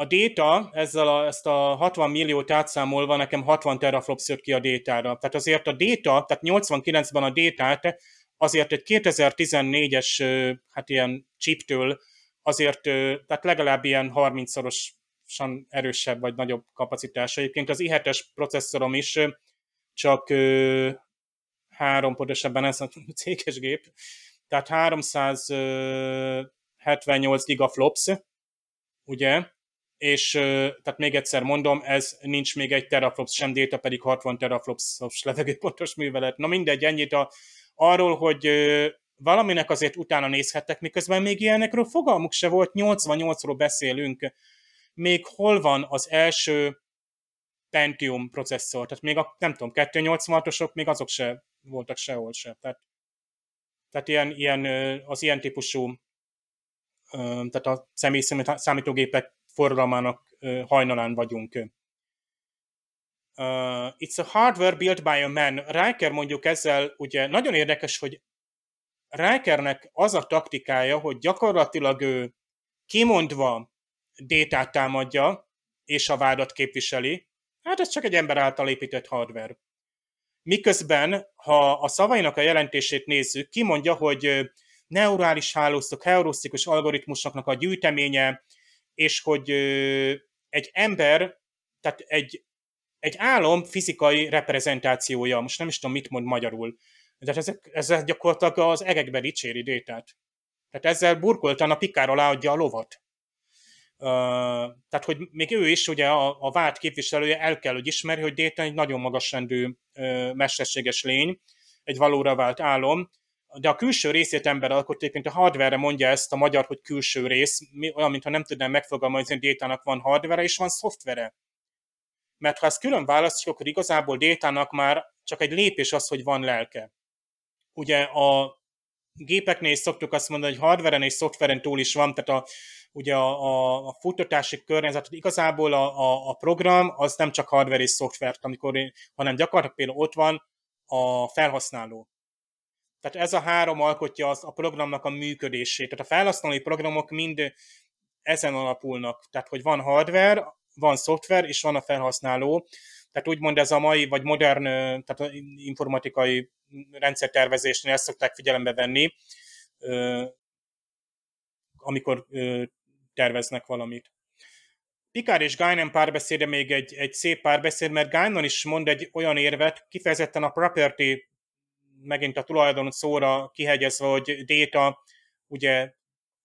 a data, ezzel a, ezt a 60 milliót átszámolva nekem 60 teraflops jött ki a détára. Tehát azért a data, tehát 89-ben a détát azért egy 2014-es hát ilyen chiptől azért, tehát legalább ilyen 30-szorosan erősebb vagy nagyobb kapacitása. Egyébként az i7-es processzorom is csak három, pontosabban ez a céges gép, tehát 378 gigaflops, ugye, és tehát még egyszer mondom, ez nincs még egy teraflops sem data, pedig 60 teraflopsos levegőpontos művelet. Na mindegy, ennyit a, arról, hogy valaminek azért utána nézhettek, miközben még ilyenekről fogalmuk se volt, 88-ról beszélünk, még hol van az első Pentium processzor, tehát még a, nem tudom, 286-osok, még azok se voltak sehol se. Tehát, tehát ilyen, ilyen, az ilyen típusú, tehát a személy számítógépek forradalmának hajnalán vagyunk. Uh, it's a hardware built by a man. Riker mondjuk ezzel, ugye nagyon érdekes, hogy Rikernek az a taktikája, hogy gyakorlatilag ő kimondva détát támadja, és a vádat képviseli, hát ez csak egy ember által épített hardware. Miközben, ha a szavainak a jelentését nézzük, kimondja, hogy neurális hálózatok, heurisztikus algoritmusoknak a gyűjteménye, és hogy egy ember, tehát egy, egy álom fizikai reprezentációja, most nem is tudom, mit mond magyarul, de ezek, ezzel gyakorlatilag az egekbe dicséri détát. Tehát ezzel burkoltan a pikár alá adja a lovat. Uh, tehát, hogy még ő is, ugye a, a várt képviselője el kell, hogy ismeri, hogy Déta egy nagyon magas rendű uh, mesterséges lény, egy valóra vált álom, de a külső részét ember alkot, egyébként a hardware mondja ezt a magyar, hogy külső rész, olyan, mintha nem tudnám megfogalmazni, hogy Détának van hardware és van szoftvere. Mert ha ezt külön választjuk, akkor igazából Détának már csak egy lépés az, hogy van lelke. Ugye a gépeknél is szoktuk azt mondani, hogy hardveren és szoftveren túl is van, tehát a, ugye a, a, a futtatási környezet, igazából a, a, a program az nem csak hardware és szoftver, amikor, hanem gyakorlatilag például ott van a felhasználó. Tehát ez a három alkotja az, a programnak a működését. Tehát a felhasználói programok mind ezen alapulnak. Tehát, hogy van hardware, van szoftver, és van a felhasználó. Tehát úgymond ez a mai, vagy modern, tehát informatikai rendszertervezésnél ezt szokták figyelembe venni, amikor terveznek valamit. Pikár és Guinan párbeszéde még egy, egy szép párbeszéd, mert Guinan is mond egy olyan érvet, kifejezetten a property, megint a tulajdon szóra kihegyezve, hogy data ugye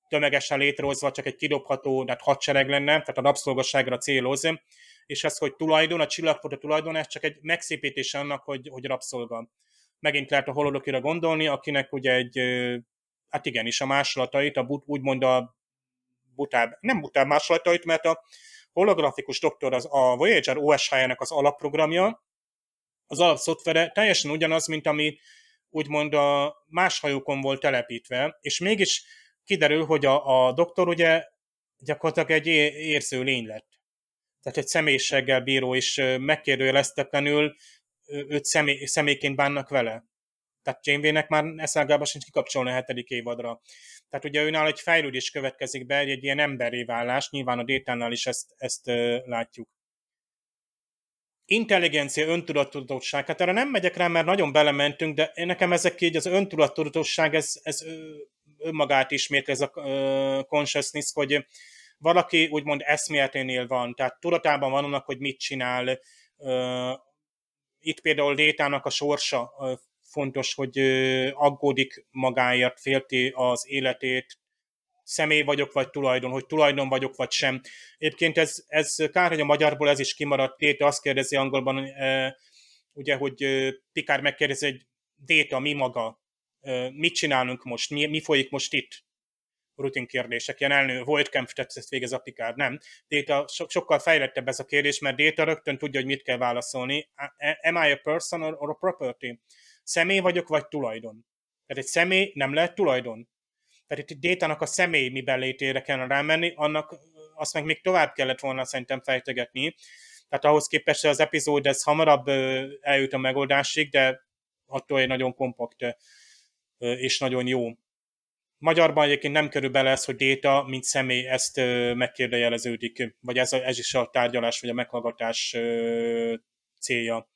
tömegesen létrehozva csak egy kidobható, tehát hadsereg lenne, tehát a rabszolgasságra céloz, és ez, hogy tulajdon, a csillagfotó tulajdon, ez csak egy megszépítés annak, hogy, hogy rabszolga. Megint lehet a holodokira gondolni, akinek ugye egy, hát igenis a másolatait, a but, úgymond a butább, nem butább másolatait, mert a holografikus doktor az a Voyager OSH-jának az alapprogramja, az alapszoftvere teljesen ugyanaz, mint ami úgymond a más hajókon volt telepítve, és mégis kiderül, hogy a, a doktor ugye gyakorlatilag egy érző lény lett. Tehát egy személyiséggel bíró, és megkérdőjeleztetlenül őt személy, személyként bánnak vele. Tehát Janeway-nek már eszelgába sincs kikapcsolni a hetedik évadra. Tehát ugye őnál egy fejlődés következik be, egy, egy ilyen emberi válás, nyilván a détánál is ezt, ezt látjuk. Intelligencia, öntudatosság, hát erre nem megyek rá, mert nagyon belementünk, de nekem ezek így az öntudatosság, ez, ez önmagát ismétli, ez a consciousness, hogy valaki úgymond eszméleténél van, tehát tudatában van annak, hogy mit csinál. Itt például Détának a sorsa fontos, hogy aggódik magáért, félti az életét, személy vagyok, vagy tulajdon, hogy tulajdon vagyok, vagy sem. Egyébként ez, ez kár, hogy a magyarból ez is kimaradt. Téte azt kérdezi angolban, ugye, hogy Pikár megkérdezi, hogy Déta, mi maga? Mit csinálunk most? Mi, mi folyik most itt? rutin kérdések. Ilyen elnő, volt Kempf ezt végez a Pikár, nem. Déta so, sokkal fejlettebb ez a kérdés, mert Déta rögtön tudja, hogy mit kell válaszolni. Am I a person or, or a property? Személy vagyok, vagy tulajdon? Tehát egy személy nem lehet tulajdon. Tehát itt Détának a személy miben létére kellene rámenni, annak azt meg még tovább kellett volna szerintem fejtegetni. Tehát ahhoz képest az epizód ez hamarabb eljut a megoldásig, de attól egy nagyon kompakt és nagyon jó. Magyarban egyébként nem kerül bele ez, hogy Déta, mint személy, ezt megkérdőjeleződik, vagy ez, ez is a tárgyalás, vagy a meghallgatás célja.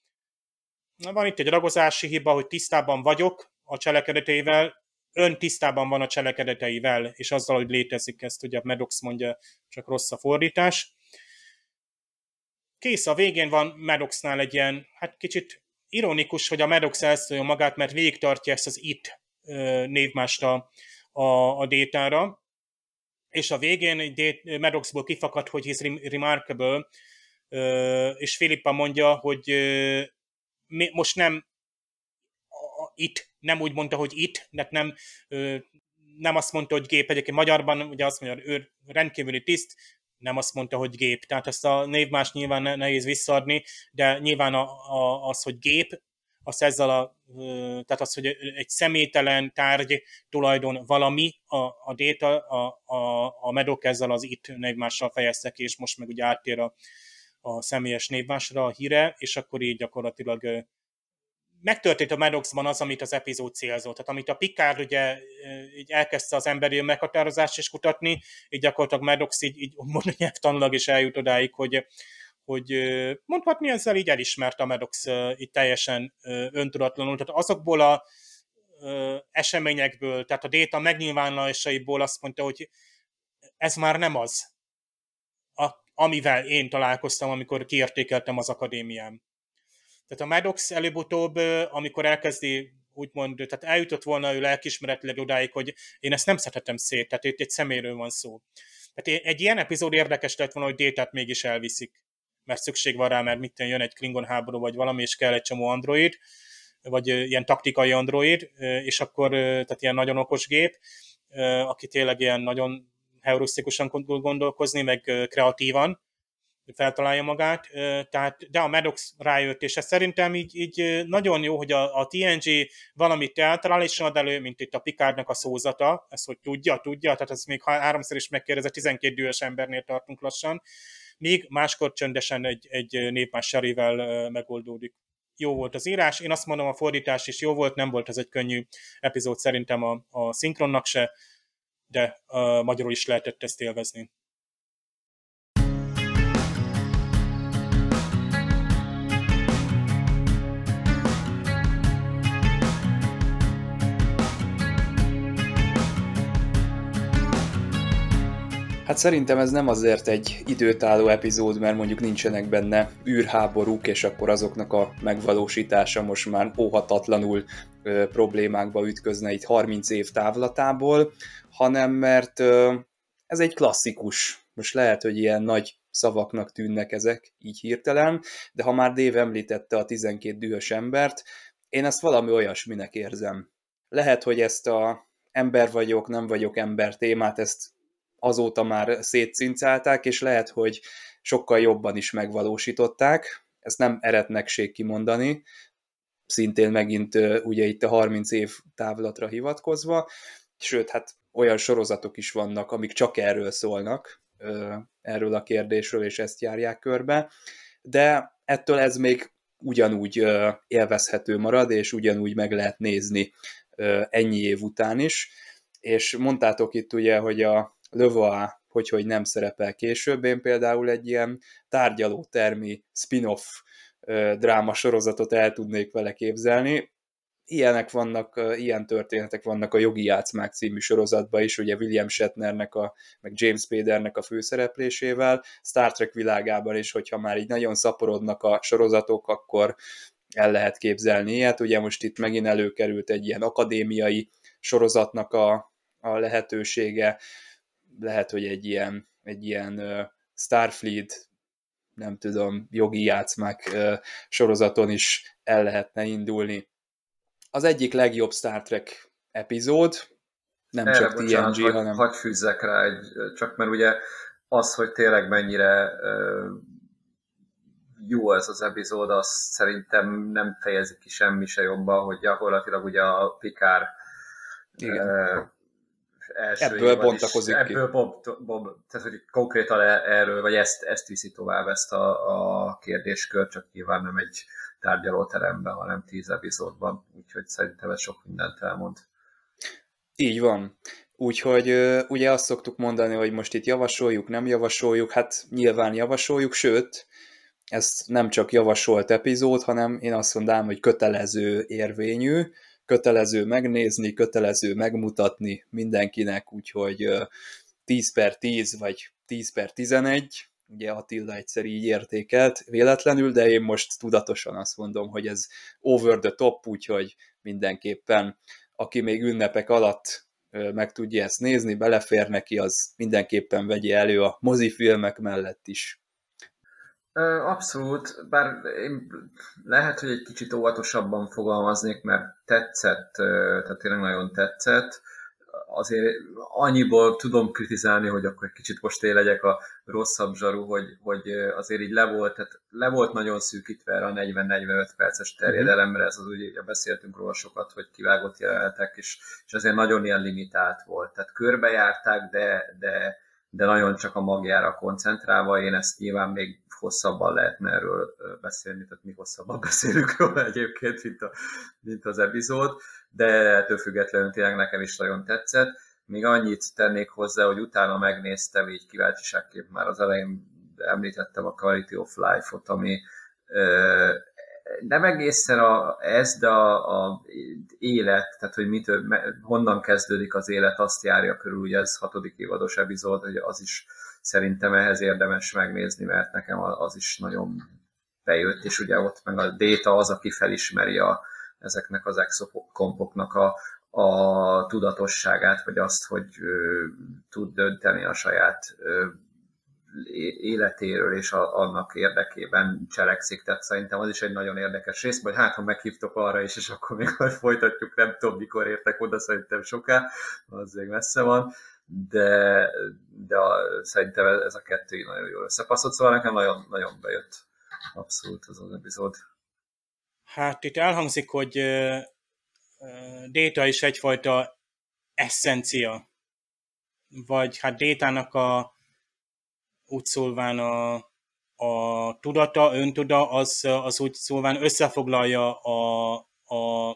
Van itt egy ragozási hiba, hogy tisztában vagyok a cselekedeteivel, ön tisztában van a cselekedeteivel, és azzal, hogy létezik ezt, ugye Medox mondja, csak rossz a fordítás. Kész, a végén van Medoxnál egy ilyen, hát kicsit ironikus, hogy a Medox elszólja magát, mert végig tartja ezt az IT névmást a, a, a détára, és a végén Medoxból kifakad, hogy he's remarkable, és Filippa mondja, hogy most nem itt, nem úgy mondta, hogy itt, de nem, nem azt mondta, hogy gép. Egyébként magyarban ugye azt mondja, ő rendkívüli tiszt, nem azt mondta, hogy gép. Tehát ezt a névmás nyilván nehéz visszaadni, de nyilván a, a, az, hogy gép, az ezzel a, tehát az, hogy egy személytelen tárgy, tulajdon valami, a, a data, a, a, a medok ezzel az itt névmással fejezte ki, és most meg ugye áttér a, a személyes névmásra a híre, és akkor így gyakorlatilag megtörtént a Maddoxban az, amit az epizód célzott. Tehát amit a Picard ugye így elkezdte az emberi meghatározást is kutatni, így gyakorlatilag Maddox így, így mondjuk nyelvtanulag is eljut odáig, hogy, hogy mondhatni ezzel így elismert a Maddox így teljesen öntudatlanul. Tehát azokból a eseményekből, tehát a déta megnyilvánulásaiból azt mondta, hogy ez már nem az, amivel én találkoztam, amikor kiértékeltem az akadémiám. Tehát a Maddox előbb-utóbb, amikor elkezdi úgymond, tehát eljutott volna ő lelkismeretileg odáig, hogy én ezt nem szedhetem szét, tehát itt egy szeméről van szó. Tehát egy ilyen epizód érdekes lett volna, hogy détát mégis elviszik, mert szükség van rá, mert mit jön egy Klingon háború, vagy valami, és kell egy csomó android, vagy ilyen taktikai android, és akkor, tehát ilyen nagyon okos gép, aki tényleg ilyen nagyon heurisztikusan gondolkozni, meg kreatívan, feltalálja magát, tehát, de a Maddox rájött, és ez szerintem így, így nagyon jó, hogy a, a TNG valamit teatrálisan ad elő, mint itt a Picardnak a szózata, ezt hogy tudja, tudja, tehát ez még háromszor is megkérdezett, 12 dühös embernél tartunk lassan, míg máskor csöndesen egy, egy népmás serivel megoldódik. Jó volt az írás, én azt mondom, a fordítás is jó volt, nem volt ez egy könnyű epizód szerintem a, a szinkronnak se, de uh, magyarul is lehetett ezt élvezni. Hát szerintem ez nem azért egy időtálló epizód, mert mondjuk nincsenek benne űrháborúk, és akkor azoknak a megvalósítása most már óhatatlanul ö, problémákba ütközne itt 30 év távlatából, hanem mert ö, ez egy klasszikus. Most lehet, hogy ilyen nagy szavaknak tűnnek ezek, így hirtelen, de ha már Dave említette a 12 dühös embert, én ezt valami olyasminek érzem. Lehet, hogy ezt a ember vagyok, nem vagyok ember témát, ezt azóta már szétszincálták, és lehet, hogy sokkal jobban is megvalósították. Ezt nem eretnekség kimondani, szintén megint ugye itt a 30 év távlatra hivatkozva, sőt, hát olyan sorozatok is vannak, amik csak erről szólnak, erről a kérdésről, és ezt járják körbe, de ettől ez még ugyanúgy élvezhető marad, és ugyanúgy meg lehet nézni ennyi év után is. És mondtátok itt ugye, hogy a Löva, hogy, hogy nem szerepel később. Én például egy ilyen tárgyaló termi spin-off dráma sorozatot el tudnék vele képzelni. Ilyenek vannak, ilyen történetek vannak a Jogi Játszmák című sorozatban is, ugye William Shatnernek, a, meg James Spadernek a főszereplésével, Star Trek világában is, hogyha már így nagyon szaporodnak a sorozatok, akkor el lehet képzelni ilyet. Ugye most itt megint előkerült egy ilyen akadémiai sorozatnak a, a lehetősége, lehet, hogy egy ilyen, egy ilyen Starfleet, nem tudom, jogi játszmák sorozaton is el lehetne indulni. Az egyik legjobb Star Trek epizód, nem Erre, csak bocsánat, TNG, hanem... Hagy fűzzek rá egy, csak mert ugye az, hogy tényleg mennyire jó ez az epizód, az szerintem nem fejezi ki semmi se jobban, hogy gyakorlatilag ugye a Igen első ebből bontakozik is, ki. Ebből bob, bob, tehát, hogy konkrétan e- erről, vagy ezt, ezt viszi tovább ezt a, a kérdéskör, csak nyilván nem egy tárgyalóteremben, hanem tíz epizódban, úgyhogy szerintem ez sok mindent elmond. Így van. Úgyhogy ugye azt szoktuk mondani, hogy most itt javasoljuk, nem javasoljuk, hát nyilván javasoljuk, sőt, ez nem csak javasolt epizód, hanem én azt mondanám, hogy kötelező érvényű, kötelező megnézni, kötelező megmutatni mindenkinek, úgyhogy 10 per 10 vagy 10 per 11, ugye Attila egyszer így értékelt véletlenül, de én most tudatosan azt mondom, hogy ez over the top, úgyhogy mindenképpen aki még ünnepek alatt meg tudja ezt nézni, belefér neki, az mindenképpen vegye elő a mozifilmek mellett is. Abszolút, bár én lehet, hogy egy kicsit óvatosabban fogalmaznék, mert tetszett, tehát tényleg nagyon tetszett. Azért annyiból tudom kritizálni, hogy akkor egy kicsit most én legyek a rosszabb zsaru, hogy, hogy azért így le volt, tehát le volt nagyon szűkítve erre a 40-45 perces terjedelemre, ez az ugye beszéltünk róla sokat, hogy kivágott jelenetek, és, és azért nagyon ilyen limitált volt. Tehát körbejárták, de, de, de nagyon csak a magjára koncentrálva, én ezt nyilván még hosszabban lehetne erről beszélni, tehát mi hosszabban beszélünk róla egyébként, mint, a, mint az epizód, de ettől függetlenül tényleg nekem is nagyon tetszett. Még annyit tennék hozzá, hogy utána megnéztem így kíváncsiságképp már az elején említettem a Quality of Life-ot, ami nem egészen a, ez, de a, a élet, tehát hogy mit, honnan kezdődik az élet, azt járja körül, ugye ez hatodik évados epizód, hogy az is szerintem ehhez érdemes megnézni, mert nekem az is nagyon bejött, és ugye ott meg a Data az, aki felismeri a, ezeknek az exokompoknak a, a tudatosságát, vagy azt, hogy ö, tud dönteni a saját ö, életéről, és a, annak érdekében cselekszik. Tehát szerintem az is egy nagyon érdekes rész, vagy hát, ha meghívtok arra is, és akkor még majd folytatjuk, nem tudom, mikor értek oda, szerintem soká, az még messze van, de, de a, szerintem ez a kettő nagyon jól összepaszott, szóval nekem nagyon, nagyon bejött abszolút az az epizód. Hát itt elhangzik, hogy uh, Data is egyfajta eszencia, vagy hát Détának a úgy szólván a, a tudata, öntuda, az, az úgy szólván összefoglalja a, a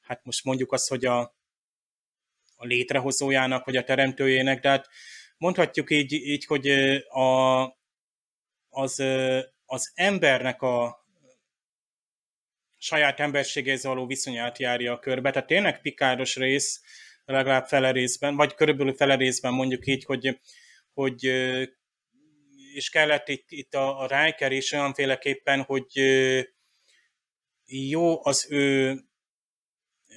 hát most mondjuk azt, hogy a, a létrehozójának, vagy a teremtőjének, de hát mondhatjuk így, így hogy a, az, az embernek a saját emberségéhez való viszonyát járja a körbe. Tehát tényleg pikáros rész, legalább fele részben, vagy körülbelül fele részben mondjuk így, hogy, hogy és kellett itt, itt a, a Riker is olyanféleképpen, hogy jó az ő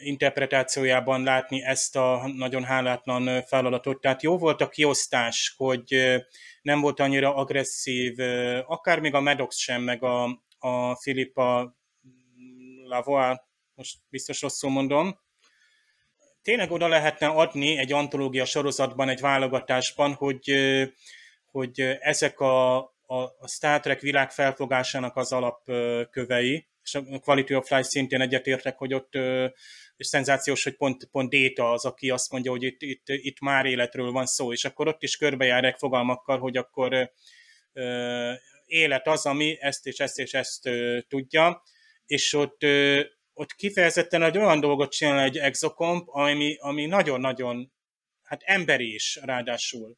interpretációjában látni ezt a nagyon hálátlan feladatot. Tehát jó volt a kiosztás, hogy nem volt annyira agresszív, akár még a Medox sem, meg a, a Filippa Lavoie, most biztos rosszul mondom, tényleg oda lehetne adni egy antológia sorozatban, egy válogatásban, hogy, hogy ezek a, a, a Star Trek világ felfogásának az alapkövei, és a Quality of Life szintén egyetértek, hogy ott és szenzációs, hogy pont, pont Déta az, aki azt mondja, hogy itt, itt, itt már életről van szó, és akkor ott is körbejárják fogalmakkal, hogy akkor ö, élet az, ami ezt és ezt és ezt ö, tudja, és ott, ö, ott kifejezetten egy olyan dolgot csinál egy exokomp, ami, ami nagyon-nagyon hát emberi is ráadásul.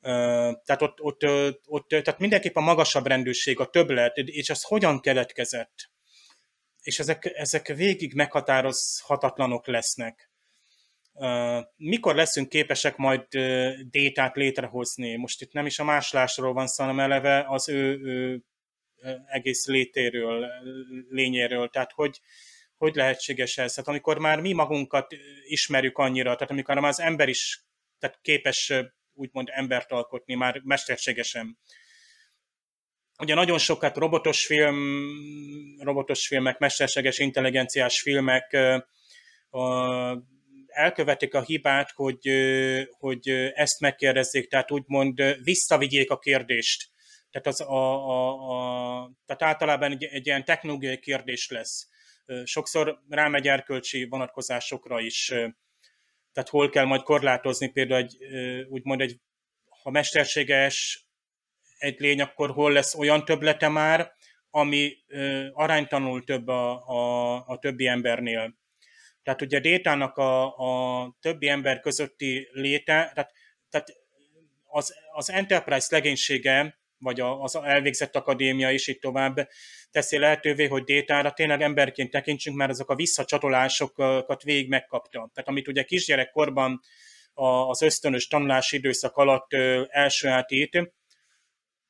Tehát ott, ott, ott, tehát mindenképp a magasabb rendőrség, a többlet, és az hogyan keletkezett és ezek, ezek végig meghatározhatatlanok lesznek. Mikor leszünk képesek majd détát létrehozni? Most itt nem is a máslásról van szó, hanem eleve az ő, ő egész létéről, lényéről. Tehát hogy, hogy lehetséges ez? Tehát amikor már mi magunkat ismerjük annyira, tehát amikor már az ember is tehát képes úgymond embert alkotni, már mesterségesen, ugye nagyon sokat robotos film, robotos filmek, mesterséges intelligenciás filmek elkövetik a hibát, hogy, hogy ezt megkérdezzék, tehát úgymond visszavigyék a kérdést. Tehát, az a, a, a, tehát általában egy, egy ilyen technológiai kérdés lesz. Sokszor rámegy erkölcsi vonatkozásokra is. Tehát hol kell majd korlátozni például egy, úgymond egy, ha mesterséges egy lény, akkor hol lesz olyan töblete már, ami ö, aránytanul több a, a, a többi embernél. Tehát ugye Détának a, a többi ember közötti léte, tehát, tehát az, az Enterprise legénysége, vagy az elvégzett akadémia is itt tovább teszi lehetővé, hogy Détára tényleg emberként tekintsünk, mert azok a visszacsatolásokat végig megkapta. Tehát amit ugye kisgyerekkorban az ösztönös tanulási időszak alatt elsajátít,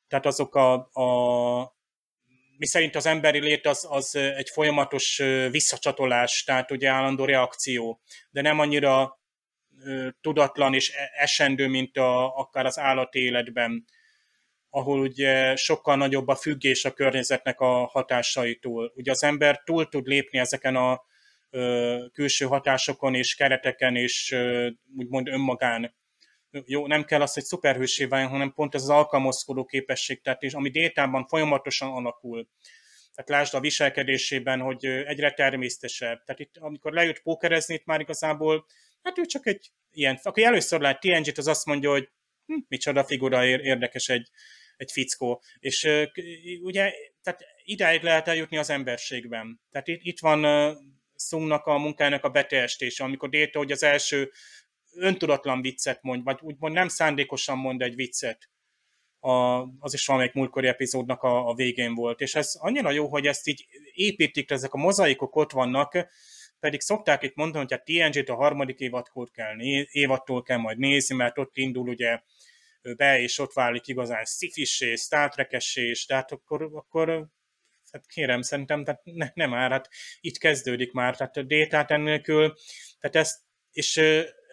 tehát azok a, a mi szerint az emberi lét az, az egy folyamatos visszacsatolás, tehát ugye állandó reakció, de nem annyira tudatlan és e, esendő, mint a, akár az állati életben. ahol ugye sokkal nagyobb a függés a környezetnek a hatásaitól. Ugye az ember túl tud lépni ezeken a külső hatásokon és kereteken és úgymond önmagán. Jó, nem kell az, hogy szuperhősé váljon, hanem pont ez az alkalmazkodó képesség, tehát és ami détában folyamatosan alakul. Tehát lásd a viselkedésében, hogy egyre természetesebb. Tehát itt, amikor lejött pókerezni, itt már igazából, hát ő csak egy ilyen, aki először lát TNG-t, az azt mondja, hogy hm, micsoda figura érdekes egy, egy fickó. És ugye, tehát ideig lehet eljutni az emberségben. Tehát itt, itt van Szungnak a munkának a beteljestése, amikor Déta, hogy az első öntudatlan viccet mond, vagy úgymond nem szándékosan mond egy viccet. A, az is valamelyik múltkori epizódnak a, a végén volt. És ez annyira jó, hogy ezt így építik, ezek a mozaikok ott vannak, pedig szokták itt mondani, hogy a TNG-t a harmadik évadkor kell, évattól kell majd nézni, mert ott indul ugye be, és ott válik igazán szifissé, Star és tehát akkor, akkor hát kérem, szerintem tehát ne, nem már, hát itt kezdődik már, tehát a détát ennélkül, tehát ezt, és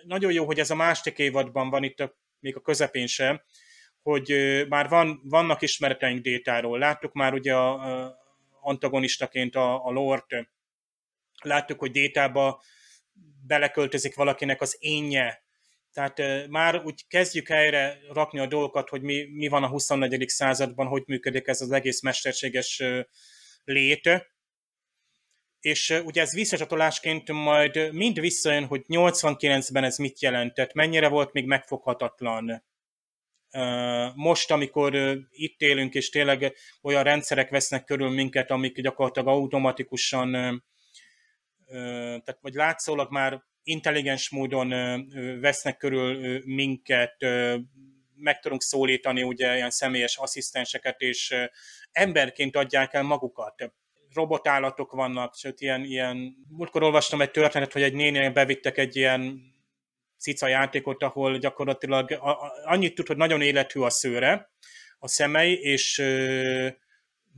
nagyon jó, hogy ez a másik évadban van itt a, még a közepén sem, hogy már van, vannak ismereteink détáról. Láttuk már ugye a, a antagonistaként a, a Lord, láttuk, hogy détába beleköltözik valakinek az énje, tehát már úgy kezdjük helyre rakni a dolgokat, hogy mi, mi van a 24. században, hogy működik ez az egész mesterséges uh, lét. És ugye ez visszacsatolásként majd mind visszajön, hogy 89-ben ez mit jelentett, mennyire volt még megfoghatatlan. Most, amikor itt élünk, és tényleg olyan rendszerek vesznek körül minket, amik gyakorlatilag automatikusan, tehát vagy látszólag már intelligens módon vesznek körül minket, meg tudunk szólítani ugye ilyen személyes asszisztenseket, és emberként adják el magukat. Robotállatok vannak, sőt ilyen, ilyen múltkor olvastam egy történet, hogy egy néni bevittek egy ilyen cica játékot, ahol gyakorlatilag annyit tud, hogy nagyon élethű a szőre, a szemei, és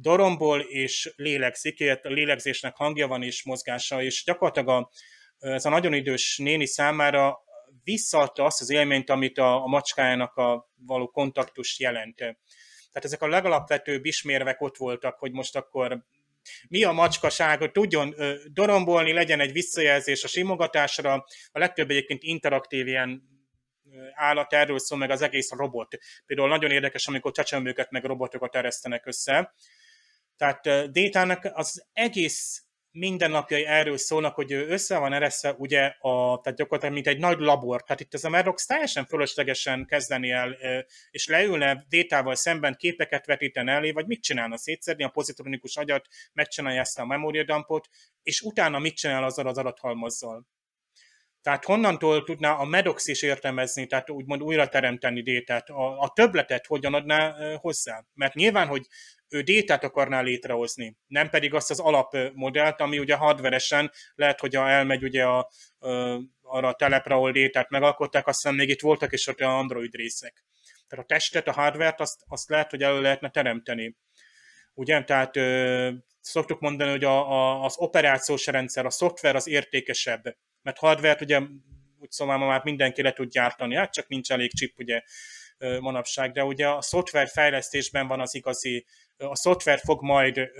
doromból és lélegzik, a lélegzésnek hangja van és mozgása, és gyakorlatilag a, ez a nagyon idős néni számára visszaadta azt az élményt, amit a, a macskájának a való kontaktus jelent. Tehát ezek a legalapvetőbb ismérvek ott voltak, hogy most akkor mi a macskaság, hogy tudjon dorombolni, legyen egy visszajelzés a simogatásra, a legtöbb egyébként interaktív ilyen állat, erről szól meg az egész robot. Például nagyon érdekes, amikor csecsemőket meg robotokat eresztenek össze. Tehát Détának az egész mindennapjai erről szólnak, hogy ő össze van ereszve, ugye, a, tehát gyakorlatilag mint egy nagy labor. Tehát itt ez a Maddox teljesen fölöslegesen kezdeni el, és leülne détával szemben képeket vetíteni elé, vagy mit csinálna szétszedni a pozitronikus agyat, megcsinálja ezt a memóriadumpot, és utána mit csinál azzal az adathalmazzal. Tehát honnantól tudná a Medox is értelmezni, tehát úgymond újra teremteni détát, a, a többletet hogyan adná hozzá? Mert nyilván, hogy ő détát akarná létrehozni, nem pedig azt az alapmodellt, ami ugye hardveresen lehet, hogy elmegy ugye a, a, arra a telepre, ahol détát megalkották, aztán még itt voltak is ott Android részek. Tehát a testet, a hardvert, azt, azt lehet, hogy elő lehetne teremteni. Ugye, tehát ö, szoktuk mondani, hogy a, a, az operációs rendszer, a szoftver az értékesebb, mert hardvert ugye úgy szóval már mindenki le tud gyártani, hát csak nincs elég chip ugye manapság, de ugye a szoftver fejlesztésben van az igazi a szoftver fog majd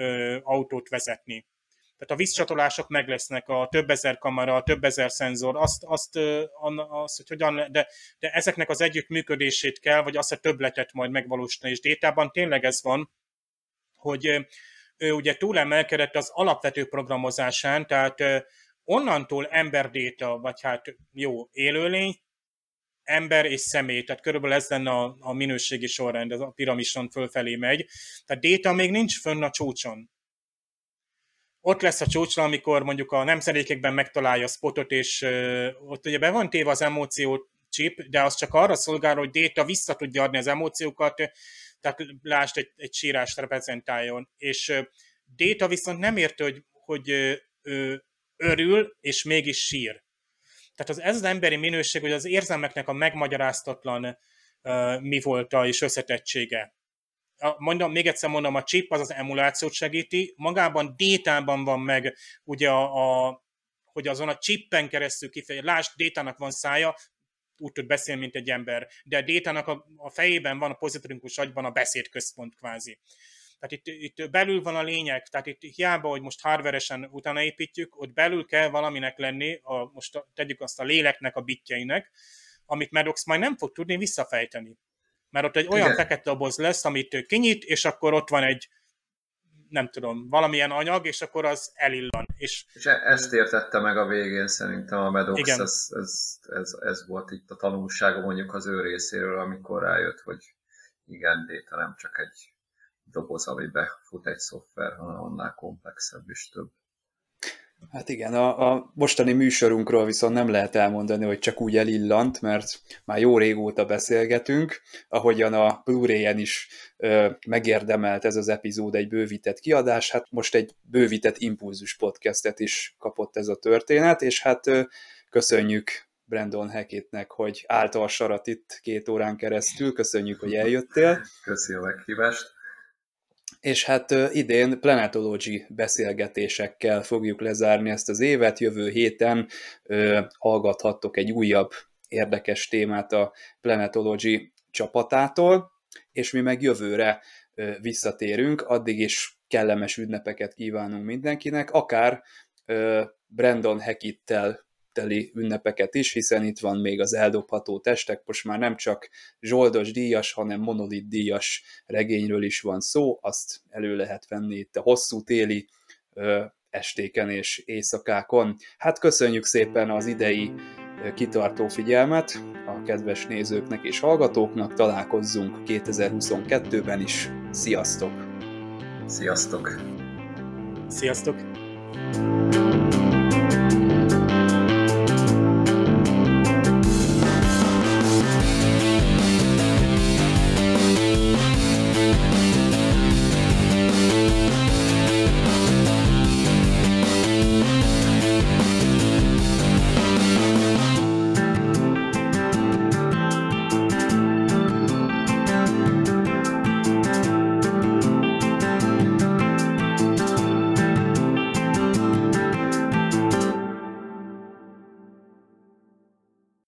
autót vezetni. Tehát a vízcsatolások meg lesznek, a több ezer kamera, a több ezer szenzor, azt, azt, azt hogy hogyan, de, de ezeknek az együttműködését kell, vagy azt a többletet majd megvalósítani. És détában tényleg ez van, hogy ő ugye túlemelkedett az alapvető programozásán, tehát onnantól emberdéta, vagy hát jó élőlény, ember és személy, tehát körülbelül ez lenne a, a minőségi sorrend, ez a piramison fölfelé megy. Tehát déta még nincs fönn a csúcson. Ott lesz a csúcson, amikor mondjuk a nemzedékekben megtalálja a spotot, és uh, ott ugye be van téve az emóció chip, de az csak arra szolgál, hogy déta vissza tudja adni az emóciókat, tehát lásd egy, egy sírást reprezentáljon. És déta viszont nem érte, hogy, hogy uh, örül, és mégis sír tehát az, ez az emberi minőség, hogy az érzelmeknek a megmagyaráztatlan uh, mi volt a és összetettsége. A, mondom, még egyszer mondom, a chip az az emulációt segíti, magában détában van meg ugye a, a hogy azon a chippen keresztül kifejező, lásd, détának van szája, úgy tud beszélni, mint egy ember, de a Détának a, a fejében van a pozitrinkus agyban a beszédközpont kvázi. Tehát itt, itt belül van a lényeg, tehát itt hiába, hogy most hardveresen utána építjük, ott belül kell valaminek lenni, a, most tegyük azt a léleknek, a bitjeinek, amit Maddox majd nem fog tudni visszafejteni. Mert ott egy olyan Igen. fekete doboz lesz, amit kinyit, és akkor ott van egy, nem tudom, valamilyen anyag, és akkor az elillan. És, és e- ezt értette meg a végén szerintem a Medox, Igen. Ez, ez, ez, ez, volt itt a tanulsága mondjuk az ő részéről, amikor rájött, hogy igen, Déta nem csak egy doboz, amibe fut egy szoftver, hanem annál komplexebb és több. Hát igen, a, a mostani műsorunkról viszont nem lehet elmondani, hogy csak úgy elillant, mert már jó régóta beszélgetünk, ahogyan a Blu-ray-en is ö, megérdemelt ez az epizód egy bővített kiadás, hát most egy bővített impulzus podcastet is kapott ez a történet, és hát ö, köszönjük Brandon Hackettnek, hogy állta a sarat itt két órán keresztül, köszönjük, hogy eljöttél. Köszönjük a meghívást és hát idén Planetology beszélgetésekkel fogjuk lezárni ezt az évet. Jövő héten hallgathattok egy újabb érdekes témát a Planetology csapatától, és mi meg jövőre visszatérünk, addig is kellemes ünnepeket kívánunk mindenkinek, akár Brandon Hackittel teli ünnepeket is, hiszen itt van még az eldobható testek, most már nem csak zsoldos díjas, hanem monolit díjas regényről is van szó, azt elő lehet venni itt a hosszú téli ö, estéken és éjszakákon. Hát köszönjük szépen az idei kitartó figyelmet a kedves nézőknek és hallgatóknak, találkozzunk 2022-ben is. Sziasztok! Sziasztok! Sziasztok!